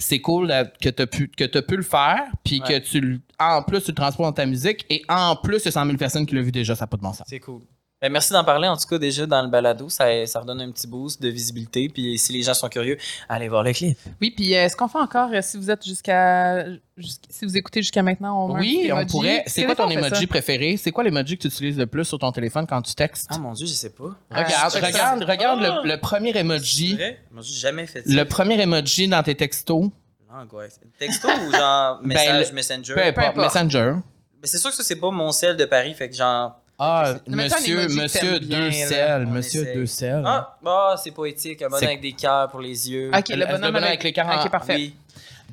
c'est cool que tu as pu que t'as pu le faire puis Ouais. que tu le- en plus tu le transposes dans ta musique et en plus il y a 100 000 personnes qui l'ont vu déjà, ça n'a pas de bon sens. C'est cool. Ben, merci d'en parler, en tout cas, déjà dans le balado. Ça, ça redonne un petit boost de visibilité. Puis si les gens sont curieux, allez voir le clip. Oui, puis euh, est-ce qu'on fait encore, euh, si vous êtes jusqu'à. jusqu'- si vous écoutez jusqu'à maintenant, on Oui, on emoji? pourrait. C'est quoi ton emoji préféré? C'est quoi l'emoji que tu utilises le plus sur ton téléphone quand tu textes? Ah mon Dieu, je sais pas. regarde, Ah, regarde, regarde Ah! le, le premier C'est emoji. vrai? Moi, jamais fait ça. Le premier emoji dans tes textos. L'angoisse. Texto ou genre Ben, message le- Messenger? Peu importe, importe. Messenger. Mais c'est sûr que ça, c'est pas mon sel de Paris, fait que genre. Ah, monsieur, monsieur deux monsieur deux sels. Ah, bah, c'est poétique. Un bonhomme avec des cœurs pour les yeux. Ok, Le- le bonhomme, bonhomme avec, avec les cœurs Ok, parfait. Oui.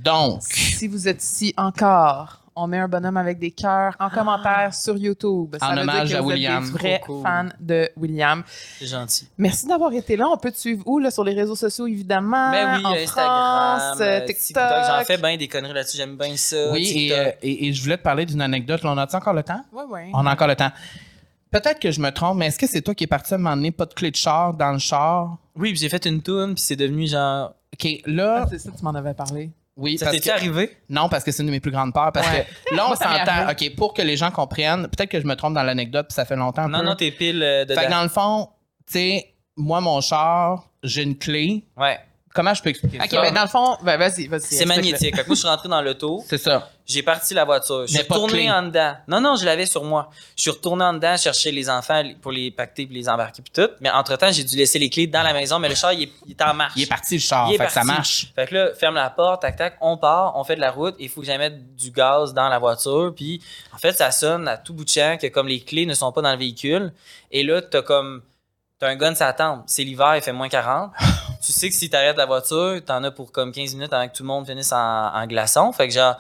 Donc, Si vous êtes ici encore, on met un bonhomme avec des cœurs en commentaire sur YouTube. Ça En veut dire hommage que à vous êtes William. des vrais cool. fans de William. C'est gentil. Merci d'avoir été là. On peut te suivre où? Là, sur les réseaux sociaux, évidemment? Ben oui, en Instagram, France, euh, TikTok. J'en fais bien des conneries là-dessus. J'aime bien ça. oui, et, TikTok. euh, et, et je voulais te parler d'une anecdote. Là, on a-tu encore le temps? Ouais, ouais. On a encore le temps. Peut-être que je me trompe, mais est-ce que c'est toi qui es parti à un moment donné, pas de clé de char dans le char? Oui, puis j'ai fait une tune, puis c'est devenu genre. OK, là, Ah, c'est ça, tu m'en avais parlé. oui, Ça que... arrivé? Non, parce que c'est une de mes plus grandes peurs. Parce Ouais. que là, on s'entend. OK, pour que les gens comprennent, peut-être que je me trompe dans l'anecdote, puis ça fait longtemps. un Non, peu. non, t'es pile euh, dedans. Fait que dans le fond, tu sais, moi, mon char, j'ai une clé. Ouais. Comment je peux expliquer Ok, ça? ben dans le fond, ben, vas-y, vas-y. C'est magnétique. Fait que moi, je suis rentré dans l'auto. C'est ça. J'ai parti la voiture. Je Mais suis retourné en dedans. Non, non, je l'avais sur moi. Je suis retourné en dedans chercher les enfants pour les pacter puis les embarquer puis tout. Mais entre-temps, j'ai dû laisser les clés dans la maison. Mais le char, il est, il est en marche. Il est parti le char, Il est fait que ça parti. marche. Fait que là, ferme la porte, tac, tac, on part, on fait de la route. Il faut que j'aille mettre du gaz dans la voiture. Puis, en fait, ça sonne à tout bout de champ que comme les clés ne sont pas dans le véhicule. Et là, t'as comme... T'as un gun ça tempe. C'est l'hiver, il fait moins 40. tu sais que si t'arrêtes la voiture, t'en as pour comme 15 minutes avant que tout le monde finisse en, en glaçon. Fait que genre,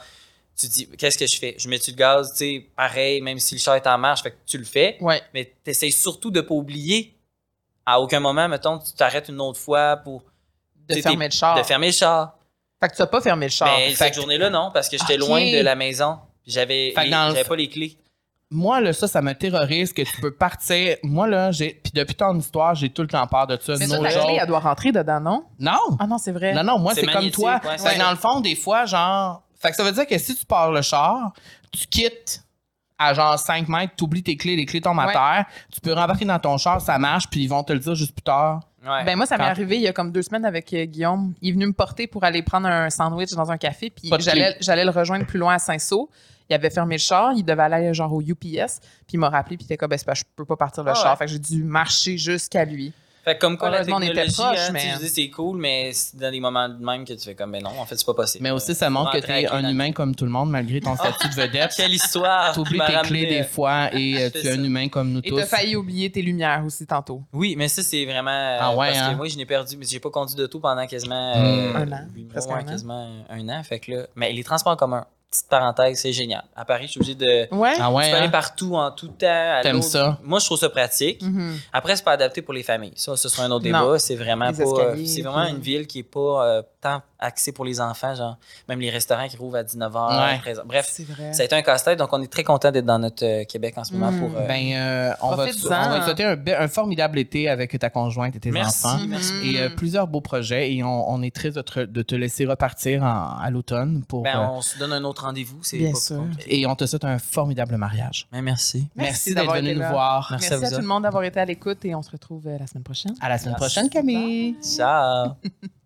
tu te dis, qu'est-ce que je fais? Je mets-tu le gaz, tu sais, pareil, même si le char est en marche, fait que tu le fais. Ouais. Mais t'essayes surtout de pas oublier. À aucun moment, mettons, tu t'arrêtes une autre fois pour De fermer le char. de fermer le char. Fait que tu n'as pas fermé le char. Mais fait cette que- journée-là, non, parce que j'étais loin de la maison. J'avais les- le j'avais pas les clés. Moi, là, ça, ça me terrorise que tu peux partir. Moi, là, j'ai. Puis depuis ton histoire, j'ai tout le temps peur de ça. Mais No ça, la joke. clé, elle doit rentrer dedans, non? Non! Ah non, c'est vrai. Non, non, moi, C'est comme toi. ouais, Fait que dans le fond, des fois, genre. Fait que ça veut dire que si tu pars le char, tu quittes à genre 5 mètres, tu oublies tes clés, les clés tombent à terre, tu peux rembarquer dans ton char, ça marche, puis ils vont te le dire juste plus tard. Ouais. Ben moi, ça m'est arrivé il y a comme deux semaines avec euh, Guillaume. Il est venu me porter pour aller prendre un sandwich dans un café, puis j'allais le rejoindre plus loin à Saint-Saul. Il avait fermé le char, il devait aller genre au UPS, puis il m'a rappelé, puis il était comme, ben, c'est pas, je peux pas partir le Ah char. ouais. Fait que j'ai dû marcher jusqu'à lui. Fait que comme quoi la on était proches, hein, mais- dis, c'est cool, mais c'est dans des moments de même que tu fais comme, ben non, en fait, c'est pas possible. Mais aussi, ça montre que tu es un humain comme tout le monde, malgré ton statut de vedette. Quelle histoire! Tu oublies tes ramené, clés des fois et euh, tu es un humain comme nous Et tous. t'as failli oublier tes lumières aussi tantôt. Oui, mais ça, c'est vraiment. euh, Ah ouais, parce hein? que moi, je n'ai perdu, mais j'ai pas conduit de tout pendant quasiment. Hmm. euh, Un an, mois, presque un an. quasiment un an. Fait que là. Mais les transports en commun, petite parenthèse, c'est génial. À Paris, je suis obligé de. Ouais. Ah ouais, tu peux aller hein? partout en tout temps. T'aimes ça? Moi, je trouve ça pratique. Mhm. Après, c'est pas adapté pour les familles. Ça, ce sera un autre Non. débat. C'est vraiment Les pas. euh, C'est vraiment puis- une ville qui est pas euh, tant axée pour les enfants, genre. Même les restaurants qui rouvrent à 19h, Ouais. 13h. Bref, C'est vrai. ça a été un casse-tête, donc on est très content d'être dans notre euh, Québec en ce moment Mm. pour. euh, Ben, euh, on, va, on va te souhaiter un, formidable été avec ta conjointe et tes merci, enfants. merci. Et euh, plusieurs beaux projets. Et on, on est très de te, de te laisser repartir en- à l'automne pour. Ben, euh, on se donne un autre rendez-vous. C'est Bien sûr. et on te souhaite un formidable mariage. Ben, merci. Merci Merci, d'être venu nous voir. Merci, Merci, à vous à tout le monde d'avoir été à l'écoute et on se retrouve euh, la semaine prochaine. À la semaine Merci. prochaine, Camille. Ciao.